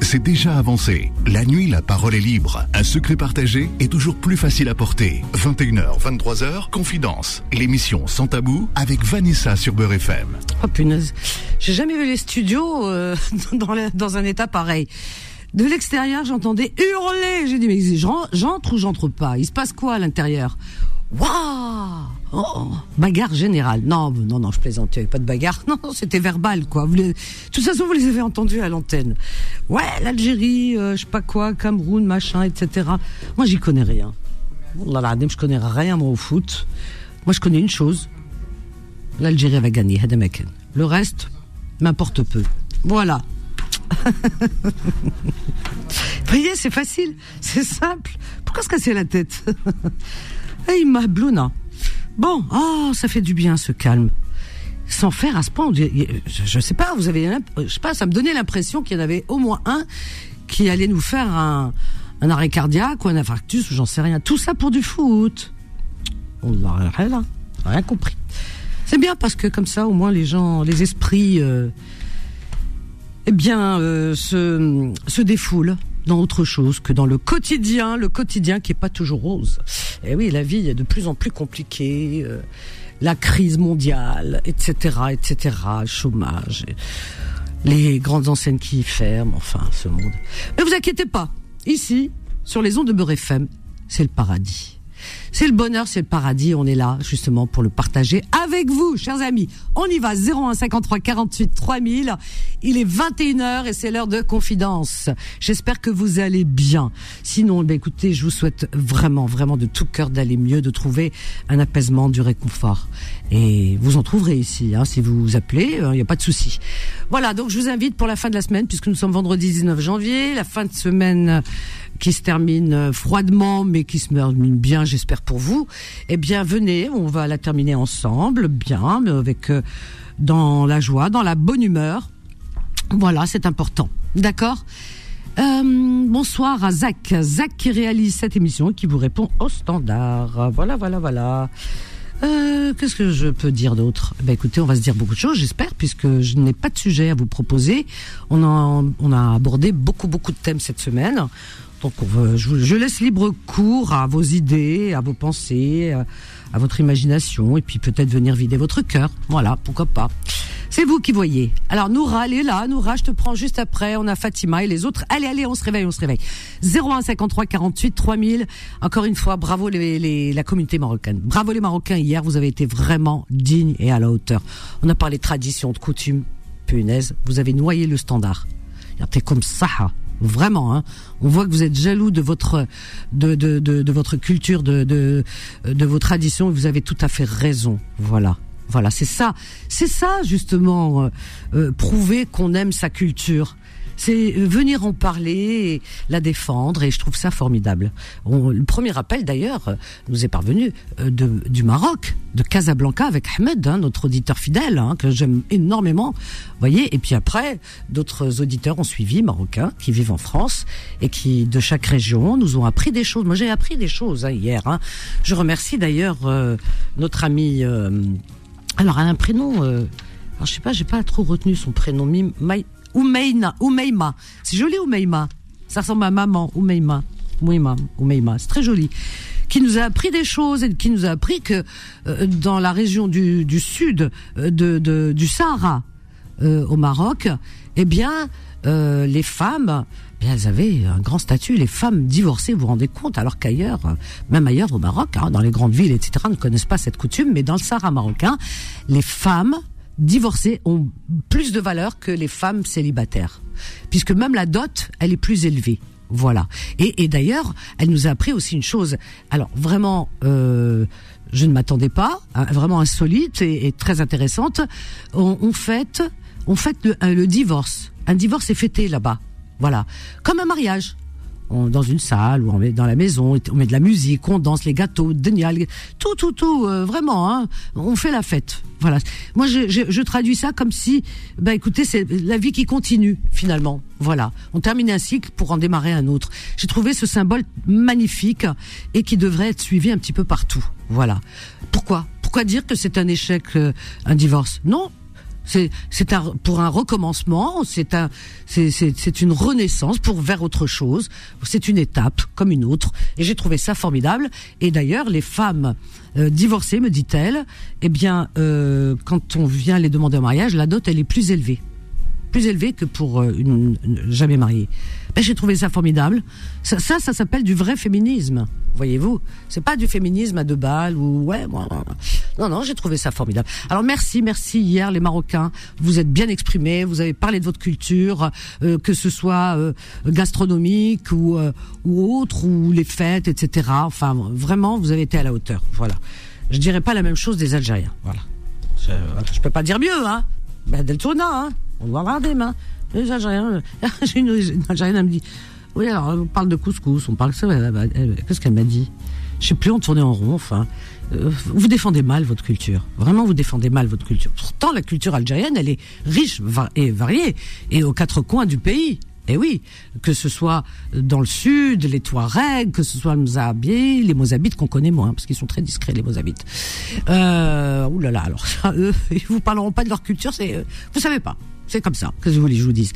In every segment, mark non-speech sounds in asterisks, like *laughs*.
c'est déjà avancé. La nuit, la parole est libre. Un secret partagé est toujours plus facile à porter. 21h, 23h, Confidence. L'émission Sans Tabou avec Vanessa sur Beurre FM. Oh punaise. J'ai jamais vu les studios euh, *laughs* dans, dans un état pareil. De l'extérieur, j'entendais hurler. J'ai dit, mais j'en- j'entre ou j'entre pas? Il se passe quoi à l'intérieur? Waouh Oh, oh, bagarre générale. Non, non, non, je plaisantais, pas de bagarre. *laughs* Non, c'était verbal, quoi. Vous. De toute façon, vous les avez entendus à l'antenne. Ouais, l'Algérie, euh, je sais pas quoi, Cameroun, machin, etc. Moi, j'y connais rien. Oh Wallah, je connais rien, moi, au foot. Moi, je connais une chose. L'Algérie va gagner, Le reste, m'importe peu. Voilà. *laughs* Vous voyez, c'est facile, c'est simple. Pourquoi se casser la tête? *laughs* Hey, Blouna. Bon, oh, ça fait du bien ce calme. Sans faire à ce point, je, sais pas, vous avez, l'imp- je sais pas, ça me donnait l'impression qu'il y en avait au moins un qui allait nous faire un, un arrêt cardiaque ou un infarctus ou j'en sais rien. Tout ça pour du foot. On n'a rien, rien compris. C'est bien parce que comme ça, au moins, les gens, les esprits, euh, eh bien, euh, se, se défoulent dans autre chose que dans le quotidien, le quotidien qui est pas toujours rose. Et oui, la vie est de plus en plus compliquée, euh, la crise mondiale, etc., etc., chômage, les grandes enseignes qui ferment, enfin, ce monde. Mais vous inquiétez pas, ici, sur les ondes de Beurre FM, c'est le paradis. C'est le bonheur, c'est le paradis. On est là justement pour le partager avec vous, chers amis. On y va 01 53 48 3000. Il est 21h et c'est l'heure de confidence. J'espère que vous allez bien. Sinon, ben écoutez, je vous souhaite vraiment, vraiment de tout cœur d'aller mieux, de trouver un apaisement, du réconfort. Et vous en trouverez ici, hein, si vous vous appelez, il n'y a pas de souci. Voilà, donc je vous invite pour la fin de la semaine, puisque nous sommes vendredi 19 janvier, la fin de semaine qui se termine euh, froidement, mais qui se termine bien, j'espère pour vous. Eh bien, venez, on va la terminer ensemble, bien, mais avec euh, dans la joie, dans la bonne humeur. Voilà, c'est important. D'accord? Euh, bonsoir à Zach. Zach qui réalise cette émission et qui vous répond au standard. Voilà, voilà, voilà. Qu'est-ce que je peux dire d'autre? Ben écoutez, on va se dire beaucoup de choses, j'espère, puisque je n'ai pas de sujet à vous proposer. On a, on a abordé beaucoup, beaucoup de thèmes cette semaine. Donc, je, laisse libre cours à vos idées, à vos pensées, à, à votre imagination, et puis peut-être venir vider votre cœur. Voilà, pourquoi pas. C'est vous qui voyez. Alors Noura, elle est là. Noura, je te prends juste après. On a Fatima et les autres. Allez, allez, on se réveille, on se réveille. 01 53 48 3000. Encore une fois, bravo les, la communauté marocaine. Bravo les Marocains hier. Vous avez été vraiment dignes et à la hauteur. On a parlé tradition, de coutumes. Punaise, vous avez noyé le standard. T'es comme ça. Vraiment, hein. on voit que vous êtes jaloux de votre de de, de, de votre culture, de, de de vos traditions. et Vous avez tout à fait raison. Voilà. Voilà, c'est ça, c'est ça justement, euh, euh, prouver qu'on aime sa culture. C'est venir en parler, la défendre, et je trouve ça formidable. Le premier appel d'ailleurs nous est parvenu euh, du Maroc, de Casablanca avec Ahmed, hein, notre auditeur fidèle, hein, que j'aime énormément. Voyez, et puis après, d'autres auditeurs ont suivi, marocains, qui vivent en France et qui, de chaque région, nous ont appris des choses. Moi, j'ai appris des choses hein, hier. Je remercie d'ailleurs euh, notre ami. euh, alors, elle a un prénom. Alors, je sais pas, j'ai pas trop retenu son prénom. Oumeina, Oumeima. C'est joli, Oumeima. Ça ressemble à maman, Oumeima. Oumeima, Oumeima. C'est très joli. Qui nous a appris des choses et qui nous a appris que euh, dans la région du, du sud euh, de, de- du Sahara, euh, au Maroc, eh bien, euh, les femmes, eh bien, elles avaient un grand statut. Les femmes divorcées, vous vous rendez compte, alors qu'ailleurs, même ailleurs au Maroc, hein, dans les grandes villes, etc., ne connaissent pas cette coutume, mais dans le Sahara marocain, les femmes divorcées ont plus de valeur que les femmes célibataires, puisque même la dot, elle est plus élevée. Voilà. Et, d'ailleurs, elle nous a appris aussi une chose. Alors vraiment, euh, je ne m'attendais pas, hein, vraiment insolite et, très intéressante. On, fête, on fête le, le divorce. Un divorce est fêté là-bas. Voilà, comme un mariage. On- dans une salle ou on met dans la maison, on met de la musique, on danse les gâteaux, génial, tout, tout, tout, euh, vraiment, hein, on fait la fête. Voilà. Moi, je, je, je traduis ça comme si, bah écoutez, c'est la vie qui continue finalement. Voilà. On termine un cycle pour en démarrer un autre. J'ai trouvé ce symbole magnifique et qui devrait être suivi un petit peu partout. Voilà. Pourquoi? Pourquoi dire que c'est un échec, euh, un divorce? Non. C'est un pour un recommencement, c'est un c'est une renaissance pour vers autre chose. C'est une étape comme une autre et j'ai trouvé ça formidable. Et d'ailleurs, les femmes euh, divorcées, me dit-elle, eh bien, euh, quand on vient les demander en mariage, la dot elle est plus élevée plus élevée que pour euh, une, jamais mariée. Ben, j'ai trouvé ça formidable. Ça, ça, ça s'appelle du vrai féminisme. Voyez-vous, c'est pas du féminisme à deux balles ou ouais, non, non, j'ai trouvé ça formidable. Alors merci, merci hier les Marocains, vous êtes bien exprimés, vous avez parlé de votre culture, euh, que ce soit euh, gastronomique ou ou autre ou les fêtes, etc. Enfin, vraiment, vous avez été à la hauteur. Voilà. Je dirais pas la même chose des Algériens. Voilà. Je, je peux pas dire mieux, hein. Ben, Deltona, hein. On doit avoir des mains. Les *laughs* Algériens, j'ai une, une Algérienne, elle me dit, oui, alors on parle de couscous, on parle de ça. Qu'est-ce qu'elle m'a dit? Je sais plus, on tournait en rond. Enfin, euh, vous défendez mal votre culture. Vraiment, vous défendez mal votre culture. Pourtant, la culture algérienne, elle est riche et variée, et aux quatre coins du pays. Et oui, que ce soit dans le sud, les Touaregs, que ce soit le les Mozabites qu'on connaît moins, parce qu'ils sont très discrets, les Mozabites. Euh, là, alors ça, *laughs* eux, ils vous parleront pas de leur culture, c'est, euh, vous savez pas. C'est comme ça, que je voulais je vous dise.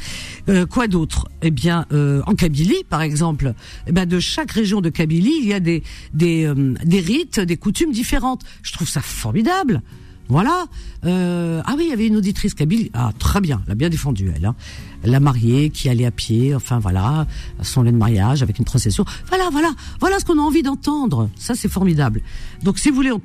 Euh, quoi d'autre? Eh bien, euh, en Kabylie, par exemple, eh ben de chaque région de Kabylie, il y a des des, euh, des rites, des coutumes différentes. Je trouve ça formidable. Voilà. Euh, ah oui, il y avait une auditrice Kabylie. Ah, très bien, elle a bien défendu, elle. Hein. La mariée qui allait à pied, enfin voilà, son lait de mariage avec une procession. Voilà, voilà, voilà ce qu'on a envie d'entendre. Ça, c'est formidable. Donc, si vous voulez, on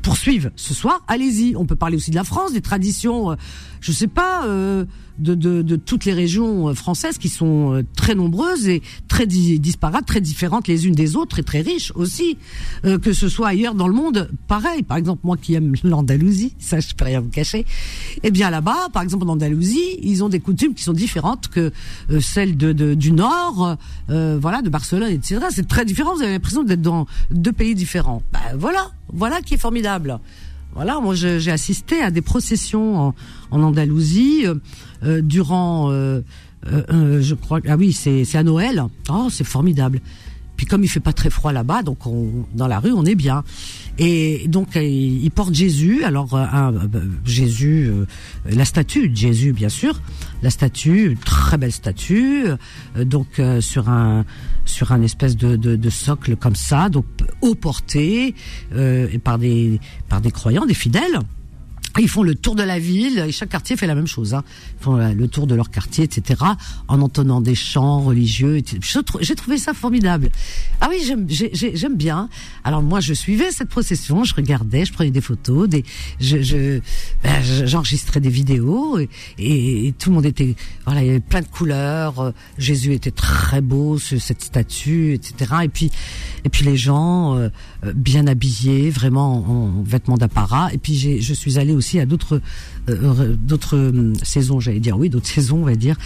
poursuivre ce soir, allez-y. On peut parler aussi de la France, des traditions, euh, je sais pas, euh, de, de, de, toutes les régions euh, françaises qui sont euh, très nombreuses et très disparates, très différentes les unes des autres et très riches aussi. Euh, que ce soit ailleurs dans le monde, pareil. Par exemple, moi qui aime l'Andalousie, *laughs* ça je peux rien vous cacher. Eh bien là-bas, par exemple en Andalousie, ils ont des coutumes qui sont différentes que celles de, de, du Nord, voilà, de Barcelone, etc. C'est très différent. Vous avez l'impression d'être dans deux pays différents. Ben, voilà, voilà qui est formidable. Voilà, moi j'ai assisté à des processions en, Andalousie euh, euh durant, euh, je crois, ah oui, c'est à Noël. Oh, c'est formidable. Puis comme il fait pas très froid là-bas, donc on, dans la rue on est bien. Et donc il porte Jésus. Alors un, Jésus, la statue de Jésus bien sûr, la statue, très belle statue, donc sur un sur un espèce de, de, de, socle comme ça, donc haut porté euh, par des par des croyants, des fidèles. Ils font le tour de la ville et chaque quartier fait la même chose. Hein. Ils font le tour de leur quartier, etc. En entonnant des chants religieux. J'ai trouvé ça formidable. Ah oui, j'aime bien. Alors moi, je suivais cette procession, je regardais, je prenais des photos, des, je, ben, j'enregistrais des vidéos et, et, tout le monde était, voilà, il y avait plein de couleurs. Euh, Jésus était très beau, cette statue, etc. Et puis, et puis les gens euh, euh, bien habillés, vraiment en, vêtements d'apparat. Et puis je suis allée aussi à d'autres euh, d'autres hum, saisons, j'allais dire, oui, d'autres saisons, on va dire,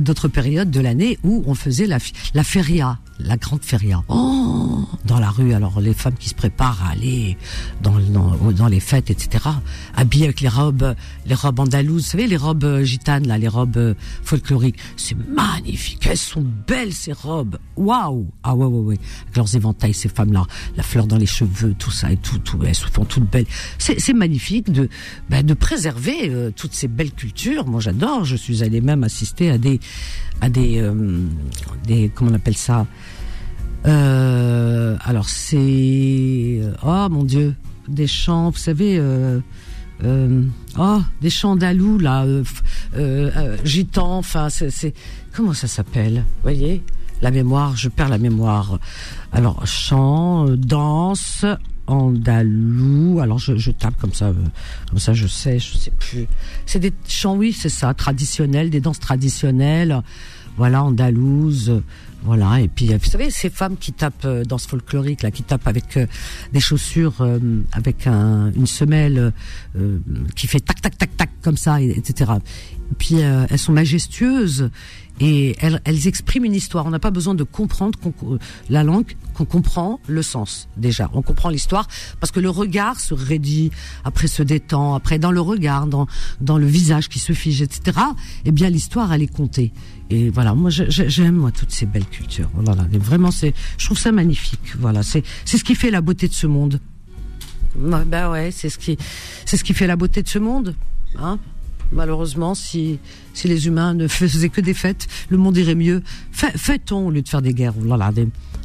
d'autres périodes de l'année où on faisait la, la feria, la grande feria. Oh, dans la rue, alors les femmes qui se préparent à aller dans, dans, les fêtes, etc., habillées avec les robes, les robes andalouses, vous savez, les robes gitanes, là, les robes folkloriques. C'est magnifique, elles sont belles ces robes. Waouh Ah ouais, ouais, ouais. Avec leurs éventails, ces femmes-là, la fleur dans les cheveux, tout ça et tout, tout elles se font toutes belles. C'est magnifique de, ben, de préserver euh, toutes ces belles cultures. Moi, j'adore. Je suis allée même assister à des, à des, euh, comment on appelle ça? Euh, Alors c'est, oh mon Dieu, des chants. Vous savez. oh, des chants d'alou là, gitans, enfin c'est comment ça s'appelle, voyez? La mémoire, je perds la mémoire. Alors, chant, danse, andalou. Alors, je, tape comme ça, euh, comme ça, je sais, je sais plus. C'est des chants, oui, c'est ça, traditionnels, des danses traditionnelles. Voilà, andalouse. Voilà, et puis vous savez ces femmes qui tapent euh, dans ce folklorique là, qui tapent avec des chaussures avec un, une semelle qui fait tac tac tac tac comme ça, etc. Et puis elles sont majestueuses et elles, elles, expriment une histoire. On n'a pas besoin de comprendre la langue, qu'on comprend le sens déjà. On comprend l'histoire parce que le regard se raidit, après se détend, après dans le regard, dans, dans le visage qui se fige, etc. Eh bien, l'histoire, elle est comptée. Et voilà, moi, j'aime moi toutes ces belles cultures. Voilà, et vraiment, c'est, je trouve ça magnifique. Voilà, c'est, c'est ce qui fait la beauté de ce monde. Ben ouais, c'est ce qui, c'est ce qui fait la beauté de ce monde. Hein Malheureusement, si, si les humains ne *laughs* faisaient que des fêtes, le monde irait mieux. Fait-on au lieu de faire des guerres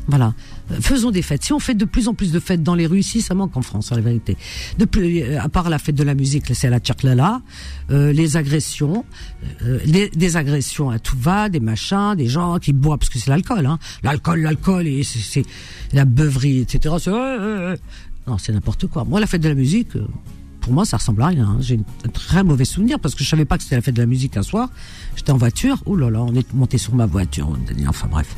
Voilà. Faisons des fêtes. Si on fait de plus en plus de fêtes dans les rues, ici, ça manque en France, en la vérité. De plus, euh, à part la fête de la musique, c'est la tcharklala, euh, les agressions, euh, des agressions à tout va, des machins, des gens qui boivent parce que c'est l'alcool, hein. L'alcool, l'alcool, et c'est la beuverie, etc. non, c'est n'importe quoi. Moi, la fête de la musique. Euh, pour moi, ça ressemble à rien. Hein. J'ai un très mauvais souvenir parce que je savais pas que c'était la fête de la musique un soir. J'étais en voiture. Oh là là, on est monté sur ma voiture. Enfin bref,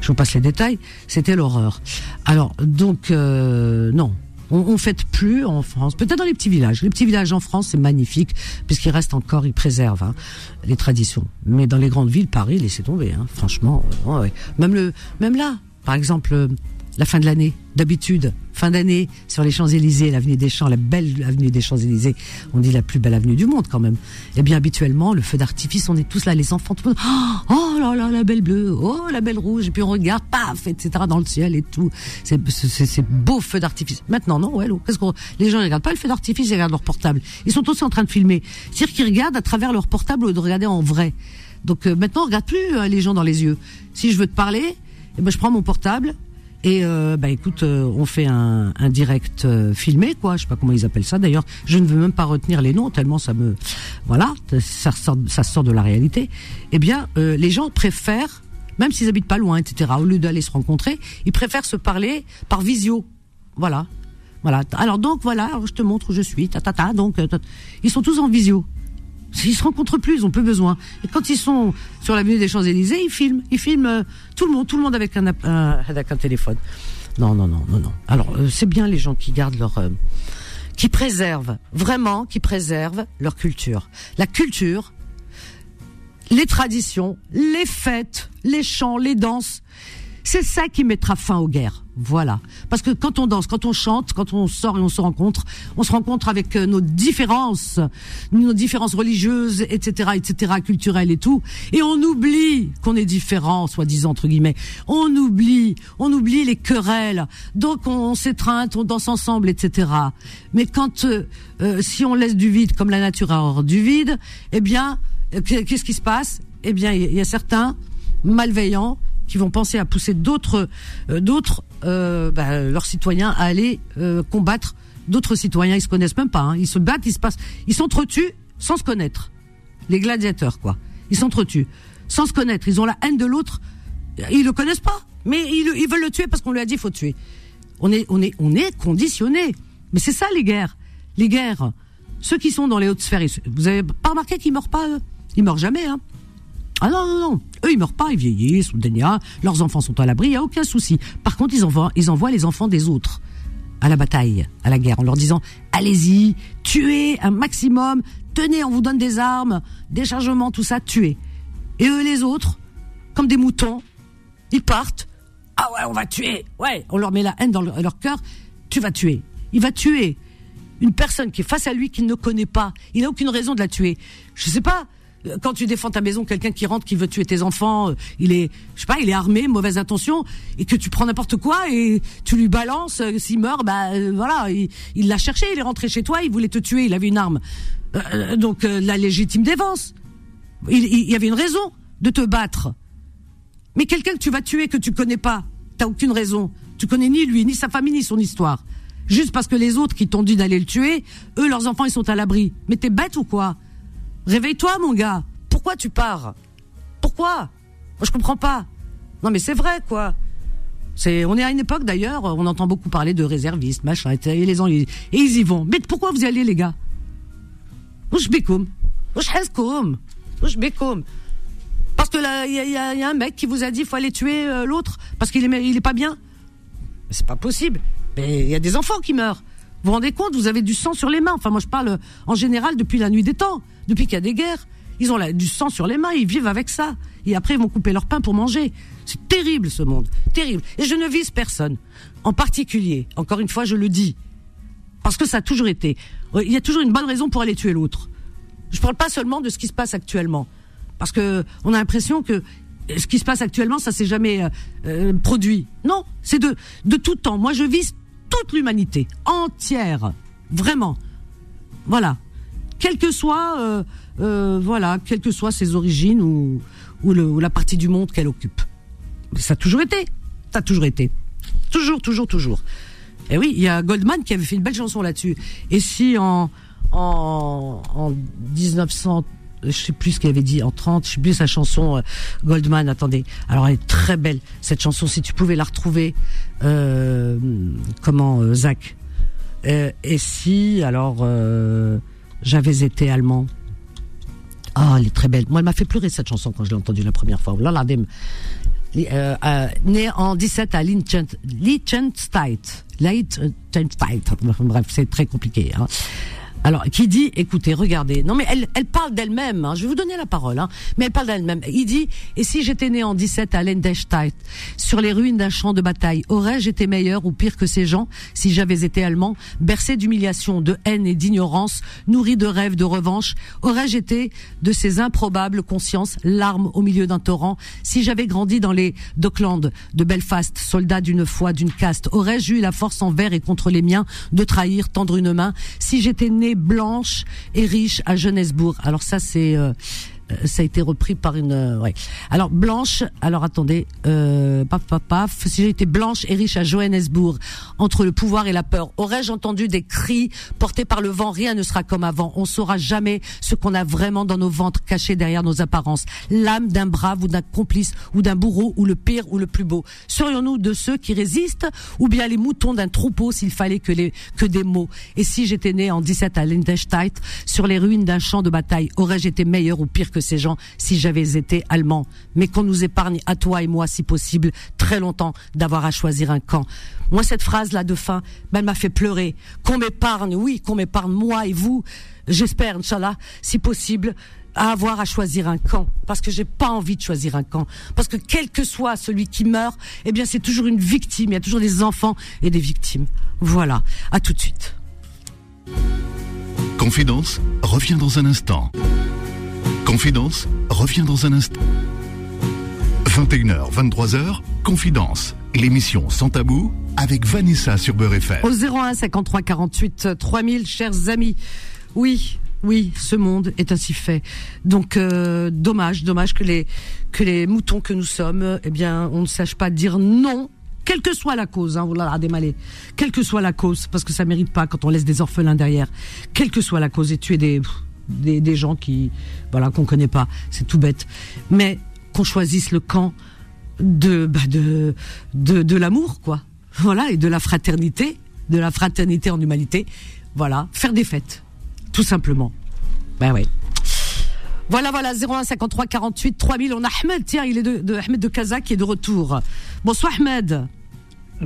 je vous passe les détails. C'était l'horreur. Alors donc euh, non, on, on fête plus en France. Peut-être dans les petits villages. Les petits villages en France, c'est magnifique puisqu'ils restent encore, ils préservent hein, les traditions. Mais dans les grandes villes, Paris, laissez tomber. Hein. Franchement, euh, même le, même là, par exemple la fin de l'année. D'habitude, fin d'année, sur les Champs-Élysées, l'avenue des Champs, la belle avenue des Champs-Élysées, on dit la plus belle avenue du monde quand même. Eh bien, habituellement, le feu d'artifice, on est tous là, les enfants, tout le monde, oh là là, la belle bleue, oh la belle rouge, et puis on regarde, paf, etc., dans le ciel et tout. C'est, c'est, beau feu d'artifice. Maintenant, non, ouais, qu'est-ce qu'on, les gens ne regardent pas le feu d'artifice, ils regardent leur portable. Ils sont aussi en train de filmer. C'est-à-dire qu'ils regardent à travers leur portable au lieu de regarder en vrai. Donc euh, maintenant, on regarde plus euh, les gens dans les yeux. Si je veux te parler, eh ben, je prends mon portable, et euh, bah écoute, euh, on fait un, un direct euh, filmé, quoi. Je sais pas comment ils appellent ça. D'ailleurs, je ne veux même pas retenir les noms tellement ça me, voilà, ça sort, ça sort de la réalité. Eh bien, euh, les gens préfèrent, même s'ils habitent pas loin, etc. Au lieu d'aller se rencontrer, ils préfèrent se parler par visio. Voilà, voilà. Alors donc voilà, je te montre où je suis. Ta ta ta. Donc ils sont tous en visio. Ils se rencontrent plus, ils ont peu besoin. Et quand ils sont sur l'avenue des Champs-Élysées, ils filment. Ils filment euh, tout le monde, tout le monde avec un, avec un téléphone. Non, non, non, non, non. Alors, euh, c'est bien les gens qui gardent leur... Euh, qui préservent, vraiment, qui préservent leur culture. La culture, les traditions, les fêtes, les chants, les danses, c'est ça qui mettra fin aux guerres. Voilà. Parce que quand on danse, quand on chante, quand on sort et on se rencontre, on se rencontre avec euh, nos différences, nos différences religieuses, etc., etc., culturelles et tout. Et on oublie qu'on est différent, soi-disant, entre guillemets. On oublie, on oublie les querelles. Donc on, s'étreinte, on danse ensemble, etc. Mais quand, euh, euh, si on laisse du vide, comme la nature a horreur du vide, eh bien, qu'est-ce qui se passe? Eh bien, il y a certains malveillants qui vont penser à pousser d'autres, euh, d'autres, euh, bah, leurs citoyens à aller euh, combattre d'autres citoyens. Ils se connaissent même pas. Hein. Ils se battent, ils se passent, ils s'entretuent sans se connaître. Les gladiateurs, quoi. Ils s'entretuent sans se connaître. Ils ont la haine de l'autre. Ils le connaissent pas, mais ils, veulent le tuer parce qu'on lui a dit faut tuer. On est, on est, on est conditionné. Mais c'est ça les guerres. Les guerres. Ceux qui sont dans les hautes sphères, vous avez pas remarqué qu'ils meurent pas eux? Ils meurent jamais, hein ah non, non, non. Eux, ils meurent pas, ils vieillissent, leurs enfants sont à l'abri, il n'y a aucun souci. Par contre, ils envoient, ils envoient les enfants des autres à la bataille, à la guerre, en leur disant, allez-y, tuez un maximum, tenez, on vous donne des armes, des chargements, tout ça, tuez. Et eux, les autres, comme des moutons, ils partent, ah ouais, on va tuer, ouais, on leur met la haine dans leur cœur, tu vas tuer. Il va tuer une personne qui est face à lui qu'il ne connaît pas. Il n'a aucune raison de la tuer. Je sais pas, quand tu défends ta maison, quelqu'un qui rentre, qui veut tuer tes enfants, euh, il est, je sais pas, il est armé, mauvaise intention, et que tu prends n'importe quoi et tu lui balances, euh, s'il meurt, bah euh, voilà, il l'a cherché, il est rentré chez toi, il voulait te tuer, il avait une arme. donc la légitime défense. Il, il, y avait une raison de te battre. Mais quelqu'un que tu vas tuer que tu connais pas, t'as aucune raison. Tu connais ni lui, ni sa famille, ni son histoire. Juste parce que les autres qui t'ont dit d'aller le tuer, eux, leurs enfants, ils sont à l'abri. Mais t'es bête ou quoi? Réveille-toi, mon gars. Pourquoi tu pars? Pourquoi? Moi, je comprends pas. Non, mais c'est vrai, quoi. C'est, on est à une époque d'ailleurs, on entend beaucoup parler de réservistes, machin, et les gens, et ils y vont. Mais pourquoi vous y allez, les gars? Wesh bekoum Wesh haskoum Wesh bekoum Parce que là, il y, a un mec qui vous a dit, faut aller tuer euh, l'autre parce qu'il est, il est pas bien. C'est pas possible. Mais il y a des enfants qui meurent. Vous vous rendez compte Vous avez du sang sur les mains. Enfin, moi, je parle en général depuis la nuit des temps, depuis qu'il y a des guerres. Ils ont du sang sur les mains, ils vivent avec ça. Et après, ils vont couper leur pain pour manger. C'est terrible, ce monde. Terrible. Et je ne vise personne. En particulier, encore une fois, je le dis. Parce que ça a toujours été. Il y a toujours une bonne raison pour aller tuer l'autre. Je parle pas seulement de ce qui se passe actuellement. Parce que on a l'impression que ce qui se passe actuellement, ça s'est jamais euh, euh, produit. Non, c'est de, de tout temps. Moi, je vise toute l'humanité entière, vraiment. Voilà. Quelle que soit, euh, euh, voilà, quelles que soient ses origines ou, ou, le, ou la partie du monde qu'elle occupe. Ça a toujours été. Ça a toujours été. Toujours, toujours, toujours. Et oui, il y a Goldman qui avait fait une belle chanson là-dessus. Et si en, en, en 1900, je sais plus ce qu'il avait dit, en 30, je sais plus sa chanson euh, Goldman, attendez. Alors elle est très belle, cette chanson, si tu pouvais la retrouver, euh, comment, euh, Zach euh, Et si, alors, euh, j'avais été allemand Ah, elle est très belle. Moi, elle m'a fait pleurer cette chanson quand je l'ai entendue la première fois. Là, euh, euh, en 17 à. Liechtenstein. Bref, c'est très compliqué. Hein. Alors, qui dit, écoutez, regardez, non mais elle, elle parle d'elle-même, hein, je vais vous donner la parole, hein, mais elle parle d'elle-même. Il dit, et si j'étais né en 17 à Lendenstein, sur les ruines d'un champ de bataille, aurais-je été meilleur ou pire que ces gens si j'avais été allemand, bercé d'humiliation, de haine et d'ignorance, nourri de rêves de revanche, aurais-je été de ces improbables consciences, larmes au milieu d'un torrent, si j'avais grandi dans les Docklands de Belfast, soldat d'une foi, d'une caste, aurais-je eu la force envers et contre les miens de trahir, tendre une main, si j'étais né blanche et riche à Johannesburg. Alors ça c'est euh, ça a été repris par une euh, ouais. Alors blanche, alors attendez, euh, paf paf paf, si j'étais blanche et riche à Johannesburg, entre le pouvoir et la peur, aurais-je entendu des cris portés par le vent? Rien ne sera comme avant. On saura jamais ce qu'on a vraiment dans nos ventres cachés derrière nos apparences. L'âme d'un brave ou d'un complice ou d'un bourreau ou le pire ou le plus beau. Serions-nous de ceux qui résistent ou bien les moutons d'un troupeau s'il fallait que les que des mots? Et si j'étais né en 17 à Lindenstein, sur les ruines d'un champ de bataille, aurais-je été meilleur ou pire que ces gens si j'avais été allemand. Mais qu'on nous épargne à toi et moi, si possible, très longtemps d'avoir à choisir un camp. Moi, cette phrase-là de fin, ben, elle m'a fait pleurer. Qu'on m'épargne, oui, qu'on m'épargne moi et vous. J'espère, Inch'Allah, si possible, à avoir à choisir un camp parce que j'ai pas envie de choisir un camp parce que quel que soit celui qui meurt eh bien c'est toujours une victime il y a toujours des enfants et des victimes voilà à tout de suite Confidence revient dans un instant. Confidence revient dans un instant. 21h, 23h, Confidence, l'émission sans tabou avec Vanessa sur Beurre. Au 01 53 48 3000, chers amis. Oui, oui, ce monde est ainsi fait. Donc euh, dommage, dommage que les que les moutons que nous sommes, eh bien, on ne sache pas dire non. Quelle que soit la cause, hein, voilà, démalé. Quelle que soit la cause, parce que ça mérite pas quand on laisse des orphelins derrière. Quelle que soit la cause, et tuer des des, des gens qui, voilà, qu'on connaît pas, c'est tout bête. Mais qu'on choisisse le camp de bah de de, de l'amour, quoi. Voilà, et de la fraternité, de la fraternité en humanité. Voilà, faire des fêtes, tout simplement. Ben oui. Voilà, voilà, 01 53 48 3000. On a Ahmed, tiens, il est de, Ahmed de Kazakh qui est de retour. Bonsoir Ahmed.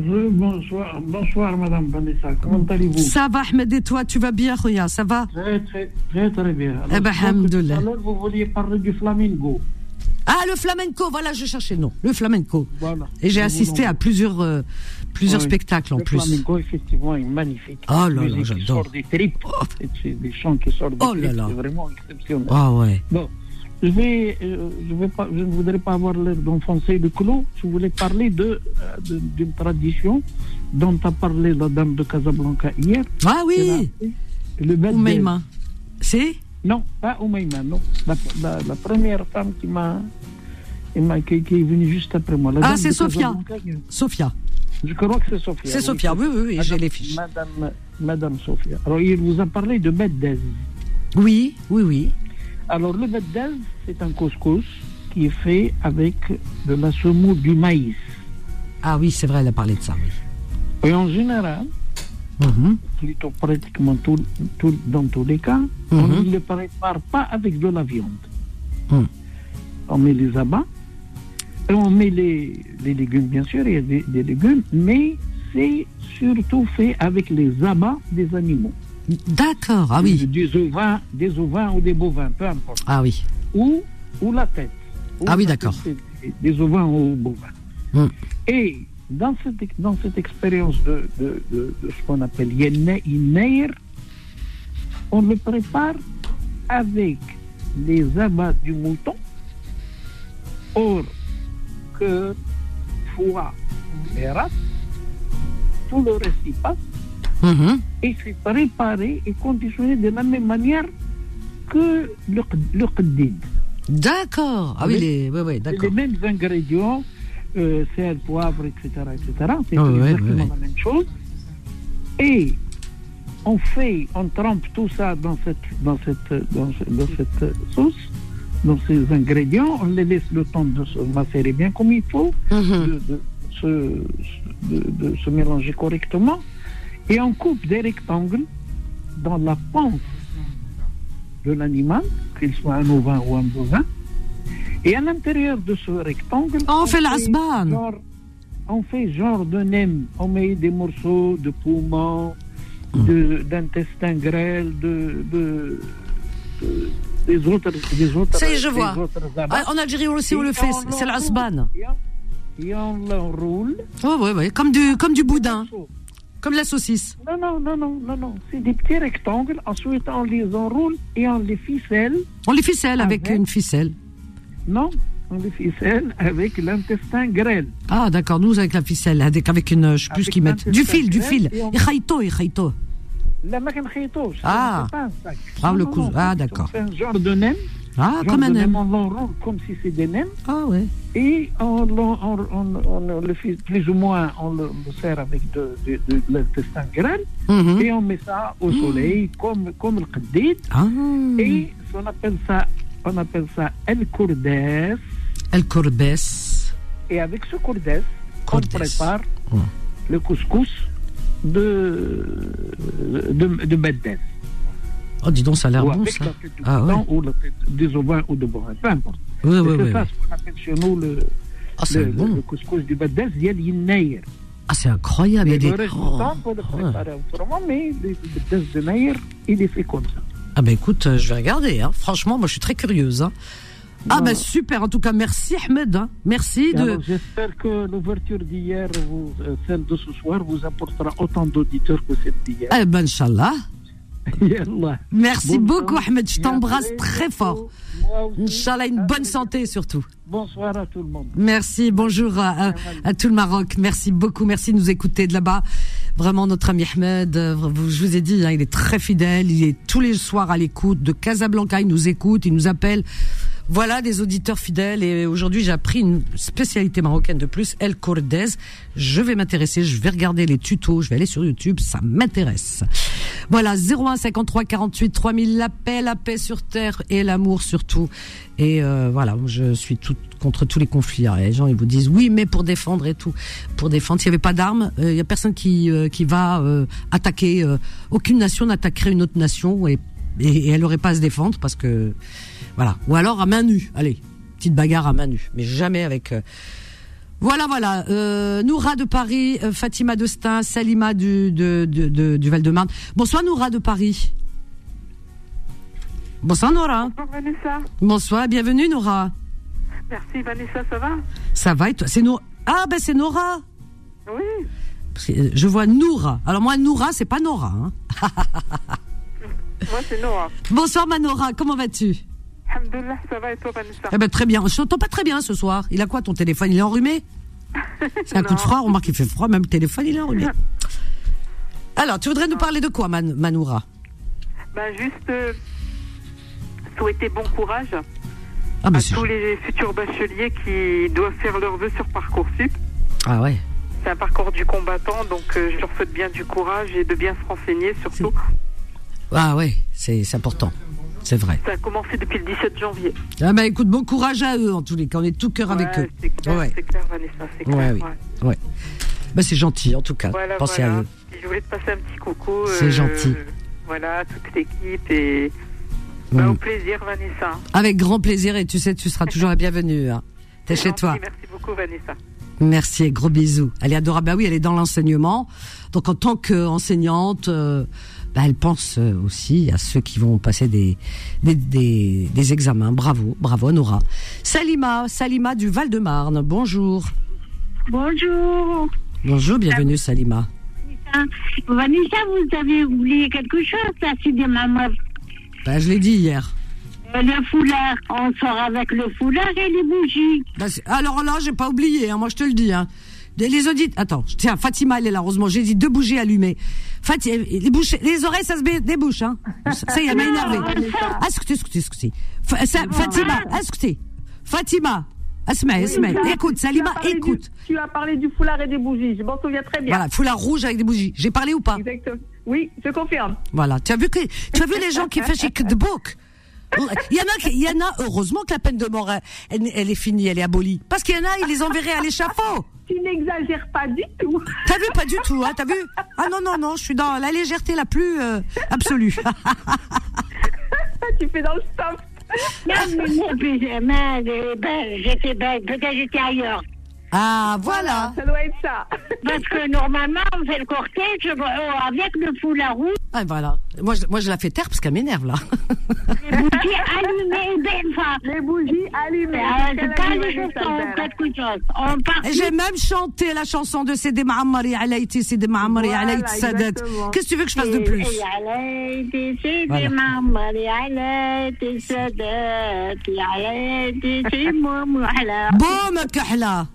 Bonsoir, bonsoir Madame Vanessa, comment allez-vous? Ça va Ahmed et toi, tu vas bien, Rouya, ça va? Très, très, très, très bien. Alors, Eh ben, l'heure, vous vouliez parler du flamingo. Ah, le flamenco, voilà, je cherchais le nom, le flamenco. Voilà. Et j'ai assisté à plusieurs, euh, plusieurs Oui. spectacles en Le plus. flamenco, effectivement, est magnifique. Oh là là, j'adore. des tripes. C'est des chants qui sortent des Oh là tripes. là. C'est vraiment exceptionnel. Ah ouais. Bon, je vais, euh, je vais pas, je ne voudrais pas avoir l'air d'enfoncer le clou. Je voulais parler de, euh, de- d'une tradition dont a parlé la dame de Casablanca hier. Ah oui, Le Oumaima. C'est Non, pas Oumaima, non. La, la- la première femme qui m'a, qui, m'a- qui- est venue juste après moi. La Ah, c'est. Casablanca, Sophia. Je crois que c'est Sophia. C'est Sophia, oui, oui, oui, Madame- j'ai les fiches. Madame, Madame Sophia. Alors, il vous a parlé de Beddez. Oui, oui, oui. Alors, le Beddez, c'est un couscous qui est fait avec de la semoule du maïs. Ah oui, c'est vrai, elle a parlé de ça, oui. Et en général, Mhm. plutôt pratiquement tout, tout- dans tous les cas, on Mhm. ne le prépare pas avec de la viande. Mhm. On met les abats, et on met les, les légumes, bien sûr, il y a des, des légumes, mais c'est surtout fait avec les abats des animaux. D'accord, ah oui. Des ovins, des ovins ou des bovins, peu importe. Ah oui. Ou, ou la tête. Ou Ah oui, d'accord. Des ovins ou bovins. Mhm. Et dans cette, dans cette expérience de, de, de, de ce qu'on appelle Yenne Inneir, on le prépare avec les abats du mouton, or, cœur, foie et race, tout le reste y passe, Mhm. et c'est préparé et conditionné de la même manière que le, le. D'accord. Ah oui, Oui. les, C'est d'accord. les mêmes ingrédients, euh, sel, poivre, etc. etc. C'est Ah exactement la même chose. Et on fait, on trempe tout ça dans cette, dans cette, dans, ce- dans cette sauce, dans ces ingrédients, on les laisse le temps de se macérer bien comme il faut, Mhm. de, de se, de, de se mélanger correctement, et on coupe des rectangles dans la panse de l'animal, qu'il soit un ovin ou un bovin, et à l'intérieur de ce rectangle, Oh, on fait l'asban. genre, on fait genre de nem, on met des morceaux de poumon, Hmm. de- d'intestin grêle, de, de, de- des autres, des autres, Ça y est, je vois. Ah, en Algérie aussi, on le fait. on C'est l'asban. Et on- on l'enroule. Oh, ouais, ouais. Comme du, comme du boudin. Comme la saucisse. Non, non, non, non, non, non. C'est des petits rectangles. Ensuite, on les enroule et on les ficelle. On les ficelle avec Avec? une ficelle. Non, on les ficelle avec l'intestin grêle. Ah, d'accord. Nous, avec la ficelle. Avec, avec une, je sais plus ce qu'ils mettent. Du fil, du fil. et on- et khaïto. La c'est Ah. c'est. Ah, le non, ah, d'accord. fait un genre de nem. Ah, genre comme un. On l'enroule comme si c'était des nems. Ah, ouais. Et on, l'en- on, on- on le fait plus ou moins, on le, le sert avec de, de, de l'intestin grêle. Mhm. Et on met ça au soleil comme, comme le qdid. Ah. Et on appelle ça, on appelle ça el courdes. El courbes. Et avec ce courdes, on prépare le couscous de, de, de. Oh, dis donc, ça a l'air bon, avec ça. la tête de Ah, mouton ou la tête des ovins ou de bovins, peu importe. Oui, Et oui, c'est oui. ça oui. ce qu'on appelle chez nous le, Ah, c'est le, bon. le couscous du Beddes, il y. Ah, c'est incroyable. Il y a des. du Oh. peut le ouais. préparer autrement, mais le Beddes de Naïr, il est fait comme ça. Ah, bah écoute, euh, je vais regarder. Hein. Franchement, moi, je suis très curieuse. Hein. Ah, Voilà. bah super. En tout cas, merci, Ahmed. hein. Merci de. J'espère que l'ouverture d'hier, euh, celle de ce soir, vous apportera autant d'auditeurs que celle d'hier. Eh ben, Inch'Allah. Merci beaucoup. Ahmed. Je t'embrasse très fort. Inch'Allah, une bonne santé surtout. Bonsoir à tout le monde. Merci, bonjour à, à- à tout le Maroc. Merci beaucoup, merci de nous écouter de là-bas. Vraiment, notre ami Ahmed, euh, vous- je vous ai dit, hein, il est très fidèle, il est tous les soirs à l'écoute. De Casablanca, il nous écoute, il nous appelle. Voilà des auditeurs fidèles et aujourd'hui j'ai appris une spécialité marocaine de plus, El Cordez. Je vais m'intéresser, je vais regarder les tutos, je vais aller sur YouTube, ça m'intéresse. Voilà, 01 53 48 3000, la paix, la paix sur terre et l'amour surtout. Et euh, voilà, je suis tout, contre tous les conflits. Les gens ils vous disent oui, mais pour défendre et tout, pour défendre. S'il n'y avait pas d'armes, il y a personne qui euh, qui va euh, attaquer. euh, aucune nation n'attaquerait une autre nation et, et, et elle n'aurait pas à se défendre parce que voilà. Ou alors à main nue. Allez, petite bagarre à main nue, mais jamais avec. euh, voilà, voilà. Euh, Noura de Paris, euh, Fatima de Stein, Salima du, de, de, de- du Val-de-Marne. Bonsoir Noura de Paris. Bonsoir Noura. Bonjour Vanessa. Bonsoir, bienvenue Nora. Merci Vanessa, ça va? Ça va et toi? C'est Nora. Ah ben c'est Nora. Oui. Euh, Je vois Noura. Alors moi Noura c'est pas Nora. hein. Moi c'est Noah. Bonsoir ma Nora, comment vas-tu? Alhamdoulilah, ça va et toi Vanessa Eh ben très bien. Je t'entends pas très bien ce soir. Il a quoi ton téléphone? Il est enrhumé? *laughs* C'est un coup de froid. Remarque il fait froid, même le téléphone il est enrhumé. Alors tu voudrais nous parler de quoi Man Manoura? Ben juste euh, souhaiter bon courage Ah ben à tous les futurs bacheliers qui doivent faire leurs vœux sur Parcoursup. ah ouais. C'est un parcours du combattant, donc euh, je leur souhaite bien du courage et de bien se renseigner surtout. Ah ouais, c'est important. C'est vrai. Ça a commencé depuis le 17 janvier. Ah bah écoute, bon courage à eux en tous les cas. On est tout cœur avec eux. C'est clair, Ouais. c'est clair Vanessa, c'est clair. Ouais, oui. ouais. Bah c'est gentil en tout cas. Voilà, Pensez voilà. à eux. Je voulais te passer un petit coucou. C'est gentil. Voilà, toute l'équipe et bah, au plaisir Vanessa. Avec grand plaisir et tu sais, tu seras toujours la bienvenue. Hein. T'es chez gentil, toi. Merci beaucoup Vanessa. Merci et gros bisous. Elle est adorable. Bah oui, elle est dans l'enseignement. Donc en tant qu'enseignante, euh, bah, elle pense euh, aussi à ceux qui vont passer des, des, des, des examens. Bravo, bravo Nora. Salima, Salima du Val-de-Marne. Bonjour. Bonjour. Bonjour, bienvenue Salima. Vanessa, vous avez oublié quelque chose, ça, c'est de maman. Bah, je l'ai dit hier. Euh, Le foulard, on sort avec le foulard et les bougies. Bah, alors là, j'ai pas oublié. hein, moi, je te le dis. Hein. Les audits, attends, tiens, Fatima, elle est là, heureusement, j'ai dit deux bougies allumées. Fatima, les, bouches, les oreilles, ça se dé- débouche, hein. Ça y est, elle m'a énervé. Écoutez. *laughs* Fa- ça- Fatima, écoutez. Fatima, Asma, Asma, écoute, Salima, du- écoute. tu as parlé du foulard et des bougies, je m'en souviens très bien. Voilà, foulard rouge avec des bougies. J'ai parlé ou pas? Exactement. Oui, je confirme. Voilà. Tu as vu que, tu as vu les gens qui font chez de book il y en a, qui- il y en a, heureusement que la peine de mort, elle, elle est finie, elle est abolie. Parce qu'il y en a, ils les enverraient à l'échafaud. Tu n'exagères pas du tout. T'as vu, pas du tout, hein, t'as vu? Ah non, non, non, je suis dans la légèreté la plus euh, absolue. tu fais dans le soft. Non, mais, ben, j'étais bête, peut-être j'étais ailleurs. Ah, voilà. Ça doit être ça. *laughs* Parce que normalement, on fait le cortège euh, avec le foulard rouge. Ah, voilà. Moi je, moi, je la fais taire parce qu'elle m'énerve, là. Les *laughs* bougies allumées, ben, enfin. Les bougies allumées. Ah, c'est pas les choses, on part. J'ai même chanté la chanson de Sidi Ma'amari, Alaïti, Sidi Ma'amari, Alaïti Sadat. Qu'est-ce que tu veux que je fasse de plus Alaïti, Sidi Ma'amari, Alaïti Boum, Kahla.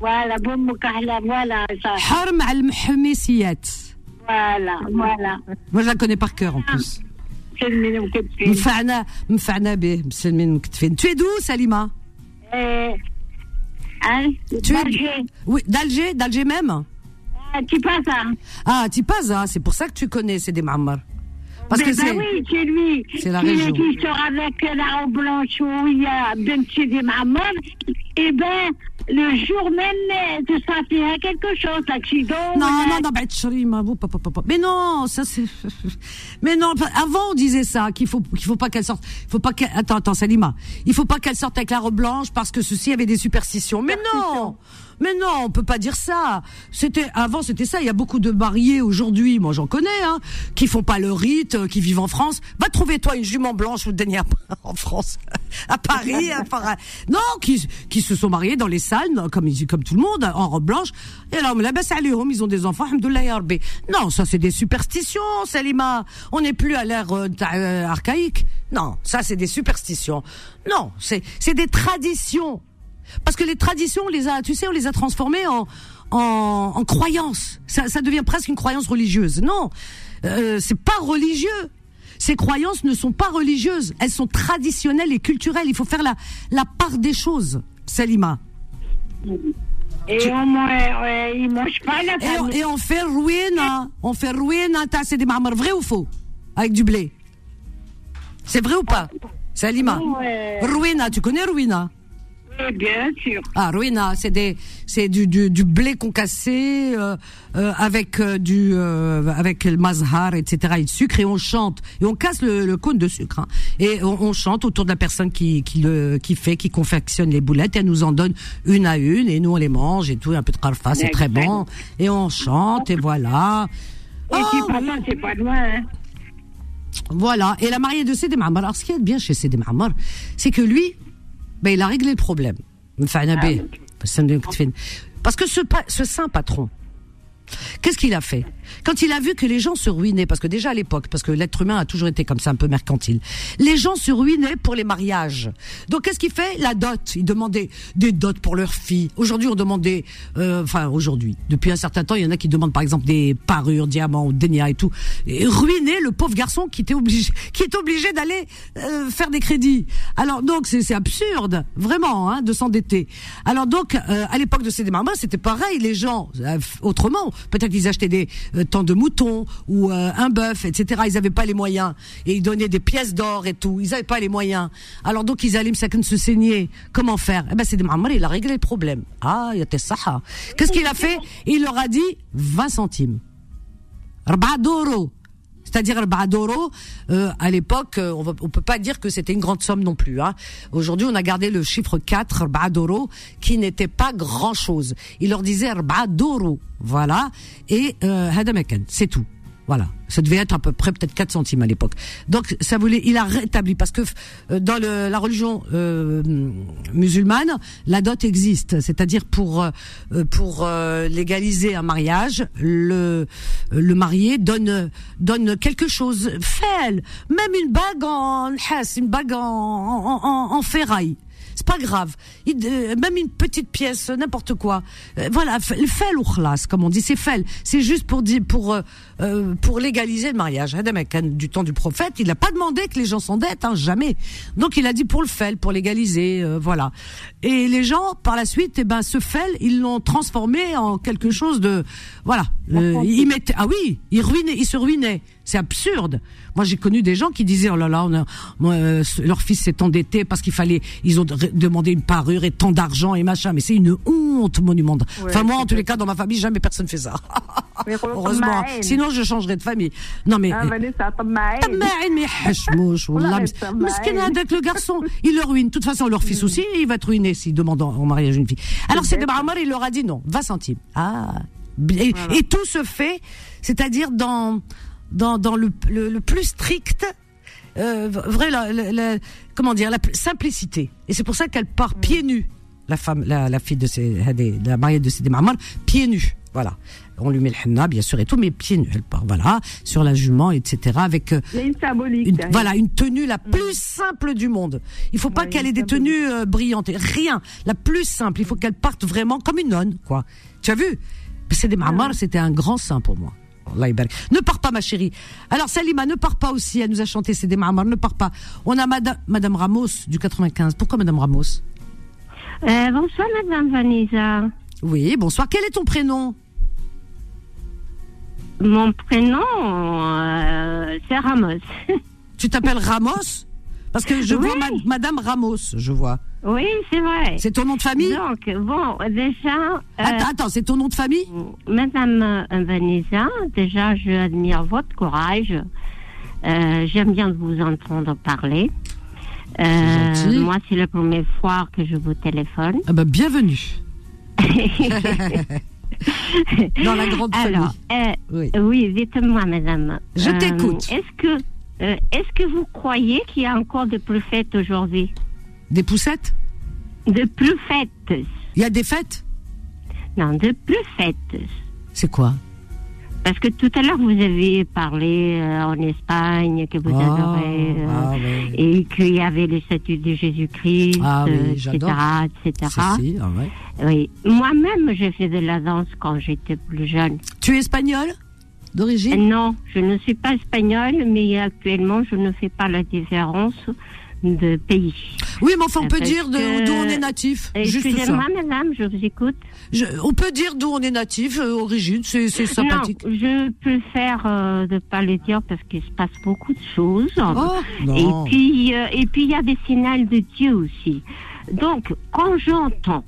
voilà بأمك أحلى voilà ça حرم على المحميسيات. voilà voilà Moi, je la connais par cœur, en plus. سلمي وكتفي مفعنا مفعنا به مسلمين مكتفين tu es d'où Salima hein Tu es- Berger. oui d'Alger d'Alger même Ah, tu passes hein ah tu passes hein c'est pour ça que tu connais c'est des Mammar parce Ben, que ben c'est oui, c'est lui. c'est la qui, région. Qui sort avec la robe blanche où il y a Ben Sidi Mahamad. Et ben, le jour même de ça fait quelque chose, l'accident. non non non bah, mais non ça c'est *laughs* mais non avant on disait ça qu'il faut qu'il faut pas qu'elle sorte il faut pas qu'elle attends attends Salima il faut pas qu'elle sorte avec la robe blanche parce que ceci avait des superstitions mais non mais non, on peut pas dire ça. C'était avant, c'était ça. Il y a beaucoup de mariés aujourd'hui, moi j'en connais, hein, qui font pas le rite, euh, qui vivent en France. Va trouver toi une jument blanche ou dernière en France, *laughs* à Paris, à Paris. non, qui qui se sont mariés dans les salles, comme comme tout le monde, en robe blanche. Et alors, là, baisse ils ont des enfants. Rabbi. Non, ça c'est des superstitions, Salima. On n'est plus à l'ère euh, euh, archaïque. Non, ça c'est des superstitions. Non, c'est c'est des traditions. Parce que les traditions, on les a, tu sais, on les a transformées en, en, en croyances. Ça, ça devient presque une croyance religieuse. Non, euh, c'est pas religieux. Ces croyances ne sont pas religieuses. Elles sont traditionnelles et culturelles. Il faut faire la, la part des choses, Salima. Et au moins, euh, ils mangent pas la Et on, et on fait ruina. On fait ruina, t'as, c'est des marmars. Vrai ou faux? Avec du blé. C'est vrai ou pas? Salima? Ruina, tu connais ruina? Oui, bien sûr. Ah, ruina, c'est des, c'est du, du, du blé concassé euh, euh, avec euh, du, euh, avec le mazhar, etc. et le sucre et on chante et on casse le, le cône de sucre hein. et on, on chante autour de la personne qui, qui le, qui fait, qui confectionne les boulettes. Et elle nous en donne une à une et nous on les mange et tout, un peu de karfa, c'est très bon et on chante et voilà. Et Oh, oui. c'est pas loin. Hein. Voilà. Et la mariée de Sidi Mahamar. Alors, ce qui est bien chez Sidi Mahamar, c'est que lui, ben, il a réglé le problème. Bih. Parce que ce saint patron, qu'est-ce qu'il a fait? Quand il a vu que les gens se ruinaient, parce que déjà à l'époque, parce que l'être humain a toujours été comme ça, un peu mercantile, les gens se ruinaient pour les mariages. Donc qu'est-ce qu'il fait? La dot. Il demandait des dots pour leurs filles. Aujourd'hui, on demandait, euh, enfin aujourd'hui, depuis un certain temps, il y en a qui demandent par exemple des parures, diamants, dénia et tout. Et ruiner le pauvre garçon qui était obligé, qui est obligé d'aller euh, faire des crédits. Alors donc c'est absurde, vraiment, hein, de s'endetter. Alors donc euh, à l'époque de ces démarrements, c'était pareil. Les gens euh, autrement, peut-être qu'ils achetaient des tant de moutons ou euh, un bœuf, etc. Ils n'avaient pas les moyens et ils donnaient des pièces d'or et tout. Ils n'avaient pas les moyens. Alors donc ils allaient se saigner. Comment faire? Eh ben c'est Muhammad, il a réglé le problème. Ah, il était ça. Qu'est-ce qu'il a fait? Il leur a dit 20 centimes. Arba'a d'euros. C'est-à-dire Arba'a d'euros, euh, à l'époque, euh, on on peut pas dire que c'était une grande somme non plus. Hein. Aujourd'hui, on a gardé le chiffre 4, Arba'a d'euros, qui n'était pas grand-chose. Il leur disait d'euros, voilà, et euh, c'est tout. Voilà, ça devait être à peu près peut-être 4 centimes à l'époque. Donc ça voulait, il a rétabli parce que euh, dans le, la religion euh, musulmane, la dot existe, c'est-à-dire pour euh, pour euh, légaliser un mariage, le le marié donne donne quelque chose, fait même une bague en une bague en en, en, en ferraille. C'est pas grave. Il- euh, même une petite pièce, euh, n'importe quoi. Euh, voilà, le fel ou khlas, comme on dit, c'est fel. C'est juste pour dire, pour, euh, pour légaliser le mariage. Adam Akan, du temps du prophète, il n'a pas demandé que les gens s'endettent, hein, jamais. Donc il a dit pour le fel, pour légaliser, voilà. Et les gens, par la suite, eh ben, ce fel, ils l'ont transformé en quelque chose de, voilà. Ils mettaient, ah oui, ils ruinaient, ils se ruinaient. C'est absurde. Moi, j'ai connu des gens qui disaient oh là là, euh, leur fils s'est endetté parce qu'il fallait, ils ont demandé une parure et tant d'argent et machin. Mais c'est une honte monumentale. Ouais, enfin moi, en tous les cas, dans ma famille, jamais personne fait ça. *laughs* Heureusement. Sinon, je changerais de famille. Non mais. mais avec le garçon, il le ruine. De toute façon, leur fils aussi, il va être ruiné s'il demande en mariage une fille. Alors c'est de Amar, il leur a dit non, 20 centimes. Ah. Et, tout se fait, c'est-à-dire dans dans, dans le, le, plus strict euh, vrai la, comment dire la simplicité. Et c'est pour ça qu'elle part pieds mm. nus. La femme la, fille de ces, euh, la mariée de Sidi Mahmoud pieds nus. Voilà. On lui met le henna bien sûr et tout mais pieds nus elle part voilà sur la jument etc avec euh, une symbolique. une, voilà une tenue la plus simple du monde. Il faut pas qu'elle ait des tenues euh, brillantes. Rien. La plus simple. Il faut qu'elle parte vraiment comme une nonne quoi. Tu as vu? Sidi Mahmoud ah. c'était un grand saint pour moi. Ne pars pas, ma chérie. Alors, Salima, ne pars pas aussi. Elle nous a chanté des Mahamar. Ne pars pas. On a Madame, Madame Ramos du 95. Pourquoi Madame Ramos? Euh, bonsoir, Madame Vanessa. Oui, bonsoir. Quel est ton prénom? Mon prénom, euh, c'est Ramos. *laughs* Tu t'appelles Ramos? Parce que je Oui. vois ma- Madame Ramos, je vois. Oui, c'est vrai. C'est ton nom de famille Donc, bon, déjà, euh, Attends, attends, c'est ton nom de famille Madame euh, Vanessa, déjà, je admire votre courage. Euh, J'aime bien vous entendre parler. Euh, moi, c'est la première fois que je vous téléphone. Ah bah, bienvenue. *laughs* Dans la grande Alors, Oui. oui, dites-moi, madame. Je t'écoute. Est-ce que, est-ce que vous croyez qu'il y a encore de plus fêtes aujourd'hui? Des poussettes? De plus fêtes Il y a des fêtes? Non, de plus fêtes. C'est quoi? Parce que tout à l'heure, vous avez parlé euh, en Espagne, que vous Ah, adorez, euh, ah, ouais. et qu'il y avait les statues de Jésus-Christ, Ah oui, euh, etc., j'adore. etc. Si, si, ah ouais. Oui. Moi-même, j'ai fait de la danse quand j'étais plus jeune. Tu es espagnol Euh, d'origine? Non, je ne suis pas espagnole, mais actuellement, je ne fais pas la différence de pays. Oui, mais enfin, on peut parce dire que- d'où on est natif. Ça. Excusez-moi, madame, je vous écoute. Je- on peut dire d'où on est natif, euh, origine, c'est sympathique. Non, je préfère euh, de pas le dire parce qu'il se passe beaucoup de choses. Oh, et puis, euh, et puis il y a des signaux de Dieu aussi. Donc, quand j'entends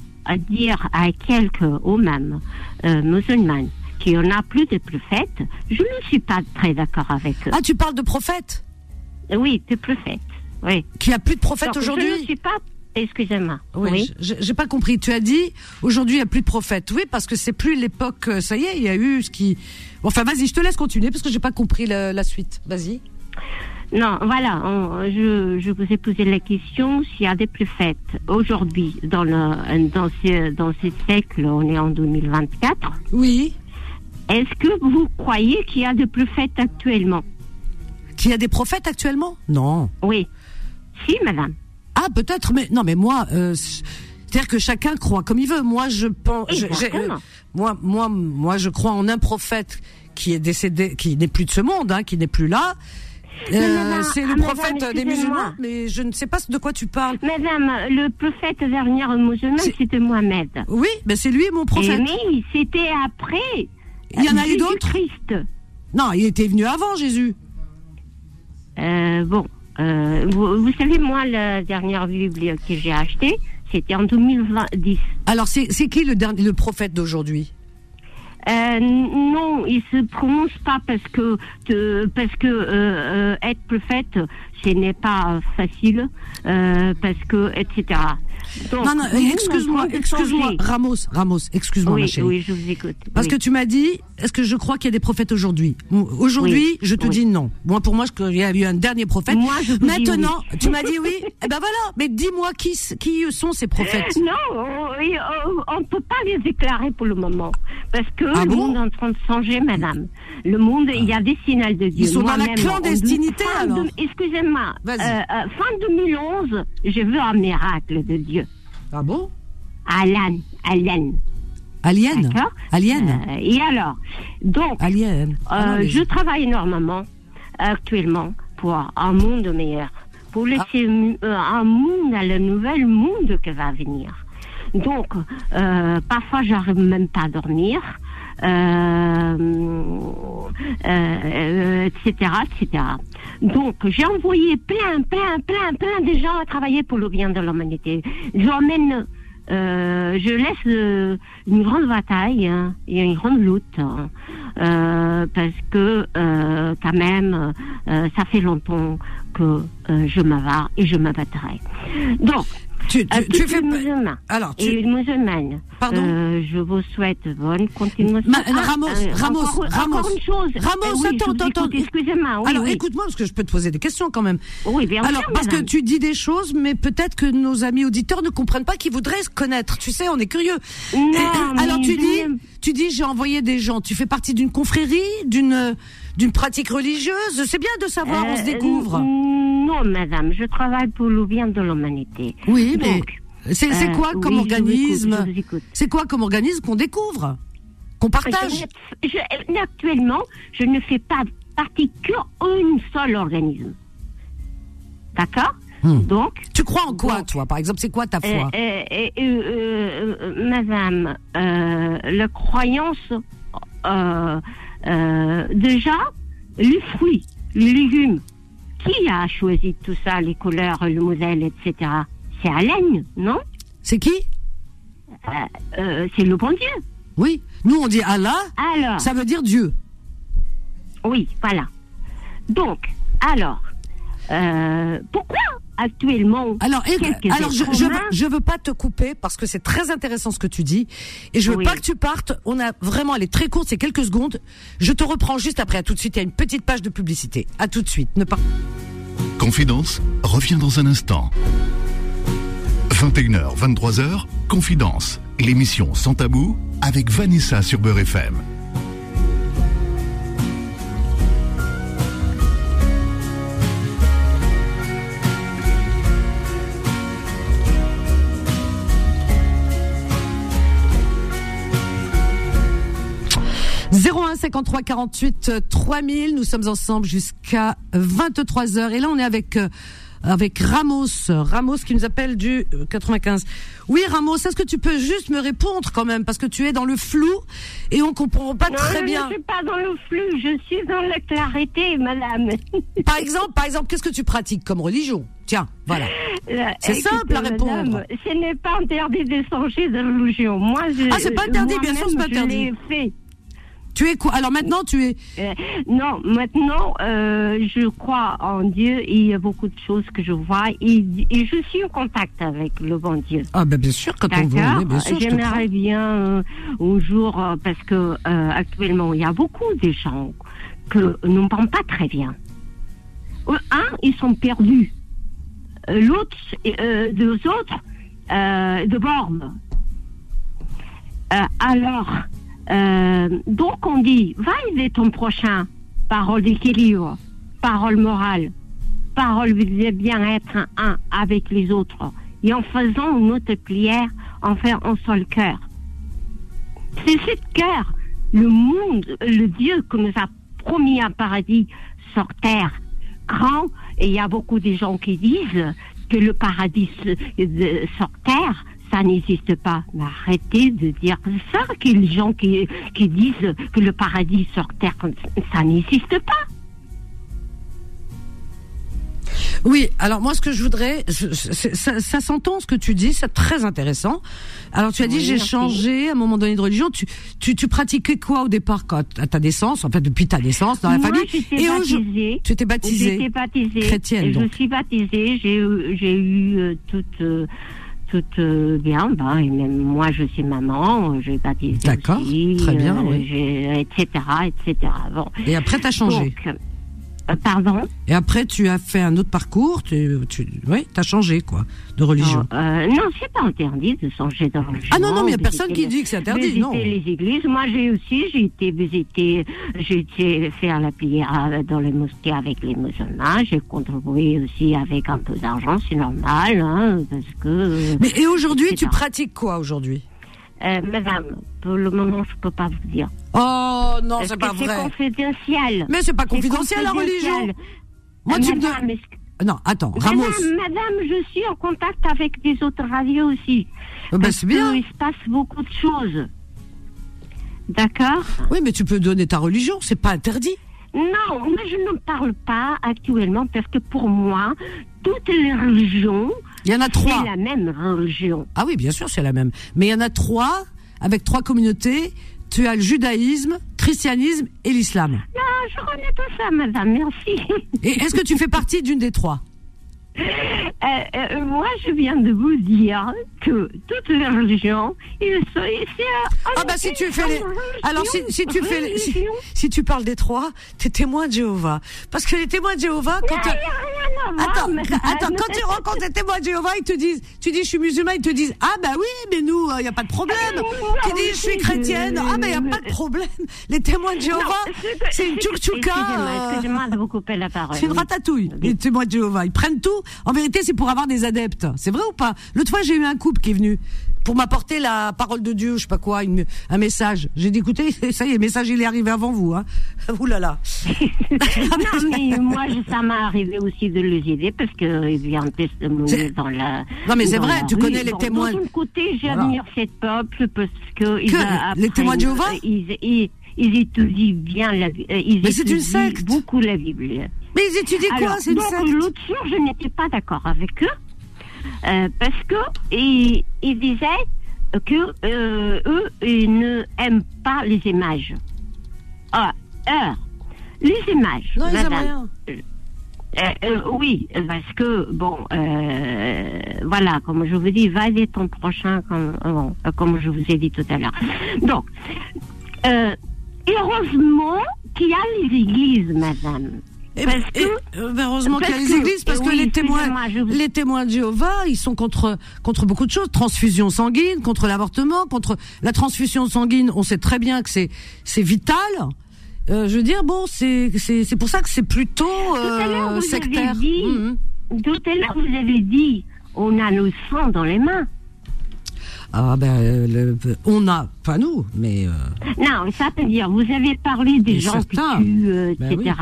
dire à quelqu'un, ou même euh, musulmane, qu'il n'y en a plus de prophètes, je ne suis pas très d'accord avec eux. Ah, tu parles de prophète Oui, de prophètes. Oui. Qui a plus de prophète Donc, Je ne aujourd'hui suis pas. Excusez-moi. Oui, Oui. j'ai pas compris. Tu as dit aujourd'hui il y a plus de prophètes. Oui, parce que c'est plus l'époque. euh, Ça y est, il y a eu ce qui. Bon, Enfin, vas-y, je te laisse continuer parce que j'ai pas compris la, la suite. Vas-y. Non, voilà, on- je, je vous ai posé la question s'il y a des prophètes aujourd'hui dans le dans ce dans ce siècle, on est en 2024. Oui. Est-ce que vous croyez qu'il y a des prophètes actuellement? Qu'il y a des prophètes actuellement? Non. Oui. Si, madame. Ah, peut-être, mais non, mais moi, euh, c'est-à-dire que chacun croit comme il veut. Moi, je pense, je- euh, moi, moi, moi, je crois en un prophète qui est décédé, qui n'est plus de ce monde, hein, qui n'est plus là. Mais Euh, c'est ah, le madame, prophète des musulmans, mais je ne sais pas de quoi tu parles. Madame, le prophète dernier musulman, c'était Mohamed. Oui, ben c'est lui mon Et prophète. mais c'était après. Il y en a eu d'autres Christ. Non, il était venu avant Jésus. Euh, bon, euh, vous, vous savez, moi, la dernière Bible que j'ai achetée, c'était en 2010. Alors c'est qui le dernier, le prophète d'aujourd'hui? Euh, non, il se prononce pas parce que parce que euh, euh, être prophète, ce n'est pas facile, euh, parce que etc. Donc, Non, non, excuse-moi, excuse-moi. Ramos, Ramos, excuse-moi, ma Oui, chérie. oui, je vous écoute. Parce oui. que tu m'as dit, est-ce que je crois qu'il y a des prophètes aujourd'hui? Aujourd'hui, Oui, je te dis non. Moi, pour moi, il y a eu un dernier prophète. Moi, je vous Maintenant, tu m'as dit oui. *laughs* Eh ben voilà. Mais dis-moi qui, qui sont ces prophètes? Non, on- ne peut pas les déclarer pour le moment. Parce que Ah le bon? monde est en train de changer, madame. Le monde, il y a des signaux de Dieu. Ils sont dans la clandestinité. Excusez-moi. Euh, euh, fin 2011, j'ai vu un miracle de Dieu. Ah bon Alan, Alan. Alien D'accord Alien Euh, et alors Donc, Alien. Ah non, Euh, mais- je travaille énormément actuellement pour un monde meilleur, pour laisser mu- euh, un monde à le nouvel monde qui va venir. Donc, euh, parfois, j'arrive même pas à dormir, etc., etc. Donc, j'ai envoyé plein, plein, plein, plein de gens à travailler pour le bien de l'humanité. J'emmène euh, je laisse euh, une grande bataille hein, et une grande lutte hein, euh, parce que euh, quand même euh, ça fait longtemps que euh, je m'avare et je me battrai. Donc, Tu, tu, tu fais. musulmans Alors, et tu. les musulmanes, Pardon euh, je vous souhaite bonne continuation. Ma- Ramos, Ramos, encore, Ramos. encore une chose. Ramos, Euh, oui, attends, attends. Excusez-moi. Oui, Alors, oui. écoute-moi, parce que je peux te poser des questions quand même. Oui, bien Alors, sûr, parce que madame. tu dis des choses, mais peut-être que nos amis auditeurs ne comprennent pas qu'ils voudraient se connaître. Tu sais, on est curieux. Non, Et- et- alors, tu dis, tu dis, j'ai envoyé des gens. Tu fais partie d'une confrérie, d'une, d'une pratique religieuse. C'est bien de savoir, on se Euh, découvre. Non, madame, je travaille pour le bien de l'humanité. Oui, mais Donc, c'est, c'est euh, quoi comme organisme. C'est quoi comme organisme qu'on découvre, qu'on partage Je- je- actuellement, je ne fais pas partie qu'un seul organisme. D'accord Hmm. Donc, Tu crois en quoi, Donc, toi? Par exemple, c'est quoi ta euh, foi? euh, euh, euh, euh, madame, la croyance, déjà, les fruits, les légumes, qui a choisi tout ça, les couleurs, le modèle, etc. C'est Alain, non? C'est qui? Euh, euh, C'est le bon Dieu. Oui. Nous, on dit Allah. Alors, Ça veut dire Dieu. oui, voilà. Donc, alors, euh, pourquoi actuellement Alors, et- quelques alors je, je, veux, je veux pas te couper parce que c'est très intéressant ce que tu dis et je veux Oui. pas que tu partes. On a vraiment, elle est très courte, c'est quelques secondes. Je te reprends juste après. À tout de suite. Il y a une petite page de publicité. À tout de suite. Ne pas. Confidence revient dans un instant. 21h, 23h, Confidence, l'émission sans tabou avec Vanessa sur Beurre FM. « 01 53 48 3000. Nous sommes ensemble jusqu'à 23 h Et là, on est avec euh, avec Ramos, Ramos qui nous appelle du euh, 95. Oui, Ramos, est-ce que tu peux juste me répondre quand même? Parce que tu es dans le flou et on comprend pas Non, très je bien. ne suis pas dans le flux, je suis dans la clarté, madame. *laughs* Par exemple, par exemple, qu'est-ce que tu pratiques comme religion? Tiens, voilà. Euh, C'est simple à répondre. madame, Ce n'est pas interdit de changer de religion. Moi, je, Ah, c'est pas interdit, bien sûr, c'est pas interdit. Je l'ai fait. Tu es quoi? Alors maintenant, tu es Euh, non, maintenant, euh, je crois en Dieu et il y a beaucoup de choses que je vois et, et je suis en contact avec le bon Dieu. Ah ben bien sûr quand on veut, oui, bien sûr. J'aimerais bien euh, un jour, euh, parce que actuellement, il y a beaucoup de gens que n'ont pas très bien. Un, ils sont perdus. L'autre, deux autres, de bornes. Alors, euh, donc on dit, va aider ton prochain. Parole d'équilibre, parole morale, parole de bien-être un avec les autres. Et en faisant une autre prière, en faire un seul cœur. C'est ce cœur, le monde, le Dieu que nous a promis un paradis sur terre grand. Et il y a beaucoup de gens qui disent que le paradis sur terre, ça n'existe pas. Mais arrêtez de dire ça, que les gens qui, qui disent que le paradis sur terre, ça n'existe pas. Oui, alors moi ce que je voudrais, je- je- ça, ça s'entend ce que tu dis, c'est très intéressant. Alors tu as dit Oui, j'ai changé à un moment donné de religion. Tu, tu, tu pratiquais quoi au départ quand, à ta naissance, en fait depuis ta naissance dans la Moi, famille? Et aujourd'hui- tu étais baptisée. J'étais baptisée. Chrétienne, donc. Je suis baptisée. J'ai eu, j'ai eu euh, toute, euh, tout euh, bien. Bah, et même moi, je suis maman, j'ai baptisé D'accord, très bien, euh, oui. j'ai- etc., etc. Bon. Et après, t'as changé. Donc, euh, pardon Et après, tu as fait un autre parcours. Tu, tu, oui, t'as changé quoi, de religion. non, euh, non, c'est pas interdit de changer de religion. Ah non, non, mais il y a personne qui dit que c'est interdit, visiter non. les églises. Moi, j'ai aussi, j'ai été visiter, j'ai été faire la prière euh, dans les mosquées avec les musulmans. J'ai contribué aussi avec un peu d'argent, c'est normal, hein, parce que. Mais et aujourd'hui, tu pratiques quoi aujourd'hui? Euh, madame, pour le moment, je peux pas vous dire. Oh non, c'est pas C'est vrai. confidentiel. Mais c'est pas C'est confidentiel la religion. Moi, Euh, tu me madame, est-ce- Non, attends, Ramos. Madame, madame, je suis en contact avec des autres radios aussi. Euh, Parce c'est bien. qu'il se passe beaucoup de choses. D'accord? Oui, mais tu peux donner ta religion, c'est pas interdit. Non, mais je ne parle pas actuellement parce que pour moi, toutes les religions, Il y en a trois. c'est la même religion. Ah oui, bien sûr, c'est la même. Mais il y en a trois, avec trois communautés. Tu as le judaïsme, christianisme et l'islam. Non, je connais tout ça, madame, merci. Et est-ce que tu fais partie d'une des trois? Euh, euh, moi, je viens de vous dire que toutes les religions, ils sont ici. Ah bah si tu fais les... Alors si, si tu fais les- si, si tu parles des trois, t'es témoin de Jéhovah. Parce que les témoins de Jéhovah, quand... N'y à voir, Attends, madame. attends, quand tu rencontres les témoins de Jéhovah, ils te disent, tu dis je suis musulman, ils te disent ah bah oui, mais nous, il y a pas de problème. Tu dis je suis chrétienne, ah bah il y a pas de problème. Les témoins de Jéhovah, c'est une euh, excusez-moi de vous couper la parole. C'est une ratatouille, les témoins de Jéhovah. Ils prennent tout. En vérité, c'est pour avoir des adeptes. C'est vrai ou pas? L'autre fois, j'ai eu un couple qui est venu pour m'apporter la parole de Dieu, je sais pas quoi, une- un message. J'ai dit, écoutez, *laughs* ça y est, le message, il est arrivé avant vous. Hein. *laughs* Ouh là là. *laughs* non, mais moi, ça m'est arrivé aussi de les aider parce qu'ils viennent C'est- dans la. Non, mais c'est vrai, tu rue. connais les Bon, témoins. D'un côté, Voilà. j'admire cette peuple parce que. ils, Que euh, les témoins de Jéhovah? euh, ils, ils, ils étudient bien la Bible. Ils Mais c'est une secte. beaucoup la Bible. Mais ils étudient quoi Alors, C'est une donc, secte l'autre jour, je n'étais pas d'accord avec eux euh, parce que ils, ils disaient que euh, eux, ils ne aiment pas les images. Ah, heure. Les images, Non, ils aiment madame. rien. Euh, euh, oui, parce que, bon, euh, voilà, comme je vous dis, va aider ton prochain, comme, euh, euh, je vous ai dit tout à l'heure. Donc, euh, heureusement qu'il y a les églises, madame. Et, Parce et- que- euh, ben, heureusement qu'il y a parce les que- églises parce que oui, les témoins, je les témoins de Jéhovah, ils sont contre contre beaucoup de choses, transfusion sanguine, contre l'avortement, contre la transfusion sanguine. On sait très bien que c'est c'est vital. Euh, je veux dire, bon, c'est c'est c'est pour ça que c'est plutôt à l'heure, euh, vous sectaire. avez dit- Mhm. Tout à l'heure, vous avez dit, on a le sang dans les mains. Ah ben, euh, le- on a, pas nous, mais euh, Non, ça veut dire, vous avez parlé des Mais gens qui tuent, euh, Ben etc.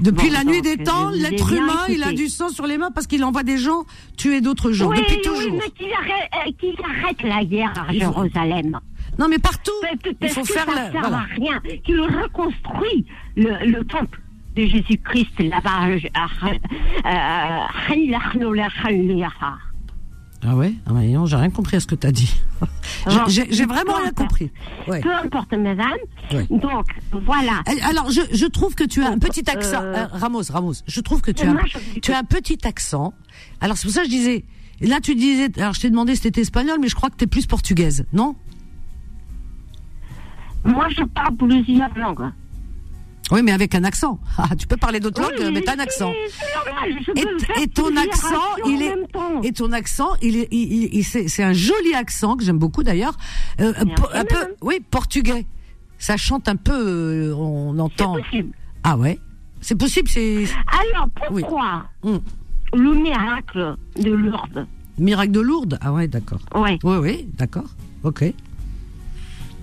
depuis Bon, la nuit des temps, l'être humain, il a du sang sur les mains parce qu'il envoie des gens tuer d'autres gens oui, depuis oui, toujours. mais qu'il arrête, euh, qu'il arrête la guerre à Jérusalem. Non, mais partout, Parce il faut que faire ça la. sert voilà. à rien. Qu'il reconstruit le, le temple de Jésus-Christ là-bas. Ah ouais Ah bah, non, j'ai rien compris à ce que t'as dit. *laughs* J'ai- vraiment rien compris. Ouais. Peu importe, madame. Ouais. Donc, voilà. Alors, je, je trouve que tu as un petit accent. Euh, Euh, Ramos, Ramos, je trouve que tu as, tu as un petit accent. Alors, c'est pour ça que je disais. Là, tu disais. Alors, je t'ai demandé si t'étais espagnol, mais je crois que t'es plus portugaise, non? Moi, je parle plusieurs langues. Oui, mais avec un accent. Ah, tu peux parler d'autres Oui, langues avec un c'est- accent. Et, ton accent, il est, et ton accent, il est, il, c'est un joli accent que j'aime beaucoup d'ailleurs, euh, un peu- un peu, oui, portugais. Ça chante un peu, euh, on C'est entend. possible. Ah ouais, c'est possible, c'est Alors, pourquoi Hum. le miracle de Lourdes? Miracle de Lourdes? Ah ouais, d'accord. Ouais. Oui, oui, d'accord. Ok.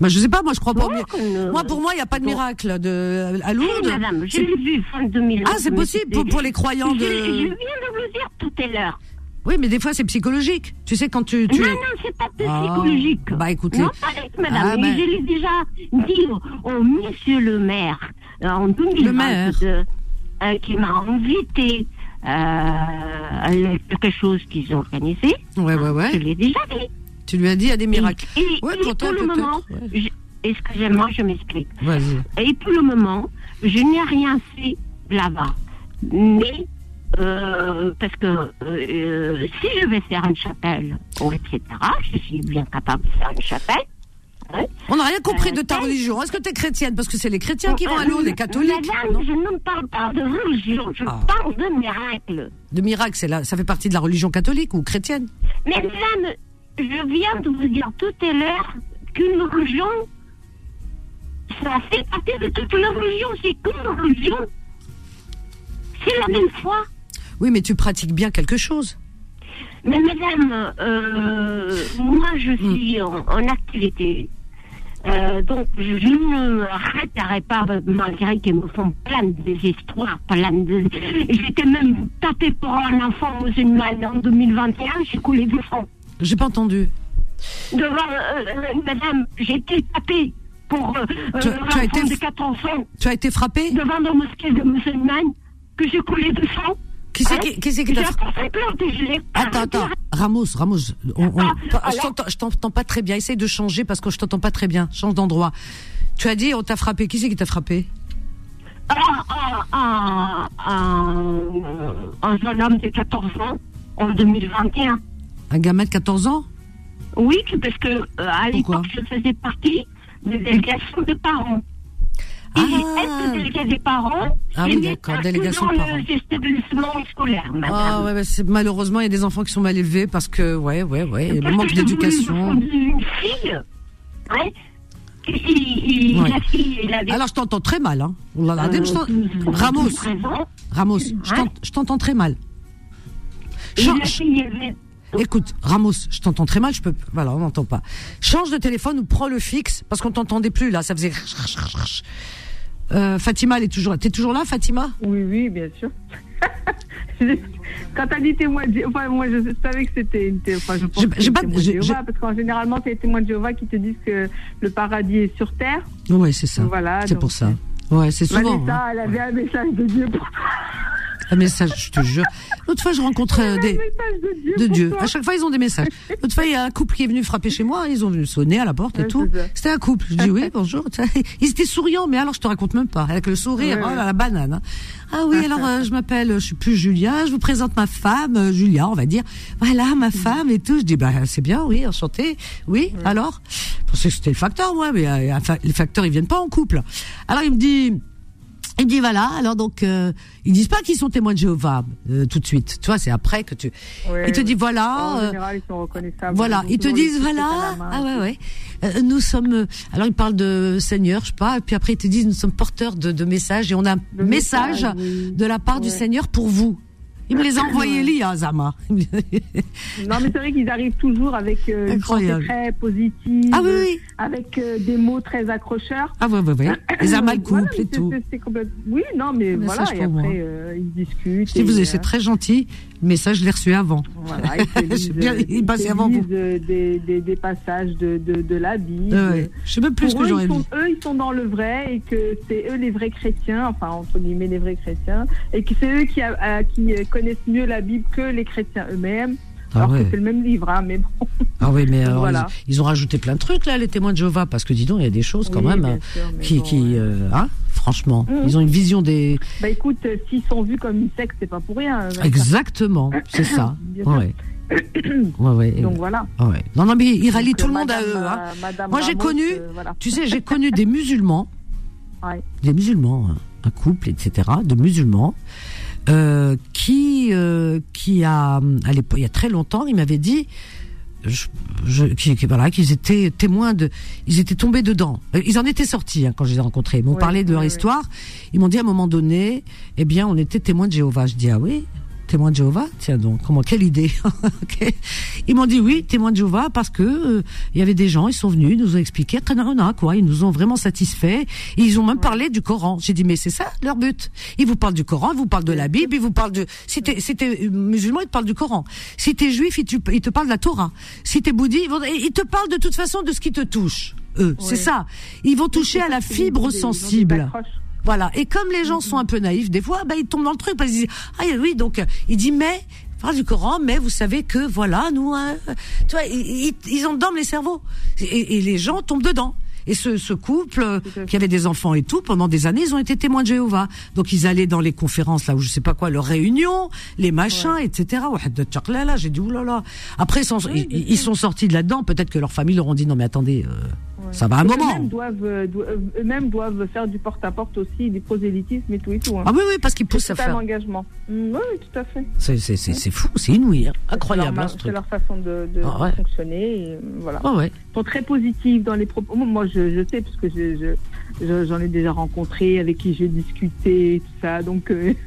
Bah, je sais pas, moi je crois pas. euh, Moi, pour moi, il n'y a pas de miracle de à Lourdes. madame, je l'ai vu fin 2000. Ah, c'est possible pour, pour les croyants Je, je de. viens de vous le dire tout à l'heure. Oui, mais des fois c'est psychologique. Tu sais quand tu. tu Non, non, c'est pas Ah, psychologique. bah, écoute, Non, les- pas avec madame. Ah, mais je l'ai déjà dit au, au monsieur le maire euh, en 2022 euh, qui m'a invité euh, à quelque chose qu'ils ont organisé. Ouais, ouais, Je ouais. l'ai déjà dit. Tu lui as dit il y a des miracles. Et, et- Ouais, et pour toi, pour le moment, ouais. excusez-moi, je m'explique. Vas-y. Et pour le moment, je n'ai rien fait là-bas. Mais euh, parce que euh, si je vais faire une chapelle, etc., je suis bien capable de faire une chapelle. hein. On n'a rien compris Euh, de ta quel- religion. Est-ce que tu es chrétienne? Parce que c'est les chrétiens qui vont à Lourdes, les catholiques. Madame, non? je ne parle pas de religion, je Ah. parle de miracle. De miracle, c'est là, ça fait partie de la religion catholique ou chrétienne? Mais madame, je viens de vous dire tout à l'heure qu'une religion, ça fait partie de toute la religion, c'est qu'une religion. C'est la même foi. Oui, mais tu pratiques bien quelque chose. Mais madame, euh, moi je suis en, en activité. Euh, donc je ne m'arrêterai pas malgré qu'ils me font plein des histoires, plein de... J'étais même tapée pour un enfant musulman en 2021, j'ai coulé du sang. J'ai pas entendu. Devant, euh, euh, madame, j'ai été tapée pour euh, Tu- euh, tu as un été de 4 enfants Tu as été frappé devant la mosquée de musulmane que j'ai coulé du sang. Qui c'est Hein qui, qui qui t'a Attends, attends. Ramos, Ramos, on- on- Ah, je alors t'entends- je t'entends pas très bien. Essaye de changer parce que je t'entends pas très bien. Change d'endroit. Tu as dit on t'a frappé. Qui c'est qui t'a frappé? Ah, ah, ah, ah, un jeune homme de 14 ans en 2021. Un gamin de 14 ans? Oui, parce que euh, à l'époque, je faisais partie de délégation de parents. Et Ah. être délégué des parents, Ah oui, d'accord, délégation de parents. établissements scolaires, madame. Ah ouais, ouais, c'est- malheureusement il y a des enfants qui sont mal élevés parce que ouais, ouais, ouais, le Parce manque d'éducation. Une fille, hein, il, il- Ouais. la fille, avait Alors je t'entends très mal, hein. Oh là là, euh, je t'en- 12 Ramos, 13 ans. Ramos, je t'en- je t'entends très mal. Et la fille, avait- Écoute, Ramos, je t'entends très mal, je peux. Voilà, on n'entend pas. Change de téléphone ou prends le fixe parce qu'on t'entendait plus là, ça faisait. Euh, Fatima, elle est toujours. T'es toujours là, Fatima? Oui, oui, bien sûr. *laughs* Quand t'as dit témoin de Jéhovah, enfin, moi je savais que c'était une té- enfin, je c'était pas- témoin de Jéhovah, parce qu'en généralement c'est les témoins de Jéhovah qui te disent que le paradis est sur terre. Ouais, c'est ça. Voilà, c'est pour ça. Ouais, c'est souvent. Vanessa, hein. elle avait un message de Dieu pour *laughs* Un message, je te jure. L'autre fois, je rencontrais euh, des. de Dieu. De. À chaque fois, ils ont des messages. L'autre fois, il y a un couple qui est venu frapper chez moi. Ils ont venu sonner à la porte et Ouais, tout. C'était un couple. Je dis oui, bonjour. *laughs* Ils étaient souriants, mais alors je te raconte même pas. Avec le sourire, Ouais, oh ouais. la banane. hein. Ah oui, alors euh, je m'appelle, je suis plus Julia. Je vous présente ma femme, euh, Julia, on va dire. Voilà, ma femme et tout. Je dis bah c'est bien, oui, enchanté. Oui, alors? Je pensais que c'était le facteur, moi, mais euh, les facteurs ils viennent pas en couple. Alors il me dit. Il me dit voilà, alors donc euh, ils disent pas qu'ils sont témoins de Jéhovah euh, tout de suite. Tu vois, c'est après que tu. Ouais, il te dit voilà. En euh, général, ils sont reconnaissables. voilà, ils te disent voilà, ah ouais ouais, Euh, nous sommes, euh, alors ils parlent de Seigneur, je sais pas, et puis après ils te disent nous sommes porteurs de, de messages et on a un Le message message, oui. de la part du. Seigneur pour vous. Il me les a envoyés li, hein, Zama. Non, mais c'est vrai qu'ils arrivent toujours avec euh, une pensée Incroyable. très positive, ah oui oui, avec euh, des mots très accrocheurs. ah ouais ouais ouais, *clears throat* les a mal Voilà, couple et tout. c'est- c'est complète- Oui, non, mais Message voilà, et après, euh, ils discutent. Je dis et, vous euh, c'est très gentil, le message je l'ai reçu avant. Voilà, euh, *laughs* il passait avant vous. euh, des, des, des passages de, de, de la Bible. Ouais, ouais. Je sais même plus ce que j'aurais dit. eux, ils sont dans le vrai et que c'est eux les vrais chrétiens, enfin entre guillemets les vrais chrétiens, et que c'est eux qui, qui euh, connaissent mieux la Bible que les chrétiens eux-mêmes. Ah alors ouais. que c'est le même livre, hein, mais bon. Ah oui, mais alors, Voilà. ils, ils ont rajouté plein de trucs là, les témoins de Jéhovah, parce que dis donc, il y a des choses quand Oui, même hein, sûr, mais qui, bon, qui, ouais. euh, hein, franchement, Mhm. ils ont une vision des. Bah écoute, euh, s'ils sont vus comme une secte, c'est pas pour rien. euh, Exactement, *coughs* c'est ça. Ouais. Ouais, *coughs* ouais. Donc voilà. ouais. Non, non, mais ils rallient tout le monde à eux. Hein. euh, Madame Moi, j'ai connu- euh, voilà. Tu sais, j'ai connu des musulmans, *laughs* des musulmans, hein, un couple, etc., de musulmans, euh, qui, euh, qui a, à l'époque, il y a très longtemps, il m'avait dit, je, je, qui, qui- voilà, qu'ils étaient témoins de, ils étaient tombés dedans. Euh, Ils en étaient sortis hein, quand je les ai rencontrés. Ils m'ont parlé de leur histoire. Ils m'ont dit à un moment donné, eh bien, on était témoins de Jéhovah. Je dis ah oui. Témoins de Jéhovah Tiens donc, comment quelle idée *laughs* Ok. Ils m'ont dit oui, témoins de Jéhovah parce que euh, il y avait des gens, ils sont venus, ils nous ont expliqué Kanarona, quoi, ils nous ont vraiment satisfaits. Et ils ont même parlé du Coran. J'ai dit mais c'est ça leur but. Ils vous parlent du Coran, ils vous parlent de la Bible, ils vous parlent de si t'es si t'es musulman, ils te parlent du Coran. Si t'es juif, ils te, ils te parlent de la Torah. Si t'es bouddhiste, ils, vont- ils te parlent de toute façon de ce qui te touche. Eux, c'est ça. Ils vont toucher à la fibre sensible. Voilà. Et comme les gens sont un peu naïfs, des fois, bah, ils tombent dans le truc parce qu'ils disent, ah oui, donc, euh, il dit, mais, parle du Coran, mais vous savez que, voilà, nous, hein, tu vois, ils, ils, endorment les cerveaux. Et, et les gens tombent dedans. Et ce, ce couple euh, qui avait des enfants et tout, pendant des années, ils ont été témoins de Jéhovah. Donc ils allaient dans les conférences là où je sais pas quoi, leurs réunions, les machins, etc. Ouais, là, j'ai dit oulala. Après ils sont, Oui, ils, sont sortis de là-dedans. Peut-être que leur famille leur ont dit non mais attendez, euh, ça va un moment. Eux-mêmes doivent, euh, euh, eux-mêmes doivent faire du porte-à-porte aussi, du prosélytisme et tout et tout. Hein. Ah oui oui parce qu'ils poussent c'est à tout un faire. engagement. Mm, oui, oui, tout à fait. C'est c'est c'est c'est fou, c'est inouï, hein. incroyable C'est leur, hein, c'est leur façon de, de Ah ouais. fonctionner. Et, euh, voilà. Ah ouais. Ils sont très positifs dans les propos. Moi, je, je sais, parce que je, je- je- j'en ai déjà rencontré, avec qui j'ai discuté, tout ça. Donc, euh, *laughs*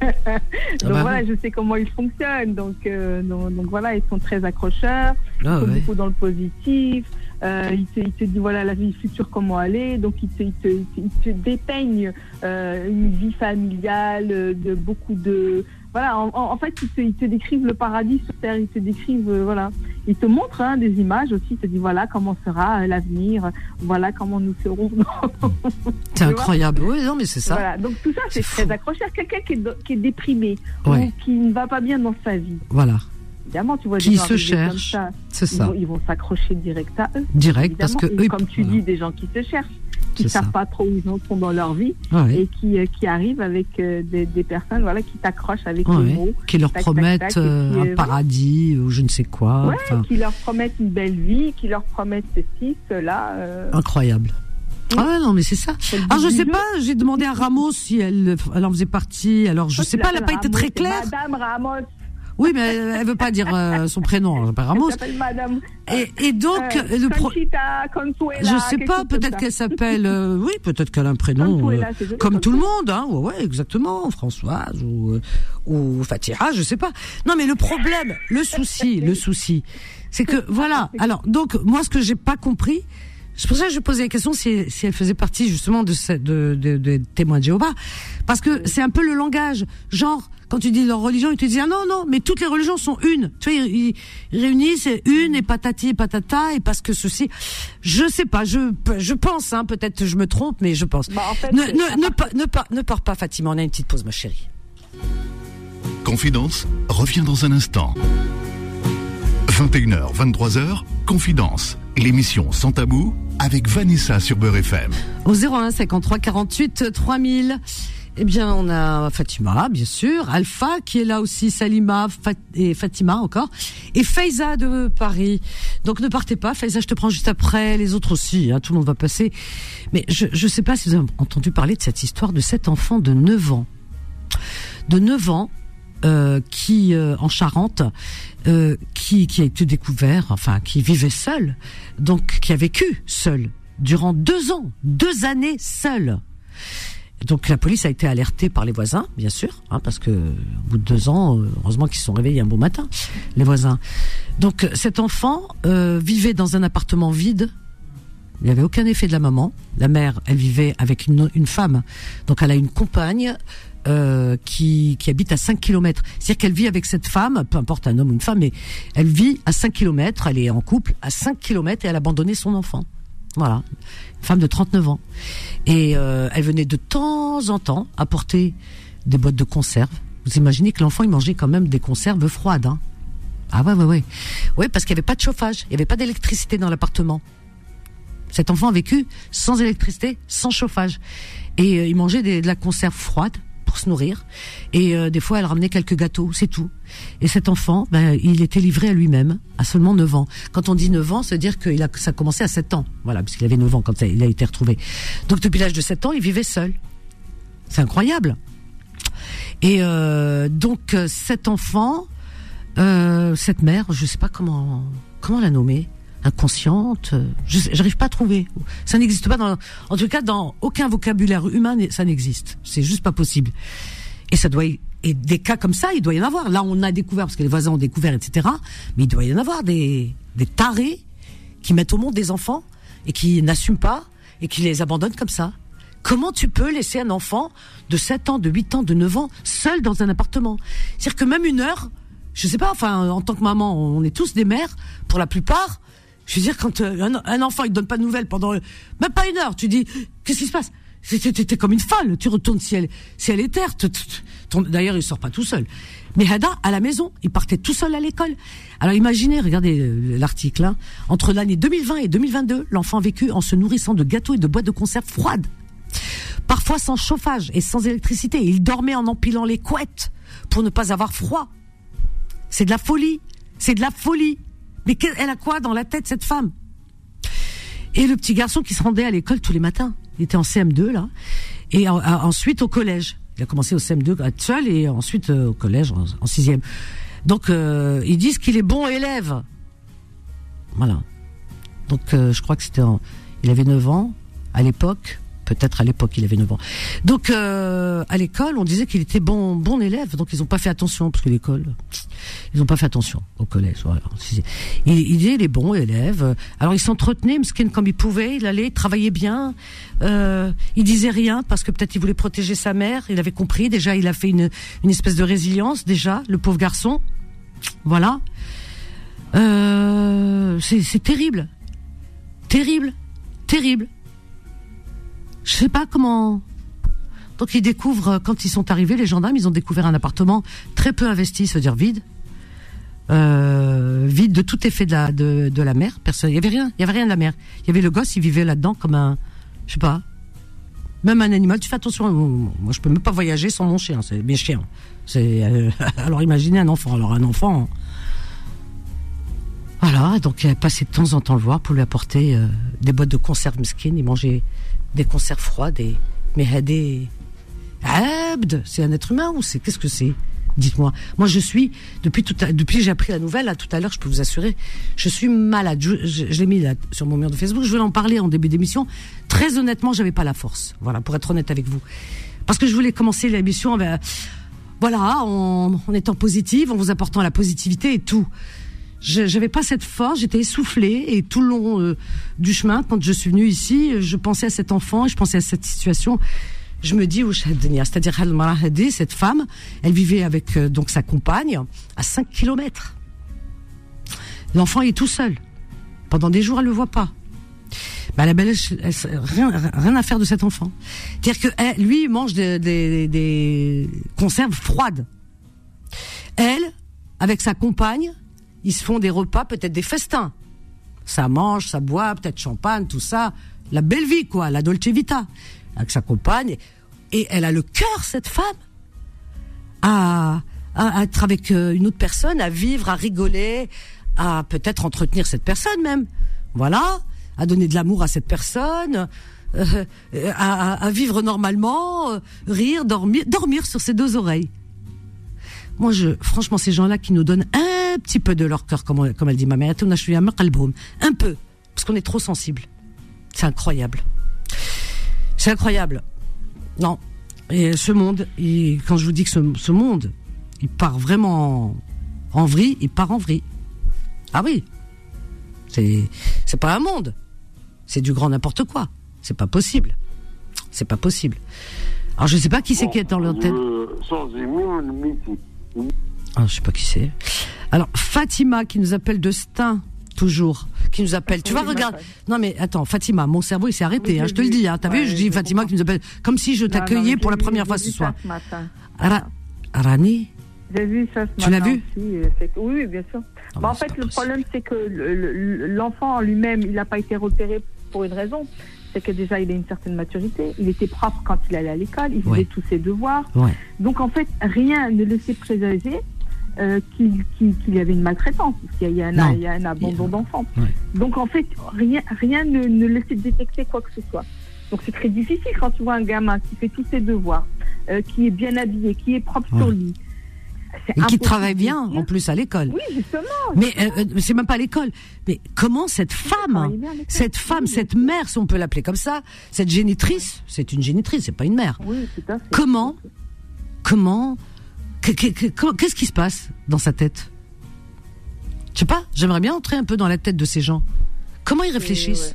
donc bah voilà, je sais comment ils fonctionnent. Donc, euh, donc, donc voilà, ils sont très accrocheurs, Ah ils sont ouais. beaucoup dans le positif. Euh, il, te, il te dit voilà la vie future comment aller. Donc il te, il te, il te, il te dépeigne euh, une vie familiale euh, de beaucoup de voilà. En, fait ils te, décrivent le paradis sur terre. Ils te décrivent euh, voilà. Ils te montrent hein, des images aussi. Ils te disent voilà comment sera l'avenir. Voilà comment nous serons. *laughs* C'est incroyable. Oui non mais c'est ça. voilà. Donc tout ça c'est très accrocheur quelqu'un qui est, do- qui est déprimé Ouais. ou qui ne va pas bien dans sa vie. Voilà, évidemment tu vois des Qui se cherchent, c'est ils ça. vont, ils vont s'accrocher direct à eux Direct parce que eux, Et comme tu voilà. dis, des gens qui se cherchent, qui C'est savent ça. pas trop où ils en sont dans leur vie Ouais. et qui, euh, qui arrivent avec euh, des, des personnes voilà, qui t'accrochent avec Ouais. les mots, qui leur tac, promettent tac, euh, un euh, paradis ou je ne sais quoi. ouais, enfin, qui leur promettent une belle vie, qui leur promettent ceci, cela. incroyable. Ah non mais c'est ça. Alors je but sais pas, j'ai demandé à Ramos si elle, elle en faisait partie. Alors je sais pas, elle a pas été très claire. Madame Ramos. Oui, mais elle, elle veut pas dire euh, son prénom. Elle s'appelle Ramos. Elle s'appelle Madame. Et, et donc euh, le pro- Conchita, Consuela, je sais pas, peut-être qu'elle s'appelle. euh, oui, peut-être qu'elle a un prénom. Consuela, euh, joli, comme tout le monde, hein. Ouais, ouais, exactement. Françoise ou, ou Fatira, je sais pas. Non, mais le problème, le souci, *laughs* le souci, c'est que voilà. Alors, donc, moi, ce que j'ai pas compris, c'est pour ça que je posais la question si, si elle faisait partie justement de, de, de témoins de Jéhovah, parce que c'est un peu le langage, genre. Quand tu dis leur religion, ils te disent ah non non, mais toutes les religions sont une. Tu vois, ils, ils réunissent une et patati et patata et parce que ceci, je sais pas, je je pense, hein, peut-être je me trompe, mais je pense. Bah, en fait, Ne, c'est- ne, ne, pas- ne, pas- ne pars pas, Fatima. On a une petite pause, ma chérie. Confidence revient dans un instant. 21h, 23h, Confidence, l'émission sans tabou avec Vanessa sur Beurre FM. Au 01 53 48 3000. Eh bien, on a Fatima, bien sûr, Alpha qui est là aussi, Salima et Fatima encore, et Faiza de Paris. Donc ne partez pas, Faiza, je te prends juste après, les autres aussi, hein, tout le monde va passer. Mais je ne sais pas si vous avez entendu parler de cette histoire de cet enfant de 9 ans. De 9 ans, euh, qui euh, en Charente, euh, qui, qui a été découvert, enfin qui vivait seul, donc qui a vécu seul durant deux ans, deux années seul. Donc la police a été alertée par les voisins, bien sûr, hein, parce que au bout de deux ans, euh, heureusement qu'ils se sont réveillés un beau matin, les voisins. Donc cet enfant euh, vivait dans un appartement vide. Il n'y avait aucun effet de la maman. La mère, elle vivait avec une, une femme, donc elle a une compagne euh, qui, qui habite à 5 kilomètres. C'est-à-dire qu'elle vit avec cette femme, peu importe un homme ou une femme, mais elle vit à 5 kilomètres, elle est en couple à 5 kilomètres et elle a abandonné son enfant. Voilà, femme de 39 ans. Et euh, elle venait de temps en temps apporter des boîtes de conserve. Vous imaginez que l'enfant, il mangeait quand même des conserves froides. Hein ah ouais, ouais, ouais. Ouais, parce qu'il n'y avait pas de chauffage, il n'y avait pas d'électricité dans l'appartement. Cet enfant a vécu sans électricité, sans chauffage. Et euh, il mangeait de la conserve froide pour se nourrir. Et euh, des fois, elle ramenait quelques gâteaux, c'est tout. Et cet enfant, ben, il était livré à lui-même à seulement 9 ans. Quand on dit 9 ans, veut dire que ça a commencé à 7 ans. Voilà, parce qu'il avait 9 ans quand il a été retrouvé. Donc depuis l'âge de 7 ans, il vivait seul. C'est incroyable. Et euh, donc euh, cet enfant, cette mère, je sais pas comment comment la nommer, inconsciente, euh, j'arrive pas à trouver. Ça n'existe pas dans, en tout cas dans aucun vocabulaire humain, ça n'existe. C'est juste pas possible. Et ça doit et des cas comme ça, il doit y en avoir. Là, on a découvert parce que les voisins ont découvert, etc. Mais il doit y en avoir des des tarés qui mettent au monde des enfants et qui n'assument pas et qui les abandonnent comme ça. Comment tu peux laisser un enfant de 7 ans, de 8 ans, de 9 ans seul dans un appartement? C'est-à-dire que même une heure, je sais pas, enfin, en tant que maman, on est tous des mères, pour la plupart. Je veux dire, quand euh, un, enfant, il donne pas de nouvelles pendant même pas une heure, tu dis, qu'est-ce qui se passe? T'es comme une folle. Tu retournes si elle est terre. D'ailleurs, il sort pas tout seul. Mais Hada, à la maison, il partait tout seul à l'école. Alors imaginez, regardez euh, l'article, hein. entre l'année 2020 et 2022, l'enfant vécu en se nourrissant de gâteaux et de boîtes de conserve froides. Parfois sans chauffage et sans électricité. Il dormait en empilant les couettes pour ne pas avoir froid. C'est de la folie. C'est de la folie. Mais elle a quoi dans la tête, cette femme? Et le petit garçon qui se rendait à l'école tous les matins. Il était en CM2, là. Et ensuite au collège. Il a commencé au CM2 à être seul et ensuite euh, au collège en, sixième. Donc euh, ils disent qu'il est bon élève. Voilà. Donc euh, je crois que c'était il avait 9 ans à l'époque peut-être à l'époque il avait 9 ans. Donc euh, à l'école, on disait qu'il était bon bon élève, donc ils n'ont pas fait attention parce que l'école, ils n'ont pas fait attention au collège. Il, il disait il est bon élève. Alors il s'entretenait, Mskin comme il pouvait, il allait travailler bien. Euh, il disait rien parce que peut-être il voulait protéger sa mère. Il avait compris déjà, il a fait une une espèce de résilience déjà, le pauvre garçon. Voilà. Euh, c'est terrible, terrible, terrible. Je sais pas comment. Donc ils découvrent, euh, quand ils sont arrivés, les gendarmes, ils ont découvert un appartement très peu investi, c'est-à-dire vide. Euh, vide de tout effet de la, de, la mer. Personne, il y avait rien, il y avait rien de la mer. Il y avait le gosse, il vivait là-dedans comme un, je sais pas, même un animal. Tu fais attention, moi je peux même pas voyager sans mon chien, c'est mes chiens. Euh, *laughs* alors imaginez un enfant. Alors un enfant, voilà, donc il passait de temps en temps le voir pour lui apporter des boîtes de conserve mesquines. Il mangeait des conserves froides et mais des abd, c'est un être humain ou c'est qu'est-ce que c'est? Dites-moi. Moi, je suis depuis tout depuis que j'ai appris la nouvelle là tout à l'heure, je peux vous assurer, je suis malade. Je, l'ai mis là sur mon mur de Facebook. Je voulais en parler en début d'émission. Très honnêtement, j'avais pas la force. Voilà, pour être honnête avec vous, parce que je voulais commencer l'émission. Ben, voilà, en, en étant positive, en vous apportant la positivité et tout j'avais pas cette force, j'étais essoufflée et tout le long euh, du chemin, quand je suis venue ici, je pensais à cet enfant, je pensais à cette situation. Je me dis, c'est-à-dire cette femme, elle vivait avec euh, donc sa compagne à 5 kilomètres. L'enfant est tout seul. Pendant des jours, elle le voit pas. Bah, la belle, rien, à faire de cet enfant. C'est-à-dire que lui, il mange des conserves froides. Elle, avec sa compagne, ils se font des repas, peut-être des festins. Ça mange, ça boit, peut-être champagne, tout ça. La belle vie, quoi, la dolce vita. Avec sa compagne. Et elle a le cœur, cette femme, à, à, être avec euh, une autre personne, à vivre, à rigoler, à peut-être entretenir cette personne même. Voilà. À donner de l'amour à cette personne. Euh, à, à, vivre normalement, euh, rire, dormir, dormir sur ses deux oreilles. Moi, je, franchement, ces gens-là qui nous donnent un petit peu de leur cœur, comme, comme elle dit ma mère, un peu, parce qu'on est trop sensible. C'est incroyable. C'est incroyable. Non. Et ce monde, quand je vous dis que ce, monde, il part vraiment en, vrille, il part en vrille. Ah oui. C'est, c'est pas un monde. C'est du grand n'importe quoi. C'est pas possible. C'est pas possible. Alors je sais pas qui c'est qui est dans l'antenne. Ah, je sais pas qui c'est. Alors, Fatima qui nous appelle de Stein, toujours, qui nous appelle. Tu vas regarder. Non, mais attends, Fatima, mon cerveau, il s'est arrêté, hein, je te le dis. Hein. T'as vu, je dis Fatima qui nous appelle, comme si je t'accueillais pour la première fois ce soir. Arani J'ai vu ça ce Tu l'as vu euh, Oui, bien sûr. bah, en fait, le problème, c'est que l'enfant lui-même, il n'a pas été repéré pour une raison c'est que déjà il a une certaine maturité, il était propre quand il allait à l'école, il faisait tous ses devoirs. Donc en fait, rien ne laissait présager euh, qu'il y avait une maltraitance, qu'il y, a un abandon d'enfants. Donc en fait, rien, rien ne, ne, laissait détecter quoi que ce soit. Donc c'est très difficile quand tu vois un gamin qui fait tous ses devoirs, euh, qui est bien habillé, qui est propre sur lui, et qui travaille bien en plus à l'école. Oui, justement. Mais euh, euh, c'est même pas à l'école. Mais comment cette femme, cette femme, cette mère, si on peut l'appeler comme ça, cette génitrice, c'est une génitrice, c'est pas une mère. Oui, tout à fait. Comment, comment, qu'est-ce qui se passe dans sa tête? Je sais pas. J'aimerais bien entrer un peu dans la tête de ces gens. Comment ils réfléchissent?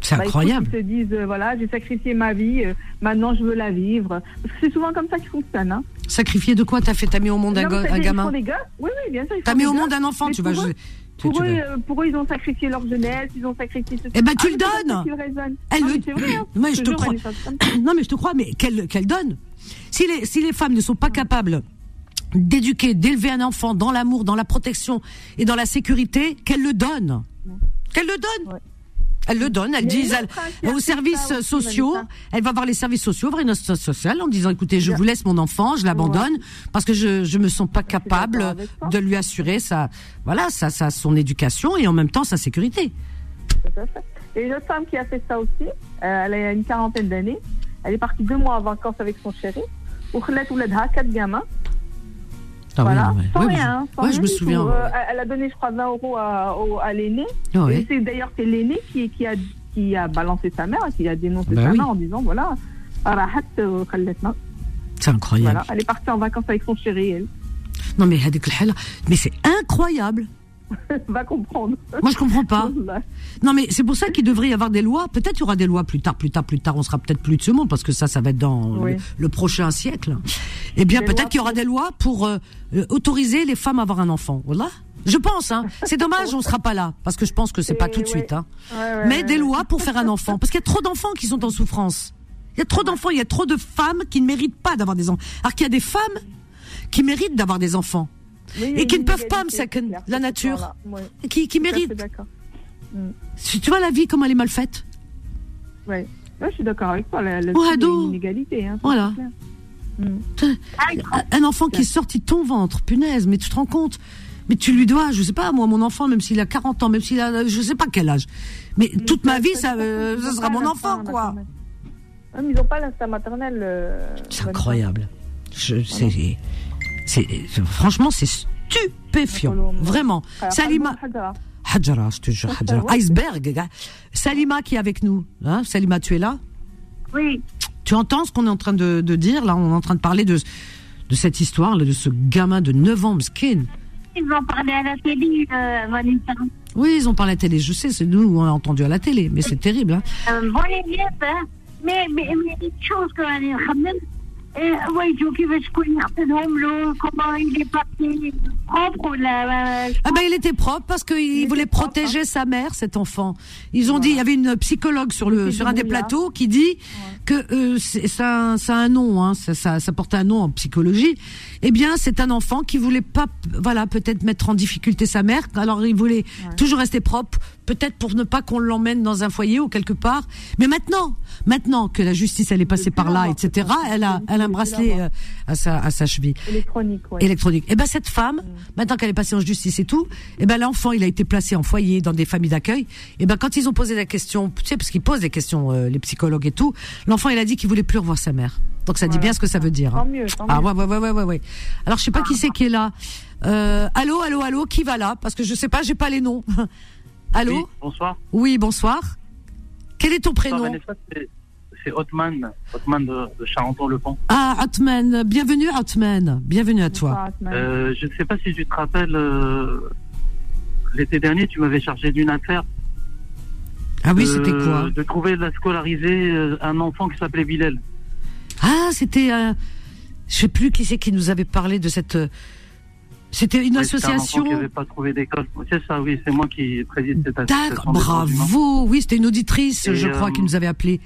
C'est bah, incroyable. ils se disent, euh, voilà, j'ai sacrifié ma vie, euh, maintenant je veux la vivre. Parce que c'est souvent comme ça qu'ils fonctionne. Hein. Sacrifier de quoi? T'as fait, t'as mis au monde un, gamin Oui, oui, bien sûr. T'as mis au monde un enfant, tu vas. Tu- Pour tu eux, veux. euh, pour eux, ils ont sacrifié leur jeunesse, ils ont sacrifié ce Eh ben, tu Ah, le c'est donnes. Elle Non, le- mais c'est vrai, hein. Mais je te crois. Non, mais je te crois, mais qu'elle qu'elle donne. Si les, si les femmes ne sont pas capables d'éduquer, d'élever un enfant dans l'amour, dans la protection et dans la sécurité, qu'elle le donne. Qu'elle le donne. Ouais. Elle le donne, elle Mais dit l'autre, elle- hein, qui a aux fait services ça aussi, sociaux, Vanessa. elle va voir les services sociaux, voir une assistance sociale en disant écoutez, je Bien. vous laisse mon enfant, je l'abandonne parce que je je me sens pas capable d'accord avec toi. de lui assurer sa voilà, sa, sa son éducation et en même temps sa sécurité. Tout à fait. Et une autre femme qui a fait ça aussi, euh, elle a une quarantaine d'années. Elle est partie deux mois en vacances avec son chéri. وخلات ولادها quatre gamins. Ah voilà, sans ouais, rien. Sans je me souviens. Euh, elle a donné, je crois, 20 euros à, à l'aîné. Ah oh, c'est d'ailleurs c'est l'aîné qui, a, qui a balancé sa mère, qui a dénoncé bah sa oui. mère en disant voilà, euh, c'est incroyable. Voilà, elle est partie en vacances avec son chéri, elle. Non, mais mais c'est incroyable. *laughs* Va comprendre. Moi je comprends pas. Wallah. *laughs* Non mais c'est pour ça qu'il devrait y avoir des lois. Peut-être il y aura des lois plus tard, plus tard, plus tard. On sera peut-être plus de ce monde parce que ça, ça va être dans Oui. le, le prochain siècle. Eh bien peut-être qu'il y aura pour- des lois pour euh, euh, autoriser les femmes à avoir un enfant. Voilà. Je pense. Hein. C'est *laughs* dommage, on sera pas là parce que je pense que c'est pas tout de ouais. suite. Hein. Ouais, ouais, Mais des lois pour faire un enfant parce qu'il y a trop d'enfants qui sont en souffrance. Il y a trop d'enfants, il y a trop de femmes qui ne méritent pas d'avoir des enfants. Alors qu'il y a des femmes qui méritent d'avoir des enfants Oui, et qui ne peuvent pas me inégalité, second claire, la nature. Ouais, et qui, qui méritent. d'accord. Tu tu vois la vie comment elle est mal faite. Ouais. Ouais, je suis d'accord avec toi. La, la, Ouais, une inégalité. Hein, Voilà. Mm. Un enfant qui est sorti de ton ventre, punaise, mais tu te rends compte? Mais tu lui dois, je sais pas, moi, mon enfant, même s'il a 40 ans, même s'il a, je sais pas quel âge. Mais Mais toute ma vie, ça- ça, euh, ça sera mon enfant, quoi. ils n'ont pas l'instinct maternel. euh, C'est incroyable. Je- c'est, c'est, franchement, c'est stupéfiant. Vraiment. Alors, Salima, Hadra. Hadjara, je te jure. Iceberg. Salima qui est avec nous. Hein, Salima, tu es là? Oui, Tu entends ce qu'on est en train de, de dire là? On est en train de parler de, de cette histoire, de ce gamin de 9 ans, skin. ils vont parler à la télé, euh, Vanessa. Oui, ils ont parlé à la télé, je sais, c'est nous, on a entendu à la télé, mais c'est terrible. Hein. Euh, bon élève, hein. mais mais mais chose que il est parti? Propre là, Ah ben il était propre parce qu'il voulait protéger sa mère, cet enfant. Ils ont dit, il y avait une psychologue sur le sur un des plateaux qui dit que euh, ça, ça a un nom, hein. ça, ça, porte un nom en psychologie. Eh bien, c'est un enfant qui voulait pas, voilà, peut-être mettre en difficulté sa mère. Alors il voulait toujours rester propre, peut-être pour ne pas qu'on l'emmène dans un foyer ou quelque part. Mais maintenant, maintenant que la justice elle est passée par là, etc. Elle a, elle a un bracelet euh, à sa à sa cheville Électronique, ouais. électronique. Et ben cette femme, maintenant qu'elle est passée en justice et tout, et ben l'enfant il a été placé en foyer dans des familles d'accueil. Et ben quand ils ont posé la question, tu sais parce qu'ils posent des questions euh, les psychologues et tout, l'enfant il a dit qu'il voulait plus revoir sa mère. Donc ça dit bien ce que ça veut dire. Tant hein. mieux, tant Ah ouais ouais ouais ouais ouais. Alors je sais pas qui c'est qui est là. Euh, allô allô allô qui va là? Parce que je sais pas j'ai pas les noms. *laughs* allô Oui, bonsoir. oui. bonsoir. Quel est ton prénom Vanessa, c'est- Otman, Otman de, de Charenton-le-Pont. Ah Atman, bienvenue Atman, bienvenue à toi. Euh, je ne sais pas si tu te rappelles, euh, l'été dernier, tu m'avais chargé d'une affaire. Ah oui de- c'était quoi De trouver la scolariser euh, un enfant qui s'appelait Bilal. Ah, c'était. Euh, je sais plus qui c'est qui nous avait parlé de cette. C'était une c'était un association. qui n'avait pas trouvé d'école. C'est ça, oui, c'est moi qui préside cette association. D'accord, bravo. Oui, c'était une auditrice, Et, je crois, euh, qui nous avait appelé.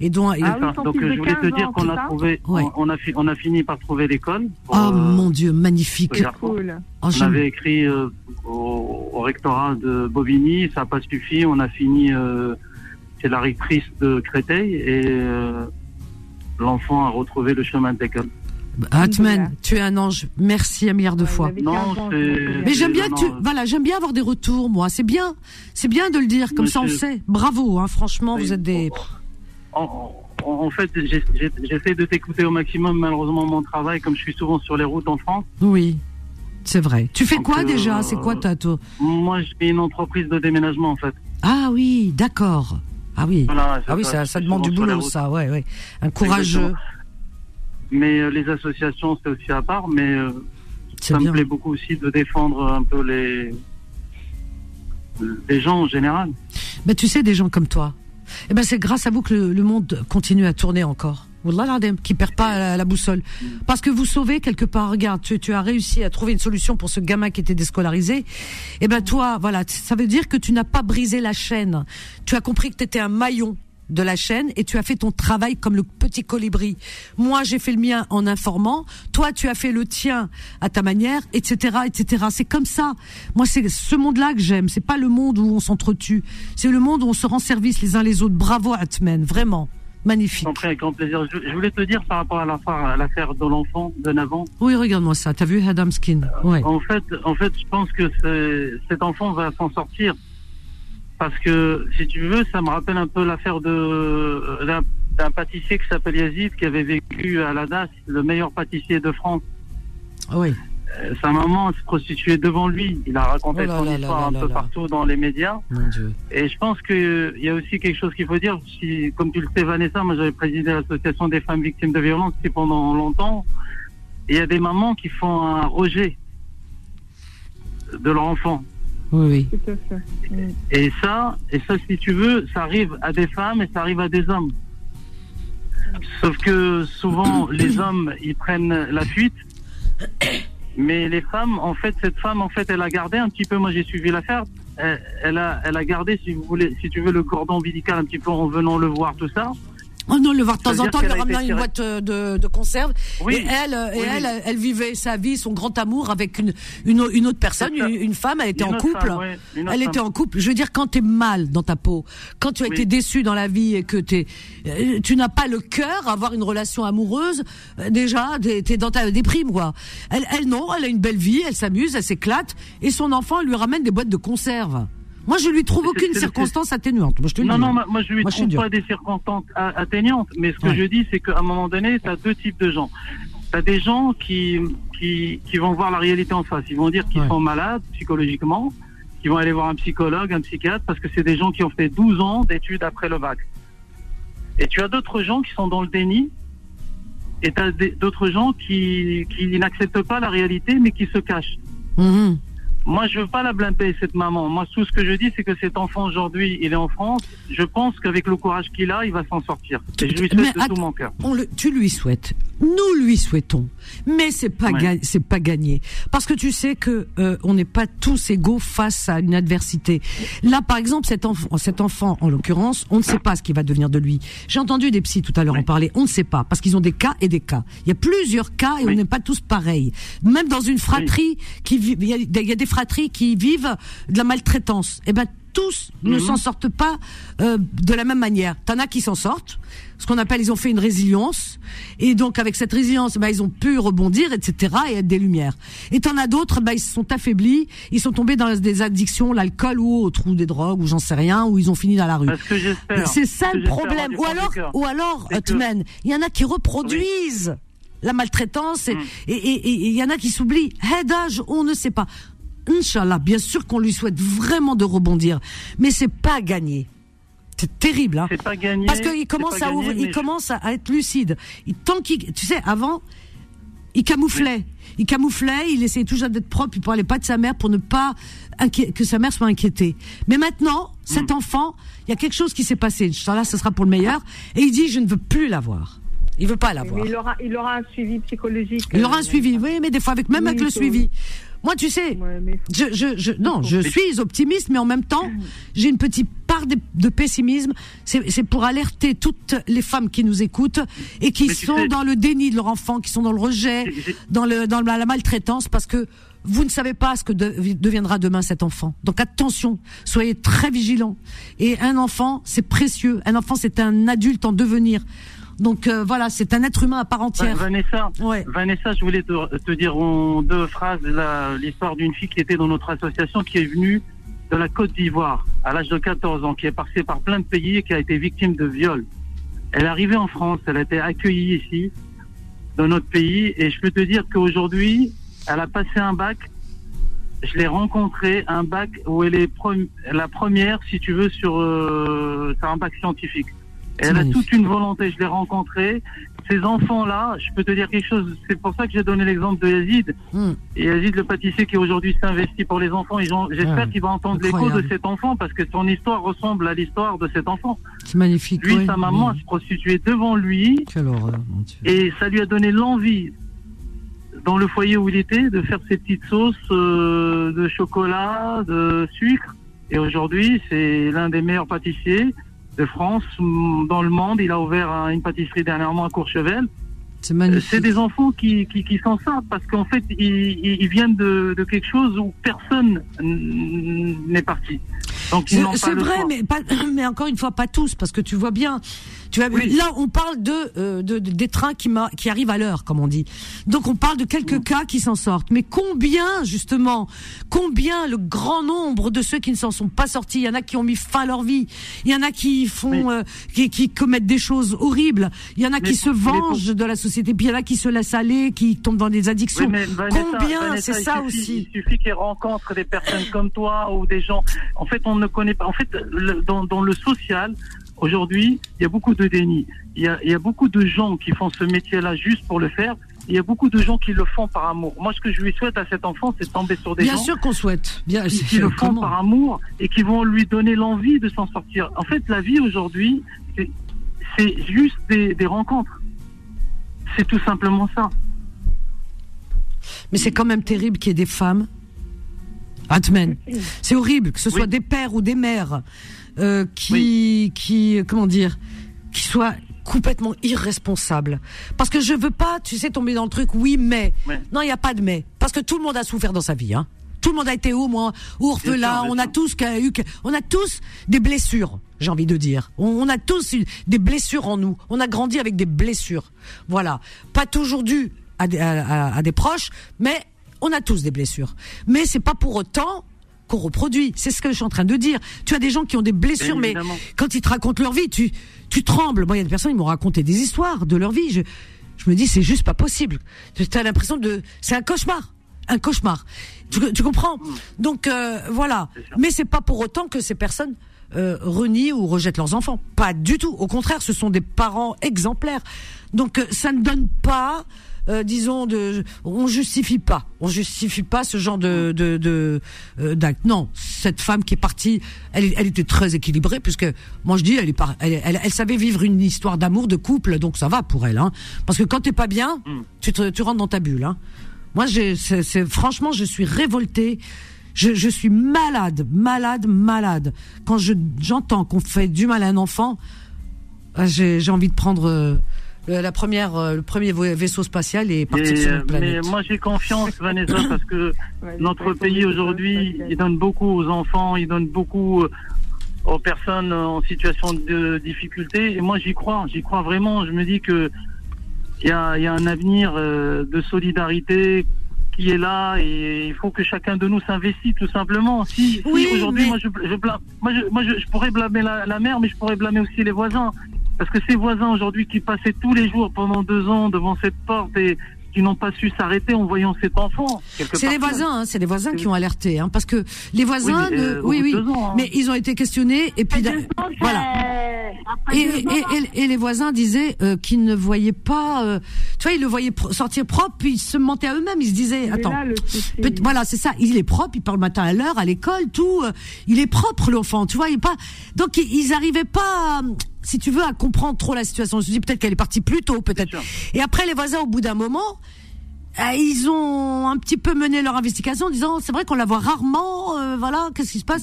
Et dont. et- Ah oui, Enfin, son Donc je voulais te 15 dire qu'on c'est a trouvé, Ouais. on, on a fi- on a fini par trouver l'école. oh euh, mon Dieu, magnifique. Cool. Oh, On j'aime- avait écrit euh, au, au rectorat de Bobigny, ça n'a pas suffi. On a fini euh, chez la rectrice de Créteil et euh, l'enfant a retrouvé le chemin de l'école. Atman, tu es un ange. Merci un milliard de Ouais, fois. il avait 15 Non, ans, c'est- je me souviens. Mais j'aime bien tu, voilà, j'aime bien avoir des retours, moi. C'est bien, c'est bien de le dire, comme ça on sait. Bravo, hein, franchement, vous êtes des. En, en- en fait, j'essaie de t'écouter au maximum. Malheureusement, mon travail, comme je suis souvent sur les routes en France, Oui, c'est vrai. Tu fais Donc, quoi euh, déjà? C'est quoi ta toi? moi, j'ai une entreprise de déménagement en fait. Ah oui, d'accord. Ah oui. Voilà, Ah oui, ça, demande du boulot, ça, ouais, ouais. Un courageux, Exactement. Mais euh, les associations, c'est aussi à part. Mais euh, ça bien. me plaît beaucoup aussi de défendre un peu les les gens en général. Ben, tu sais, des gens comme toi, eh ben, c'est grâce à vous que le, le monde continue à tourner encore. Wallah qui perd pas la, la boussole. Parce que vous sauvez quelque part, regarde, tu, tu as réussi à trouver une solution pour ce gamin qui était déscolarisé. Et ben toi, voilà, ça veut dire que tu n'as pas brisé la chaîne. Tu as compris que tu étais un maillon de la chaîne et tu as fait ton travail comme le petit colibri. Moi, j'ai fait le mien en informant. Toi, tu as fait le tien à ta manière, etc., etc. C'est comme ça. Moi, c'est ce monde-là que j'aime. C'est pas le monde où on s'entretue. C'est le monde où on se rend service les uns les autres. Bravo, Atmen. Vraiment. Magnifique. Compris avec grand plaisir. Je, je voulais te dire par rapport à l'affaire, de l'enfant de Navon. Oui, regarde-moi ça. T'as vu Adam Skin? Ouais. En fait, en fait, je pense que cet enfant va s'en sortir. Parce que, si tu veux, ça me rappelle un peu l'affaire de d'un d'un pâtissier qui s'appelle Yazid, qui avait vécu à la DAS, le meilleur pâtissier de France. Oui. Euh, Sa maman se prostituait devant lui. Il a raconté Oh là son là histoire là un peu partout dans les médias. Mon Dieu. Et je pense qu'il y a aussi quelque chose qu'il faut dire. Si, comme tu le sais, Vanessa, moi j'avais présidé l'association des femmes victimes de violences pendant longtemps. Il y a des mamans qui font un rejet de leur enfant. Oui, oui. Tout à fait. Mm. Et ça, et ça, si tu veux, ça arrive à des femmes et ça arrive à des hommes. Sauf que souvent, *coughs* les hommes, ils prennent la fuite. Mais les femmes, en fait, cette femme, en fait, elle a gardé un petit peu, moi j'ai suivi l'affaire, elle, elle a, elle a gardé, si vous voulez, si tu veux, le cordon ombilical un petit peu en venant le voir, tout ça. Oh non, le voir de temps en temps, lui été une boîte euh, de, de conserve. Oui. Et elle, euh, et elle, oui. elle vivait sa vie, son grand amour avec une, une, autre personne, une, une femme, elle était Une en couple. femme, elle femme. était en couple. Je veux dire, quand t'es mal dans ta peau, quand tu as été déçu dans la vie et que t'es, euh, tu n'as pas le cœur à avoir une relation amoureuse, euh, déjà, t'es t'es dans ta déprime, quoi. Elle, elle, non, elle a une belle vie, elle s'amuse, elle s'éclate, et son enfant lui ramène des boîtes de conserve. Moi, je lui trouve aucune circonstance atténuante. Moi, je te le Non, dis. non, moi, je lui Moi, je trouve dur. pas des circonstances a- atteignantes, mais ce que Ouais. je dis, c'est qu'à un moment donné, tu as deux types de gens. Tu as des gens qui, qui, qui vont voir la réalité en face. Ils vont dire qu'ils Ouais. sont malades psychologiquement, qui vont aller voir un psychologue, un psychiatre, parce que c'est des gens qui ont fait 12 ans d'études après le bac. Et tu as d'autres gens qui sont dans le déni, et tu as d'autres gens qui, qui n'acceptent pas la réalité, mais qui se cachent. Mhm. Moi, je veux pas la blâmer, cette maman. Moi, tout ce que je dis, c'est que cet enfant, aujourd'hui, il est en France. Je pense qu'avec le courage qu'il a, il va s'en sortir. Et je lui souhaite de tout mon cœur. on le, tu lui souhaites, nous lui souhaitons, mais c'est pas Ouais. c'est pas gagné parce que tu sais que euh, on n'est pas tous égaux face à une adversité. Là, par exemple, cet enfant, cet enfant en l'occurrence, on ne sait pas ce qui va devenir de lui. J'ai entendu des psys tout à l'heure en parler. On ne sait pas parce qu'ils ont des cas et des cas. Il y a plusieurs cas et on n'est pas tous pareils. Même dans une fratrie qui il y a, il y a des fratries qui vivent de la maltraitance. Eh ben tous ne Mhm. s'en sortent pas euh, de la même manière. T'en as qui s'en sortent, ce qu'on appelle, ils ont fait une résilience, et donc avec cette résilience, bah, ils ont pu rebondir, etc., et être des lumières. Et t'en as d'autres, bah, ils se sont affaiblis, ils sont tombés dans des addictions, l'alcool ou autre, ou des drogues, ou j'en sais rien, ou ils ont fini dans la rue. C'est ça le problème. Ou alors, ou alors, Hotman, il y en a qui reproduisent la maltraitance et Mm. et- et- et il y en a qui s'oublient. Head âge, on ne sait pas. Inch'Allah, bien sûr qu'on lui souhaite vraiment de rebondir, mais c'est pas gagné. C'est terrible, hein. C'est pas gagné. Parce qu'il commence à gagné, ouvrir, il je- commence à, être lucide. Il, tant qu'il, tu sais, avant, il camouflait. Il camouflait, il essayait toujours d'être propre, il parlait pas de sa mère pour ne pas que sa mère soit inquiétée. Mais maintenant, cet Hmm. enfant, il y a quelque chose qui s'est passé. Inch'Allah, ce sera pour le meilleur. Et il dit, je ne veux plus la voir. Il veut pas la voir. Il aura, il aura un suivi psychologique. Il aura un euh, suivi, oui, mais des fois avec même Oui, avec le suivi. Moi, tu sais, Ouais, mais je, je, je, non, je suis optimiste, mais en même temps, j'ai une petite part de, de pessimisme. C'est c'est pour alerter toutes les femmes qui nous écoutent et qui Mais tu sont sais- dans le déni de leur enfant, qui sont dans le rejet, dans le dans la, la maltraitance, parce que vous ne savez pas ce que de- deviendra demain cet enfant. Donc attention, soyez très vigilants. Et un enfant, c'est précieux. Un enfant, c'est un adulte en devenir. Donc euh, voilà, c'est un être humain à part entière. Vanessa, Ouais. Vanessa, je voulais te, te dire en deux phrases l'histoire d'une fille qui était dans notre association, qui est venue de la Côte d'Ivoire à l'âge de 14 ans, qui est passée par plein de pays et qui a été victime de viol. Elle est arrivée en France, elle a été accueillie ici, dans notre pays, et je peux te dire qu'aujourd'hui, elle a passé un bac. Je l'ai rencontrée, un bac où elle est la première, si tu veux, sur, euh, sur un bac scientifique. Elle a toute une volonté. Je l'ai rencontrée. Ces enfants-là, je peux te dire quelque chose. C'est pour ça que j'ai donné l'exemple de Yazid. Hmm. Et Yazid, le pâtissier qui aujourd'hui s'investit pour les enfants. J'espère Ouais. qu'il va entendre l'écho de cet enfant parce que son histoire ressemble à l'histoire de cet enfant. C'est magnifique. Lui, oui, sa maman oui. se prostituait devant lui Quelle horreur, mon Dieu. et ça lui a donné l'envie, dans le foyer où il était, de faire ses petites sauces euh, de chocolat, de sucre. Et aujourd'hui, c'est l'un des meilleurs pâtissiers de France, mm, dans le monde. Il a ouvert un- une pâtisserie dernièrement à Courchevel. C'est Euh, magnifique. C'est des enfants qui, qui, qui s'en sortent parce qu'en fait, ils, viennent de, de quelque chose où personne n'est parti. Donc, ils C'est vrai, mais, pas, *coughs* mais encore une fois, pas tous, parce que tu vois bien. Tu vois, Oui. Là, on parle de, euh, de, de- des trains qui, qui arrivent à l'heure, comme on dit. Donc, on parle de quelques cas qui s'en sortent. Mais combien, justement, combien le grand nombre de ceux qui ne s'en sont pas sortis? Il y en a qui ont mis fin à leur vie. Il y en a qui font, euh, qui, qui commettent des choses horribles. Il y en a Mais- qui se vengent de la société. Puis il y en a qui se laissent aller, qui tombent dans des addictions. Oui, mais Vanessa, combien C'est ça suffit- aussi. Il suffit qu'ils rencontrent des personnes comme toi ou des gens. En fait, on ne connaît pas. En fait, le- dans, dans le social, aujourd'hui, il y a beaucoup de déni. Il y a, il y a beaucoup de gens qui font ce métier-là juste pour le faire. Il y a beaucoup de gens qui le font par amour. Moi, ce que je lui souhaite à cet enfant, c'est de tomber sur des Bien gens sûr qu'on souhaite. Bien, qui, qui le font comment par amour et qui vont lui donner l'envie de s'en sortir. En fait, la vie aujourd'hui, c'est- c'est juste des, des rencontres. C'est tout simplement ça. Mais c'est quand même terrible qu'il y ait des femmes. Atmen. C'est horrible que ce soit Oui. des pères ou des mères euh, qui, qui, comment dire, qui soient complètement irresponsables. Parce que je veux pas, tu sais, tomber dans le truc. Oui, mais Ouais. non, il n'y a pas de mais. Parce que tout le monde a souffert dans sa vie. Hein. Tout le monde a été au moins orphelin. On a tous eu, on a tous des blessures. J'ai envie de dire. On, on a tous eu des blessures en nous. On a grandi avec des blessures. Voilà. Pas toujours dû à des, à- à- à des proches, mais on a tous des blessures. Mais c'est pas pour autant qu'on reproduit. C'est ce que je suis en train de dire. Tu as des gens qui ont des blessures, mais quand ils te racontent leur vie, tu, tu trembles. Moi, il y a des personnes qui m'ont raconté des histoires de leur vie. Je, je me dis, c'est juste pas possible. Tu as l'impression de, c'est un cauchemar. Un cauchemar. Tu, tu comprends? Donc, euh, voilà. Mais c'est pas pour autant que ces personnes, euh, renient ou rejettent leurs enfants. Pas du tout. Au contraire, ce sont des parents exemplaires. Donc, euh, ça ne donne pas, euh, disons, de, on justifie pas, on justifie pas ce genre de de, de euh, d'acte. Non, cette femme qui est partie, elle, elle était très équilibrée puisque moi je dis, elle est par, elle, elle, elle savait vivre une histoire d'amour, de couple, donc ça va pour elle. Hein. Parce que quand t'es pas bien, Mm. tu te, tu rentres dans ta bulle. Hein. Moi, j'ai, c'est, c'est- franchement, je suis révoltée. Je, je suis malade, malade, malade. Quand je, j'entends qu'on fait du mal à un enfant, ah, j'ai, j'ai envie de prendre euh, la première, euh, le premier vaisseau spatial et partir Et, sur euh, une planète. mais moi j'ai confiance Vanessa parce que *laughs* Ouais, notre pays aujourd'hui il donne beaucoup aux enfants, il donne beaucoup euh, aux personnes en situation de difficulté et moi j'y crois, j'y crois vraiment. Je me dis que il y a, il y a un avenir euh, de solidarité qui est là et il faut que chacun de nous s'investisse tout simplement. Si, si Oui, aujourd'hui mais- moi je, je blâme, moi, je, moi je, je pourrais blâmer la, la mère mais je pourrais blâmer aussi les voisins parce que ces voisins aujourd'hui qui passaient tous les jours pendant deux ans devant cette porte et qui n'ont pas su s'arrêter en voyant cet enfant. quelque C'est les voisins, hein, c'est les voisins qui ont alerté, hein, parce que les voisins, mais, ne- euh, oui, bout oui, ans, hein. mais ils ont été questionnés et puis voilà. Et, et, et- et les voisins disaient euh, qu'ils ne voyaient pas, euh, tu vois, ils le voyaient pro- sortir propre, puis ils se mentaient à eux-mêmes. Ils se disaient, attends, là, voilà, c'est ça. Il est propre, il part le matin à l'heure, à l'école, tout. euh, il est propre l'enfant, tu vois. Il est pas. Donc ils- ils arrivaient pas, euh, si tu veux, à comprendre trop la situation. Je me dis peut-être qu'elle est partie plus tôt, peut-être. Et après les voisins, au bout d'un moment. euh, Ils ont un petit peu mené leur investigation en disant c'est vrai qu'on la voit rarement, euh, voilà, qu'est-ce qui se passe?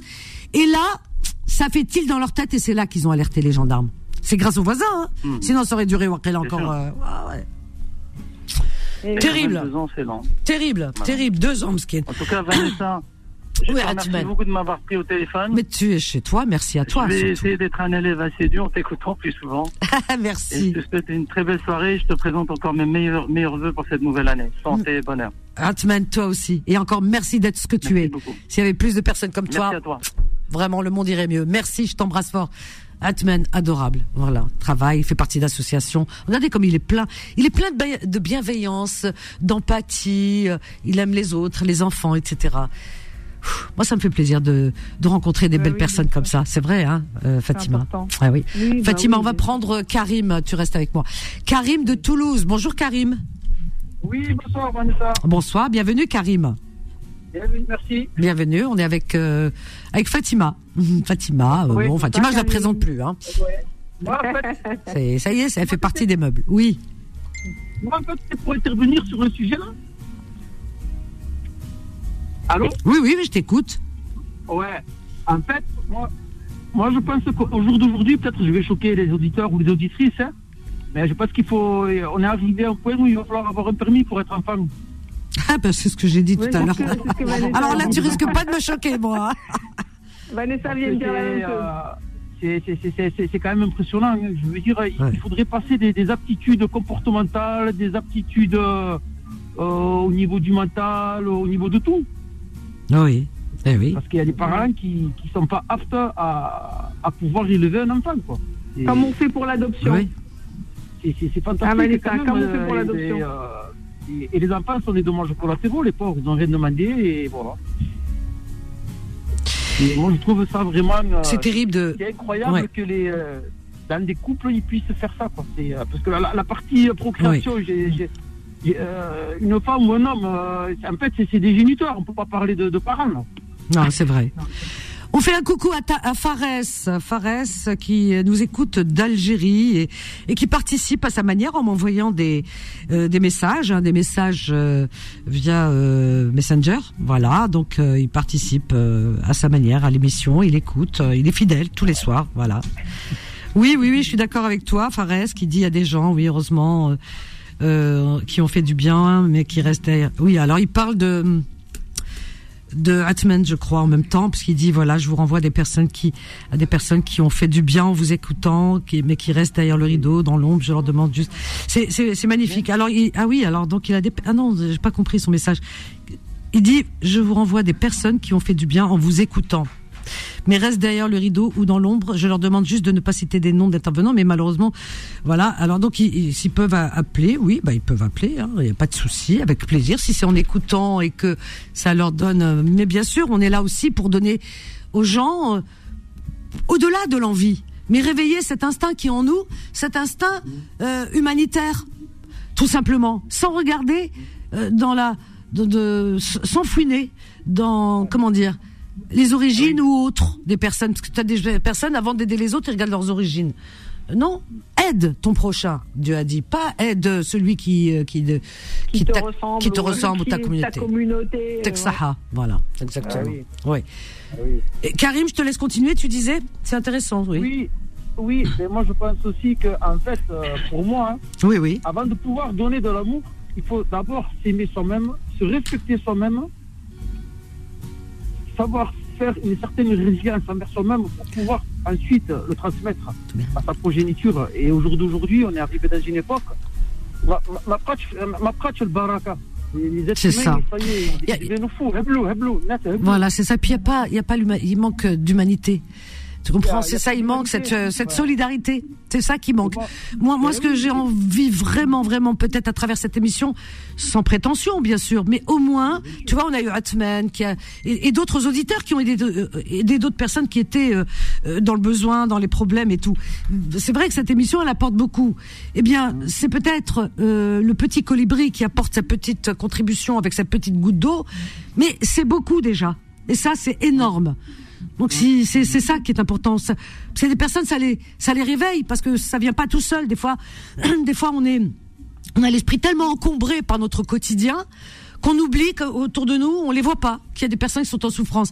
Et là, ça fait tilt dans leur tête et c'est là qu'ils ont alerté les gendarmes? C'est grâce aux voisins, hein. Hmm. sinon ça aurait duré encore. euh, ouais, Terrible. 22 ans, lent. Terrible, terrible, deux ans, Mskin. En tout cas, Vanessa, je Oui, te remercie beaucoup de m'avoir pris au téléphone. Mais tu es chez toi, merci à toi. je vais surtout. essayer d'être un élève assez dur en t'écoutant plus souvent. *laughs* Et merci. je te souhaite une très belle soirée. Je te présente encore mes meilleurs, meilleurs voeux pour cette nouvelle année. Santé et bonheur. Atman, toi aussi. Et encore merci d'être ce que tu Merci es. S'il y avait plus de personnes comme Merci toi, à toi. vraiment le monde irait mieux. Merci, je t'embrasse fort. Atman, adorable. Voilà, travail, il fait partie d'associations. Regardez comme il est plein. Il est plein de, bi- de bienveillance, d'empathie. Il aime les autres, les enfants, etc. Moi, ça me fait plaisir de, de rencontrer des Ouais, belles oui, personnes comme ça. C'est vrai, hein, euh, Fatima. Ah oui. Oui, bah Fatima, oui, on va prendre Karim. Tu restes avec moi. Karim de Toulouse. Bonjour Karim. Oui, bonsoir Vanessa. Bonsoir, bienvenue Karim. Bienvenue, merci. Bienvenue. On est avec euh, avec Fatima. *laughs* Fatima. euh, Oui, bon, Fatima, je la Karim. présente plus. Hein. Ouais. Moi, en fait, C'est- Ça y est, ça elle fait partie des meubles. Oui. moi, en fait, c'est pour intervenir sur le sujet là. Allô Oui, oui, mais je t'écoute. Ouais. En fait, moi, moi je pense qu'au jour d'aujourd'hui, peut-être je vais choquer les auditeurs ou les auditrices, hein, mais je pense qu'il faut. On est arrivé à un point où il va falloir avoir un permis pour être enfant. Ah, ben, c'est ce que j'ai dit Oui, tout à l'heure. Alors là, tu risques pas de me choquer, moi. *laughs* Vanessa vient de dire la C'est, euh, c'est- c'est- c'est- c'est- c'est- c'est quand même impressionnant. hein. Je veux dire, il- Ouais. il faudrait passer des, des aptitudes comportementales, des aptitudes euh, euh, au niveau du mental, au niveau de tout. Oui. Eh oui. Parce qu'il y a des parents qui ne sont pas aptes à, à pouvoir élever un enfant. Quoi. Et Comme on fait pour l'adoption. Oui. C'est fantastique. Ah, Vanessa, quand même, comment on fait pour l'adoption et, euh, et, et les enfants sont des dommages collatéraux, les pauvres, ils n'ont rien demandé et voilà. Et moi, je trouve ça vraiment. euh, C'est terrible de. C'est incroyable Ouais. que les, euh, dans des couples, ils puissent faire ça. Quoi. C'est, euh, parce que la, la- la partie procréation, j'ai, euh, une femme ou un homme, euh, en fait, c'est, des géniteurs. On ne peut pas parler de, de parents. là. Non, c'est vrai. On fait un coucou à, ta, à Fares, Fares qui nous écoute d'Algérie et, et qui participe à sa manière en m'envoyant des euh, des messages, hein, des messages euh, via euh, Messenger. Voilà, donc euh, il participe à sa manière à l'émission, il écoute, il est fidèle tous les soirs. Voilà. Oui, oui, oui, je suis d'accord avec toi, Fares, qui dit à des gens, oui, heureusement, euh, qui ont fait du bien, mais qui derrière. Oui, alors il parle de de Hatman, je crois, en même temps, parce qu'il dit voilà, je vous renvoie des personnes qui, à des personnes qui ont fait du bien en vous écoutant, mais qui restent derrière le rideau, dans l'ombre. Je leur demande juste, c'est, c'est, magnifique. Alors, ah oui, alors donc il a des, ah non, j'ai pas compris son message. Il dit, je vous renvoie à des personnes qui ont fait du bien en vous écoutant. Mais restent derrière le rideau ou dans l'ombre. Je leur demande juste de ne pas citer des noms d'intervenants, mais malheureusement, voilà. Alors donc, ils, ils- s'ils peuvent appeler, oui, bah ils peuvent appeler. hein. Il n'y a pas de souci, avec plaisir. Si c'est en écoutant et que ça leur donne. euh, Mais bien sûr, on est là aussi pour donner aux gens, euh, au-delà de l'envie, mais réveiller cet instinct qui est en nous, cet instinct euh, humanitaire, tout simplement, sans regarder dans la, de, de- sans fouiner dans comment dire les origines ou autres des personnes, parce que tu as des personnes avant d'aider les autres, ils regardent leurs origines. Euh, Non, aide ton prochain, Dieu a dit, pas aide celui qui euh, qui te t'a- ressemble, qui te ou ressemble ou ta communauté. Ta communauté. euh, Texaha, voilà, exactement. Ah oui. Ah oui. Et Karim, je te laisse continuer. Tu disais, c'est intéressant, oui. Oui, oui, mais moi je pense aussi que en fait, pour moi, hein, Oui, oui. avant de pouvoir donner de l'amour, il faut d'abord s'aimer soi-même, se respecter soi-même, savoir faire une certaine résilience envers soi-même pour pouvoir ensuite le transmettre à sa progéniture. Et au jour d'aujourd'hui, on est arrivé dans une époque. ma- ma- ma le baraka. C'est ça. Voilà, c'est ça. Puis il y a pas, il y a pas l'huma- il manque d'humanité. Tu comprends? C'est ça, il manque cette euh, cette solidarité. C'est ça qui manque. Moi- Moi, Mais ce que j'ai envie vraiment, vraiment, peut-être à travers cette émission, sans prétention, bien sûr, mais au moins, tu vois, on a eu Hatman qui a et, et d'autres auditeurs qui ont aidé euh, aidé d'autres personnes qui étaient euh, euh, dans le besoin, dans les problèmes et tout. C'est vrai que cette émission, elle apporte beaucoup. Eh bien, c'est peut-être euh, le petit colibri qui apporte sa petite contribution avec sa petite goutte d'eau, mais c'est beaucoup déjà. Et ça, c'est énorme. Donc si c'est ça qui est important. C'est des personnes, ça les ça les réveille parce que ça vient pas tout seul. Des fois, *clears throat* des fois on est on a l'esprit tellement encombré par notre quotidien qu'on oublie qu'autour de nous on les voit pas, qu'il y a des personnes qui sont en souffrance.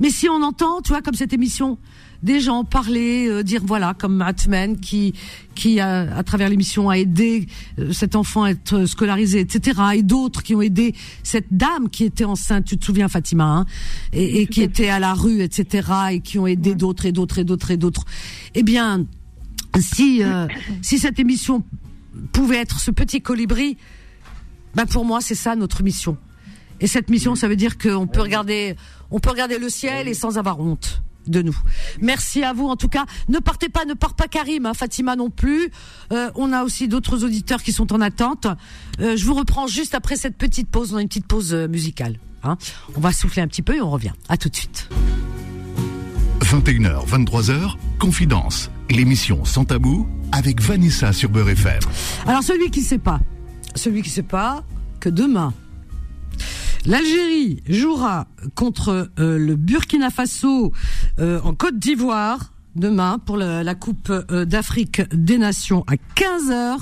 Mais si on entend, tu vois, comme cette émission, des gens parler, euh, dire voilà, comme Hatman qui qui a, à travers l'émission a aidé euh, cet enfant à être scolarisé, etc. Et d'autres qui ont aidé cette dame qui était enceinte, tu te souviens Fatima, hein, et, et qui était à la rue, etc. Et qui ont aidé d'autres et d'autres et d'autres et d'autres. Eh bien, si euh, si cette émission pouvait être ce petit colibri, ben pour moi c'est ça notre mission. Et cette mission, ça veut dire qu'on peut regarder, on peut regarder le ciel et sans avoir honte. de nous. Merci à vous en tout cas. Ne partez pas, ne part pas Karim, hein, Fatima non plus. Euh, on a aussi d'autres auditeurs qui sont en attente. Euh, je vous reprends juste après cette petite pause. On a une petite pause euh, musicale. Hein. On va souffler un petit peu et on revient. À tout de suite. 21h, 23h, Confidence, l'émission Sans Tabou avec Vanessa sur Beurre FM. Alors celui qui sait pas, celui qui sait pas que demain l'Algérie jouera contre euh, le Burkina Faso euh, en Côte d'Ivoire demain pour la, Coupe euh, d'Afrique des Nations à 15h.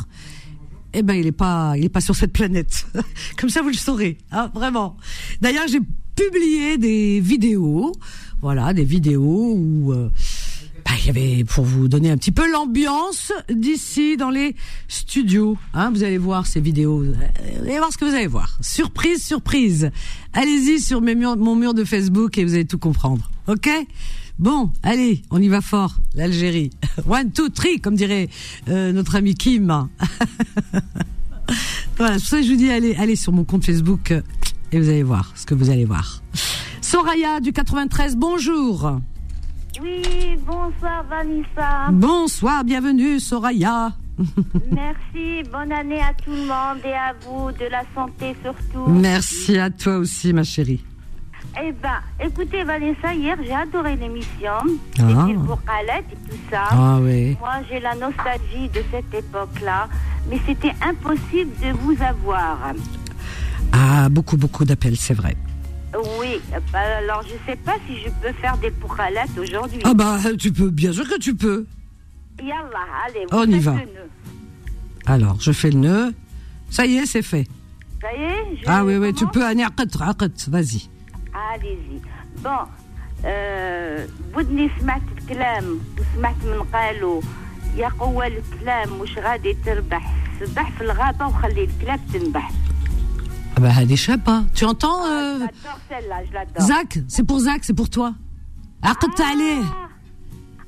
Eh ben il est pas pas sur cette planète. *laughs* Comme ça vous le saurez, hein, vraiment. D'ailleurs, j'ai publié des vidéos, voilà, des vidéos où bah, il y avait pour vous donner un petit peu l'ambiance d'ici dans les studios. Hein, vous allez voir ces vidéos, vous allez voir ce que vous allez voir. Surprise, surprise. Allez-y sur mes mon mur de Facebook et vous allez tout comprendre. Ok? Bon, allez, on y va fort. L'Algérie. *laughs* One, two, three, comme dirait euh, notre ami Kim. *laughs* voilà, pour ça que je vous dis, allez, allez sur mon compte Facebook euh, et vous allez voir ce que vous allez voir. Soraya du 93, bonjour. Oui, bonsoir Vanessa. Bonsoir, bienvenue Soraya. Merci, bonne année à tout le monde et à vous, de la santé surtout. Merci à toi aussi, ma chérie. Eh ben, écoutez Vanessa, hier j'ai adoré l'émission. Ah. C'était pour Khaled et tout ça. Ah oui. Moi j'ai la nostalgie de cette époque-là, mais c'était impossible de vous avoir. Ah, beaucoup, beaucoup d'appels, c'est vrai. Oui, bah, alors je sais pas si je peux faire des pour Khaled aujourd'hui. Ah bah, tu peux, bien sûr que tu peux. Yallah, allez, vous On y faites va. le nœud. Alors, je fais le nœud. Ça y est, c'est fait. Ça y est je Ah oui, oui, tu commence peux. Ani aqt, aqt, vas-y. Allez-y. Bon, آه ودني سمعت الكلام وسمعت من قالوا يا قوة الكلام مش غادي تربح سبح في الغابة وخلي الكلاب تنبح Ah bah, des chapas. Tu entends, euh, J'adore celle-là, je l'adore. Zach C'est pour Zach, c'est pour toi. Aqt عليه.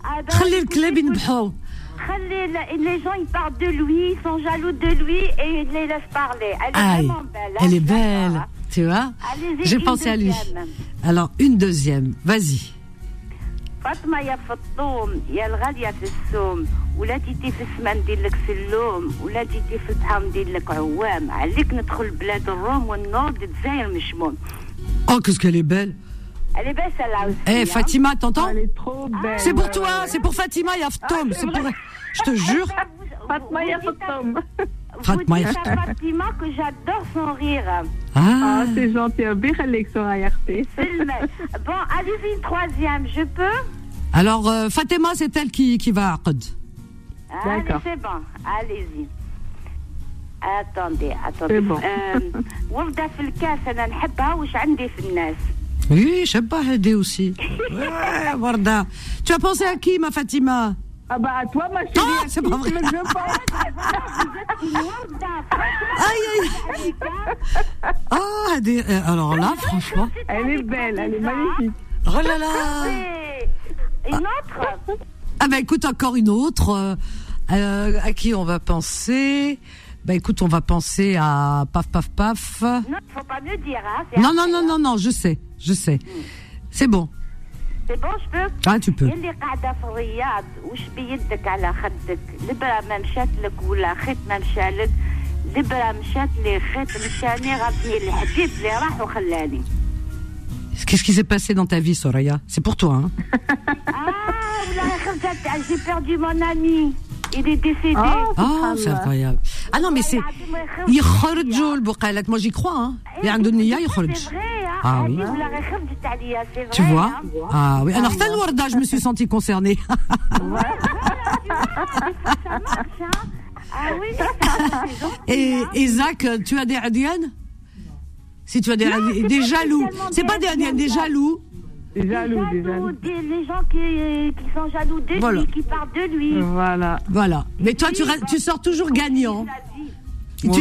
Ah, ben, خلي écoutez, الكلاب ينبحوا. خلي ال- les gens ils parlent de lui, ils sont jaloux de lui et ils les laissent parler. Elle est Aïe, vraiment belle. hein, elle est je l'adore, belle. hein. Tu vois Allez-y, J'ai une pensé à lui. deuxième. Alors, une deuxième. Vas-y. فاطمة يا فطوم يا الغالية في السوم ولا جيتي في السما ندير لك سلوم ولا جيتي في البحر ندير لك عوام عليك ندخل بلاد الروم والنور الجزائر مشموم Oh, qu'est-ce qu'elle est belle. Elle est belle celle-là aussi. Eh, hein. Fatima, t'entends Elle est trop belle. C'est pour Ouais, toi, ouais, ouais. c'est pour Fatima et Aftom. c'est pour. Je te jure. Vous- Fatma vous ya dites à- Fatom. Vous Fatma ya dites à Fatima que j'adore son rire. Ah, Ah, c'est gentil. Rabbi يخليك سورة RT. C'est le mec. Bon, allez-y une troisième, je peux alors euh, Fatima, c'est elle qui, qui va à Aqd. Allez, D'accord. c'est bon, allez-y. Attendez, attendez. C'est bon. Euh, وردة في الكاس أنا نحبها وش عندي في الناس Oui, je sais pas aider aussi. Ouais, Warda. Tu as pensé à qui, ma Fatima Ah bah à toi ma chérie. Ah, c'est pas vrai. Tu *laughs* veux que je pense Aïe, aïe. Ah, des- euh, alors là, franchement. Elle est belle, elle est magnifique. Oh là là. Et Une autre Ah bah écoute, encore une autre. euh, euh, à qui on va penser Bah écoute, on va penser à Paf Paf Paf. Non, il faut pas me dire, hein. c'est Non, après, non, non, hein. non, non, je sais, je sais. C'est bon. C'est bon, je peux Ah, tu peux. اللي قاعدة في الرياض وش بيدك على خدك البرة ما مشات لك ولا خيط ما مشالك البرة مشات لي خيط مشاني غطني الحبيب اللي راح وخلاني Qu'est-ce qui s'est passé dans ta vie, Soraya C'est pour toi, hein *laughs* j'ai perdu mon ami. Il est décédé. Oh, oh c'est incroyable. Ah non, mais c'est. Il le Moi, j'y crois. Hein. Il y a un il ah, ah oui. Tu vois Ah oui. Alors, Tanwarda, je me suis sentie concernée. Ah oui, et, et Zach, tu as des Adiennes Si tu as des, des jaloux. C'est pas des Adiennes, des jaloux jaloux. Des jaloux, des Jaloux, jaloux. des- les gens qui, qui sont jaloux de Voilà. lui, qui parlent de lui. Voilà. Voilà. Mais toi, tu, tu sors toujours gagnant. Et tu,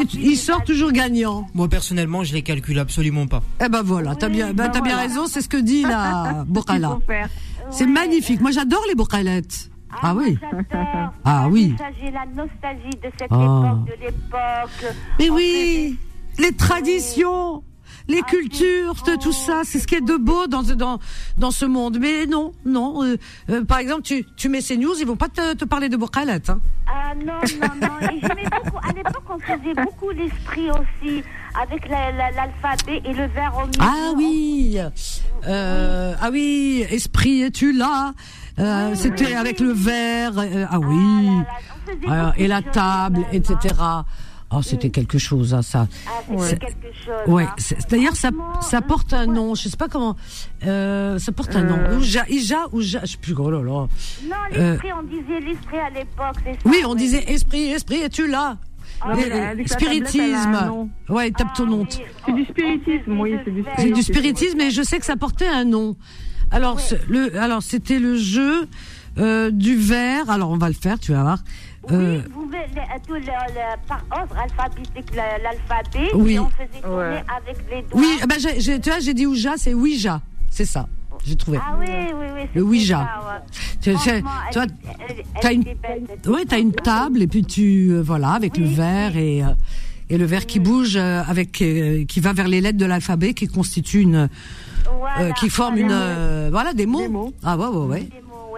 et tu- il sort toujours gagnant. Moi personnellement, je les calcule absolument pas. Eh ben voilà, t'as bien, ben, t'as bien raison, c'est ce que dit la *laughs* faire. C'est magnifique. Moi, j'adore les bocalettes. Ah oui. J'adore. Ah oui. J'ai la nostalgie de cette Ah. époque, de l'époque. Mais oui, les traditions. Les cultures, tout ça, c'est ce qui est de beau dans dans dans ce monde. Mais non, non. euh, euh, par exemple, tu tu mets ces news, ils vont pas te, te parler de Bourkalat. Hein. Ah non, non, non. Et beaucoup, à l'époque, on faisait beaucoup l'esprit aussi, avec la- la- l'alphabet et le vers au milieu. Ah oui, euh, ah oui, esprit, es-tu là Euh, C'était avec le verre. euh, ah oui, Ah, et la table, etc. Oh, c'était quelque chose, hein, ça. Ah, c'était C'est- quelque chose. Ouais, hein. c'est- d'ailleurs ça ça porte un nom, je sais pas comment, euh, ça porte un nom. Ouja, Ija, Ouja, je sais plus. Oh là là. Non, Euh, l'esprit, on disait l'esprit à l'époque, c'est. Oui, on disait esprit, esprit, es-tu là? Ah, Les- Spiritisme. Ouais, tape ton nom. C'est du spiritisme, oui, c'est du C'est spiritisme. du spiritisme, et je sais que ça portait un nom. Alors, le, alors c'était le jeu euh, du verre. Alors, on va le faire, tu vas voir. Euh, Vous pouvez, le- tout le, le- par ordre alphabétique, l'alphabet, Oui. et on faisait tourner avec les doigts. oui, ah ben, j'ai- tu vois, j'ai dit Ouija, c'est Ouija, c'est ça. J'ai trouvé. Ah oui, oui, oui. Le Ouija. ça, ouais. Tu- tu- tu vois, elle- elle- t'as elle une, ouais, t'as une table et puis tu, euh, voilà, avec le verre et euh, et le verre qui bouge euh, avec, euh, qui va vers les lettres de l'alphabet, qui constitue une, euh, qui forme une, euh, voilà, des mots. Ah ouais, ouais, ouais.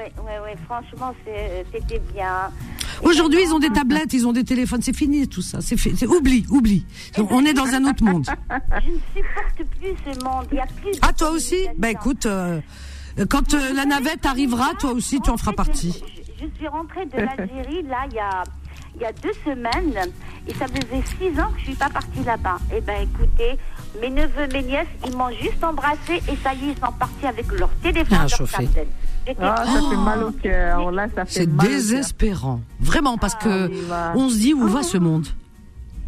Ouais, ouais, ouais. Franchement, c'était bien. Aujourd'hui, ils ont des tablettes, ils ont des téléphones, c'est fini tout ça. C'est fait, c'est oublie, oublie. On est dans un autre monde. Je ne supporte plus ce monde. Il y a plus de Ah toi aussi Bah écoute, euh, quand euh, la navette arrivera, toi aussi tu en feras partie. Je suis rentrée de l'Algérie, là, il y a, y a deux semaines, et ça faisait six ans que je suis pas partie là-bas. Eh ben, écoutez, mes neveux, mes nièces, ils m'ont juste embrassé, et ça y est, ils sont partis avec leur téléphone, Ah, leur Ah, ça fait mal au cœur. Là, ça fait C'est désespérant, vraiment, parce que oui, va. on se dit où va ce monde?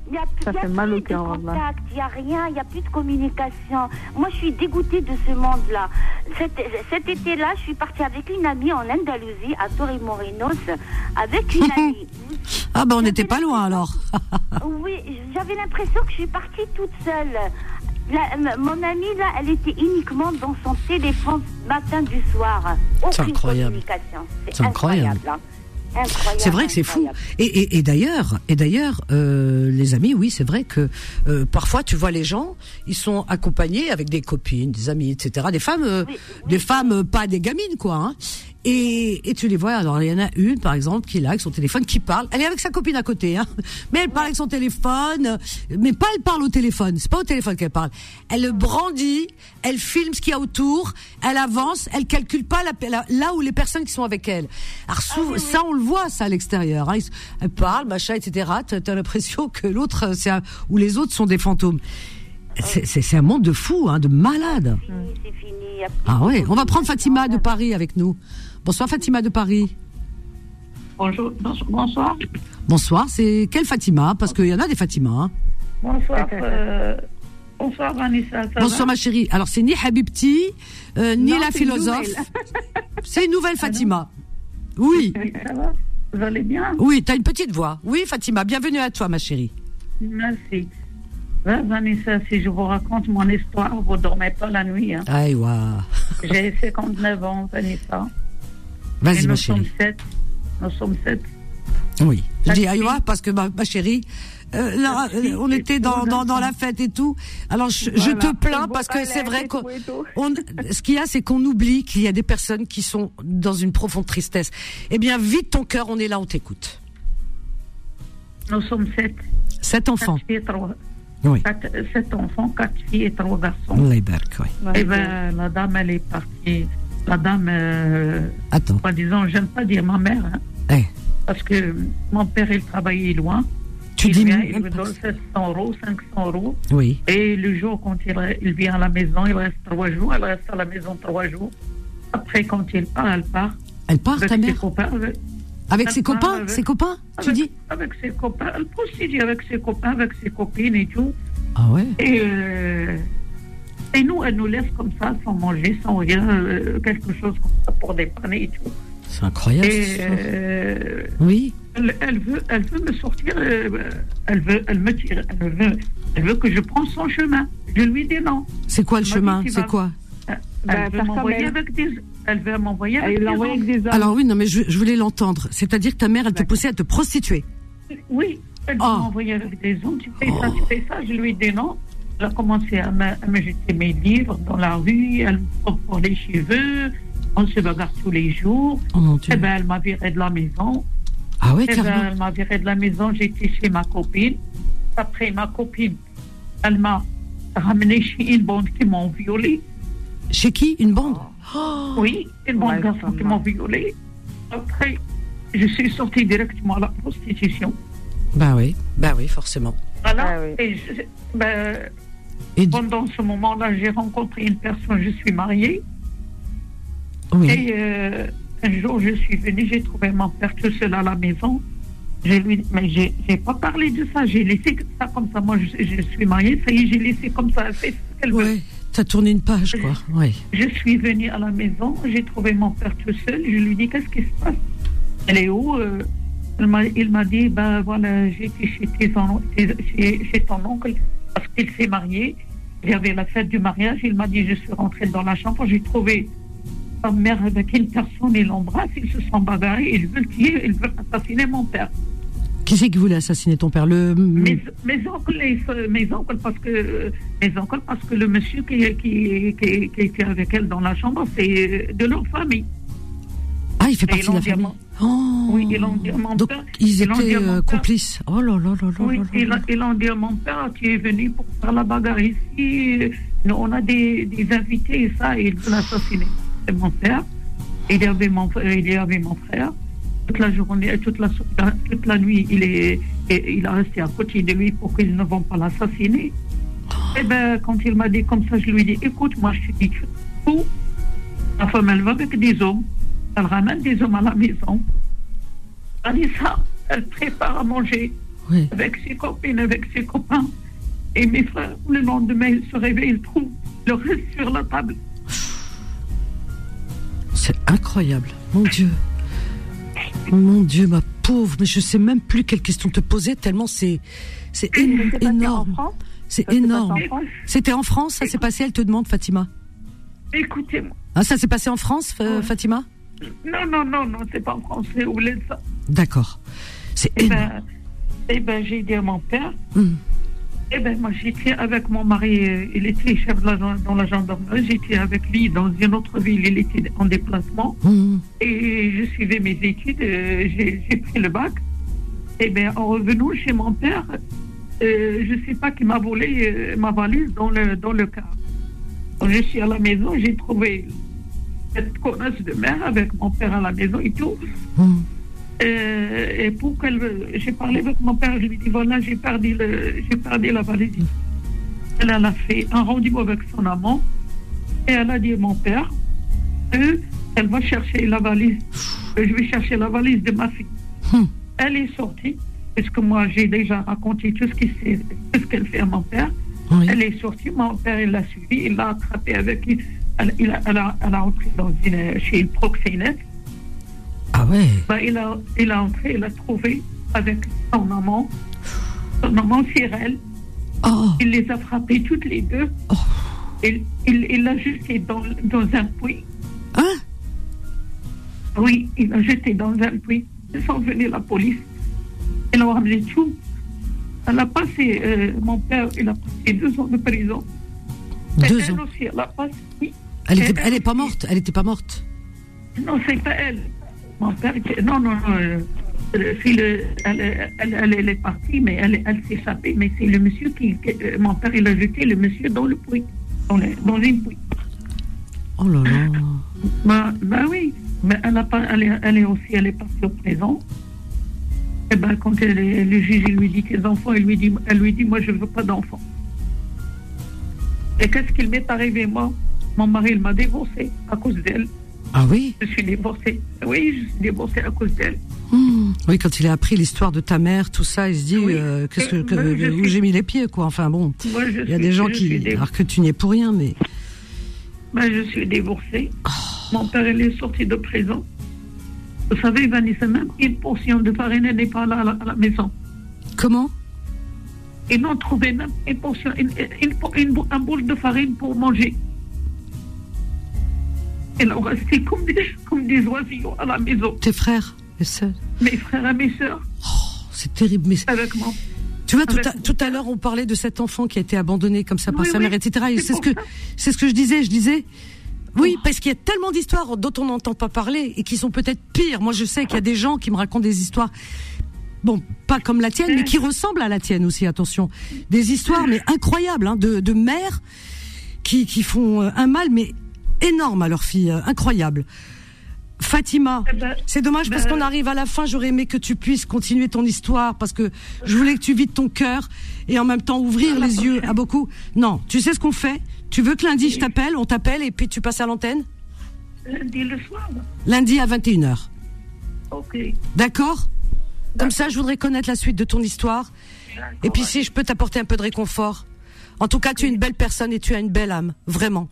Il n'y a, Ça y a fait mal au cœur, il n'y a rien, il n'y a plus de communication. Moi, je suis dégoûtée de ce monde-là. Cet, cet été-là, je suis partie avec une amie en Andalousie, à Torremolinos, avec une *laughs* amie. Ah ben on n'était pas loin alors. *laughs* Oui, j'avais l'impression que je suis partie toute seule. La- mon amie, là, elle était uniquement dans son téléphone matin du soir. C'est Aucune incroyable. communication. C'est incroyable. hein. C'est vrai que c'est fou. Et, et, et d'ailleurs, et d'ailleurs, euh, les amis, oui, c'est vrai que euh, parfois tu vois les gens, ils sont accompagnés avec des copines, des amis, etc. Des femmes, euh, des femmes, euh, pas des gamines, quoi. Hein. Et, et tu les vois. Alors il y en a une, par exemple, qui est là avec son téléphone, qui parle. Elle est avec sa copine à côté, hein. Mais elle parle avec son téléphone. Mais pas elle parle au téléphone. C'est pas au téléphone qu'elle parle. Elle le brandit. Elle filme ce qu'il y a autour. Elle avance. Elle calcule pas la, la- là où les personnes qui sont avec elle. Alors sou- ça, on le voit ça à l'extérieur. Hein. Elle parle, machin, etc. T'as l'impression que l'autre, euh, c'est ou les autres sont des fantômes. C'est- un monde de fous, hein, de malades. Ah ouais, on va prendre Fatima de Paris avec nous. Bonsoir Fatima de Paris. Bonjour, bonsoir. Bonsoir, c'est quelle Fatima? Parce qu'il y en a des Fatima. hein. Bonsoir. euh, bonsoir, Vanessa. Bonsoir ma chérie. Alors c'est ni Habibti, euh, ni Non, la philosophe. *laughs* C'est une nouvelle Fatima. Oui. Ça va? Vous allez bien? Oui, t'as une petite voix. Oui Fatima, bienvenue à toi ma chérie. Merci. Vanessa, si je vous raconte mon histoire, vous ne dormez pas la nuit. Hein. Aïe, waouh. J'ai 59 ans, Vanessa. Vas-y, ma chérie. Nous sommes sept. Oui. Je dis Aïwa parce que ma, ma chérie, euh, euh, on était dans, dans, dans, la fête et tout. Alors je, te plains parce que c'est vrai qu'on, *laughs* ce qu'il y a, c'est qu'on oublie qu'il y a des personnes qui sont dans une profonde tristesse. Eh bien, vite ton cœur, on est là, on t'écoute. Nous sommes sept. Sept enfants. Sept. Oui. Sept enfants, quatre filles et trois garçons. Les oui. Et ben, la dame, elle est partie. La dame, euh, Attends. disons, j'aime pas dire ma mère, hein, Eh, parce que mon père, il travaillait loin. Tu il dis vient, il me donne 700 euros, 500 euros. Oui. Et le jour, quand il, il vient à la maison, il reste trois jours. Elle reste à la maison trois jours. Après, quand il part, elle part. Elle part, avec ta ses mère copains, avec, ses part copains avec- Ses copains Tu avec- dis Avec ses copains. Elle prostudie avec ses copains, avec ses copines et tout. Ah ouais Et, euh, et nous, elle nous laisse comme ça, sans manger, sans rien, euh, quelque chose comme ça pour dépanner et tout. C'est incroyable. Et euh, Oui. elle, elle veut, elle veut me sortir, euh, elle, veut, elle me tire, elle veut, elle veut que je prenne son chemin. Je lui dis non. C'est quoi le chemin C'est quoi Elle Bah, veut m'envoyer avec des, elle veut m'envoyer Elle avec des hommes. avec des hommes. Alors oui, non, mais je, je voulais l'entendre. C'est-à-dire que ta mère, elle te poussait à te prostituer. Oui, elle veut Oh. m'envoyer avec des hommes. Tu fais ça, tu fais ça. Je lui dis non. Elle a commencé à me, à me jeter mes livres dans la rue, elle me prend pour les cheveux, on se bagarre tous les jours. Oh mon Dieu. Eh ben, elle m'a viré de la maison. Ah ouais, Eh ben, elle m'a viré de la maison, j'étais chez ma copine. Après, ma copine, elle m'a ramené chez une bande qui m'ont violée. Chez qui? Une bande? Oui, une bande Ouais, de garçons qui m'ont violée. Après, je suis sortie directement à la prostitution. Bah oui, bah oui, forcément. Voilà. Ah oui. Et je- ben, Et pendant ce moment-là, j'ai rencontré une personne, je suis mariée. oui. Et euh, un jour, je suis venue, j'ai trouvé mon père tout seul à la maison. Je lui, mais j'ai j'ai pas parlé de ça, j'ai laissé ça comme ça. Moi, je, je suis mariée, ça y est, j'ai laissé comme ça. Fait ce qu'elle. Ouais, t'as tourné une page, quoi. Ouais. Je suis venue à la maison, j'ai trouvé mon père tout seul. Je lui dis Qu'est-ce qui se passe? Elle est où Euh, Il m'a dit Ben voilà, j'étais chez, chez, chez ton oncle parce qu'il s'est marié. Il y avait la fête du mariage. Il m'a dit Je suis rentrée dans la chambre, j'ai trouvé sa mère avec une personne, il l'embrasse, ils se sont bagarrés, ils veulent tuer, ils veulent assassiner mon père. Qui c'est qui voulait assassiner ton père? Le. Mes, mes oncles, les- mes oncles, parce que mes oncles, parce que le monsieur qui, qui, qui, qui était avec elle dans la chambre, c'est de leur famille. Ah, il fait Et partie de la famille. l'environnement. Oh. Oui, ils l'ont dit à mon Donc, père. ils étaient euh, complices. Oh là là là là Oui, là là. ils l'ont dit à mon père, tu es venu pour faire la bagarre ici. Nous, on a des, des invités et ça, et ils veulent assassiner. C'est mon père. Il y avait mon, frère- il y avait mon frère. Toute la journée, toute la, toute la nuit, il, est, et il a resté à côté de lui pour qu'ils ne vont pas l'assassiner. Et ben, quand il m'a dit comme ça, je lui ai dit, écoute, moi, je te dis tout. Ma femme, elle va avec des hommes. Elle ramène des hommes à la maison. Elle dit ça, elle prépare à manger Oui. avec ses copines, avec ses copains. Et mes frères, le lendemain, ils se réveillent, ils trouvent le reste sur la table. C'est incroyable. Mon Dieu. Mon Dieu, ma pauvre. Mais je sais même plus quelle question te poser tellement c'est c'est énorme. France C'est énorme. C'était en France, ça s'est passé, elle te demande, Fatima. Écoutez-moi. Ah, ça s'est passé en France, euh, Ouais. Fatima Non, non, non, non, c'est pas en français. Voulez ça D'accord. C'est Eh énorme. ben, eh ben j'ai dit à mon père, Hum. eh ben moi j'étais avec mon mari, euh, il était chef de la, dans la gendarmerie, j'étais avec lui dans une autre ville, il était en déplacement. Hum. Et je suivais mes études, euh, j'ai pris le bac. Et bien, en revenant chez mon père, euh, je ne sais pas qui m'a volé ma valise dans le, dans le car. Quand je suis à la maison, j'ai trouvé cette connasse de mère avec mon père à la maison et tout. Hum. Euh, et pour qu'elle. J'ai parlé avec mon père, je lui ai dit voilà, j'ai perdu, le, j'ai perdu la valise. Elle, elle a fait un rendez-vous avec son amant et elle a dit à mon père que elle va chercher la valise. Je vais chercher la valise de ma fille. Hum. Elle est sortie, parce que moi j'ai déjà raconté tout ce qui tout ce qu'elle fait à mon père. Oui. Elle est sortie, mon père il l'a suivie, il l'a attrapée avec une. Elle, a, elle, a, elle a entré dans une, chez une proxénète. Ah ouais? Ben, il, a, il a entré, il a trouvé avec son amant, son amant Cyril. Oh. Il les a frappés toutes les deux. Oh. Il il il l'a jeté dans, dans un puits. Hein? Oui, il l'a jeté dans un puits. Ils sont venus la police. Ils ont ramené tout. Elle a passé, euh, mon père, il a passé deux ans de prison. Deux elle ans. aussi, elle a passé, oui. Elle Et était, elle est pas morte. Elle était pas morte. Non, c'est pas elle. Mon père, était- non, non, non. euh, euh, le, elle, elle, elle, elle est partie, mais elle, elle s'est échappée. Mais c'est le monsieur qui, euh, mon père, il a jeté le monsieur dans le puits, dans, le, dans une puits. Oh là là. Ben, ben oui, mais elle, a pas, elle, est, elle est aussi, elle est partie au présent. Et ben, quand elle est- le juge il lui dit tes enfants, il lui dit, elle lui dit, moi, je veux pas d'enfants. Et qu'est-ce qu'il m'est arrivé, moi? Mon mari, il m'a divorcé à cause d'elle. Ah oui? Je suis divorcée. Oui, je suis divorcée à cause d'elle. Hum. Oui, quand il a appris l'histoire de ta mère, tout ça, il se dit Oui. euh, qu'est-ce que, où suis- j'ai mis les pieds, quoi. Enfin bon, il y a des gens qui, alors que tu n'y es pour rien, mais Ben, je suis divorcée. Oh. Mon père, il est sorti de prison. Vous savez, Vanessa, même une portion de farine n'est pas là à la, à la maison. comment? Ils n'ont trouvé même une portion, une, une- une bou- un boule de farine pour manger. Ils ont resté comme des, comme des oisillons à la maison. Tes frères, les sœurs, Mes frères et mes sœurs, c'est terrible. Mais avec moi. tu vois, tout à, tout à l'heure, on parlait de cet enfant qui a été abandonné comme ça par Oui, sa oui, mère, etc. Et c'est ce que, c'est ce que je disais. Je disais, oui, parce qu'il y a tellement d'histoires dont on n'entend pas parler et qui sont peut-être pires. Moi, je sais qu'il y a des gens qui me racontent des histoires. Bon, pas comme la tienne, mais qui ressemblent à la tienne aussi. Attention, des histoires mais incroyables hein, de, de mères qui, qui font euh, un mal mais énorme à leur fille, euh, incroyable. Fatima, Eh ben, c'est dommage parce ben- qu'on arrive à la fin. J'aurais aimé que tu puisses continuer ton histoire parce que je voulais que tu vides ton cœur et en même temps ouvrir les yeux à beaucoup. Non, tu sais ce qu'on fait? Tu veux que lundi je t'appelle, on t'appelle et puis tu passes à l'antenne? Lundi le soir. Lundi à 21h. Ok. D'accord? Comme ça, je voudrais connaître la suite de ton histoire. Et puis si je peux t'apporter un peu de réconfort. En tout cas, tu es une belle personne et tu as une belle âme, vraiment.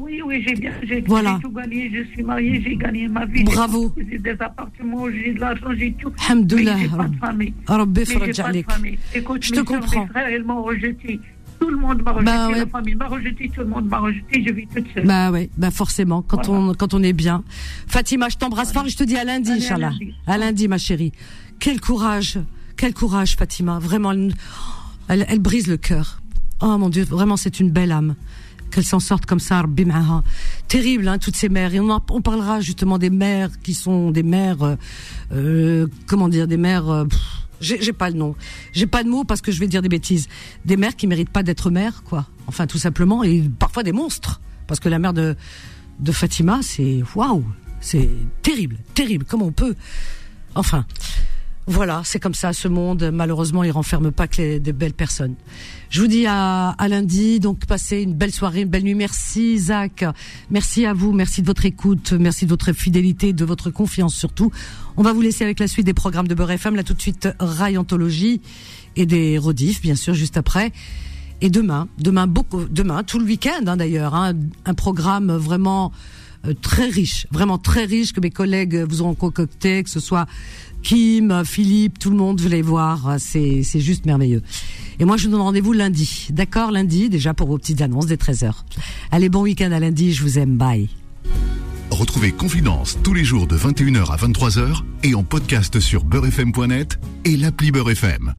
Oui, oui, j'ai bien, j'ai Voilà. j'ai tout gagné. Je suis mariée, j'ai gagné ma vie. Bravo. J'ai des appartements, j'ai de l'argent, j'ai tout. Alhamdoulilah, Mais j'ai pas de famille. Mais j'ai pas de famille. Écoute, Je te comprends. Mes frères, ils m'ont rejeté. Tout le monde m'a rejeté. Bah ouais. La famille m'a rejeté, tout le monde m'a rejeté. Je vis toute seule. Bah ouais, bah forcément, quand Voilà. on quand on est bien. Fatima, je t'embrasse fort et je te dis à lundi, à Inch'Allah. lundi. À lundi, ma chérie. Quel courage, quel courage, Fatima. Vraiment, elle, elle brise le cœur. Oh mon Dieu, vraiment, c'est une belle âme. Qu'elle s'en sorte comme ça. Terrible, hein, toutes ces mères. Et on, parlera justement des mères qui sont des mères, euh, euh, comment dire, des mères. euh, j'ai pas le nom. J'ai pas de mots parce que je vais dire des bêtises. Des mères qui méritent pas d'être mères, quoi. Enfin, tout simplement, et parfois des monstres. Parce que la mère de de Fatima, c'est waouh, c'est terrible, terrible. Comment on peut Enfin, voilà, c'est comme ça. Ce monde, malheureusement, il renferme pas que des belles personnes. Je vous dis à, à lundi. Donc, passez une belle soirée, une belle nuit. Merci, Isaac. Merci à vous. Merci de votre écoute. Merci de votre fidélité, de votre confiance surtout. On va vous laisser avec la suite des programmes de Beurre FM. Là, tout de suite, Rai Anthologie et des rediffs, bien sûr, juste après. Et demain, demain beaucoup, demain, tout le week-end hein, d'ailleurs, hein, un programme vraiment euh, très riche, vraiment très riche que mes collègues vous auront concocté, que ce soit Kim, Philippe, tout le monde, vous voir, c'est juste merveilleux. Et moi, je vous donne rendez-vous lundi, d'accord, lundi déjà pour vos petites annonces des 13h. Allez, bon week-end à lundi, je vous aime, bye. Retrouvez Confidence tous les jours de 21h à 23h et en podcast sur beurrefm.net et l'appli Beurre FM.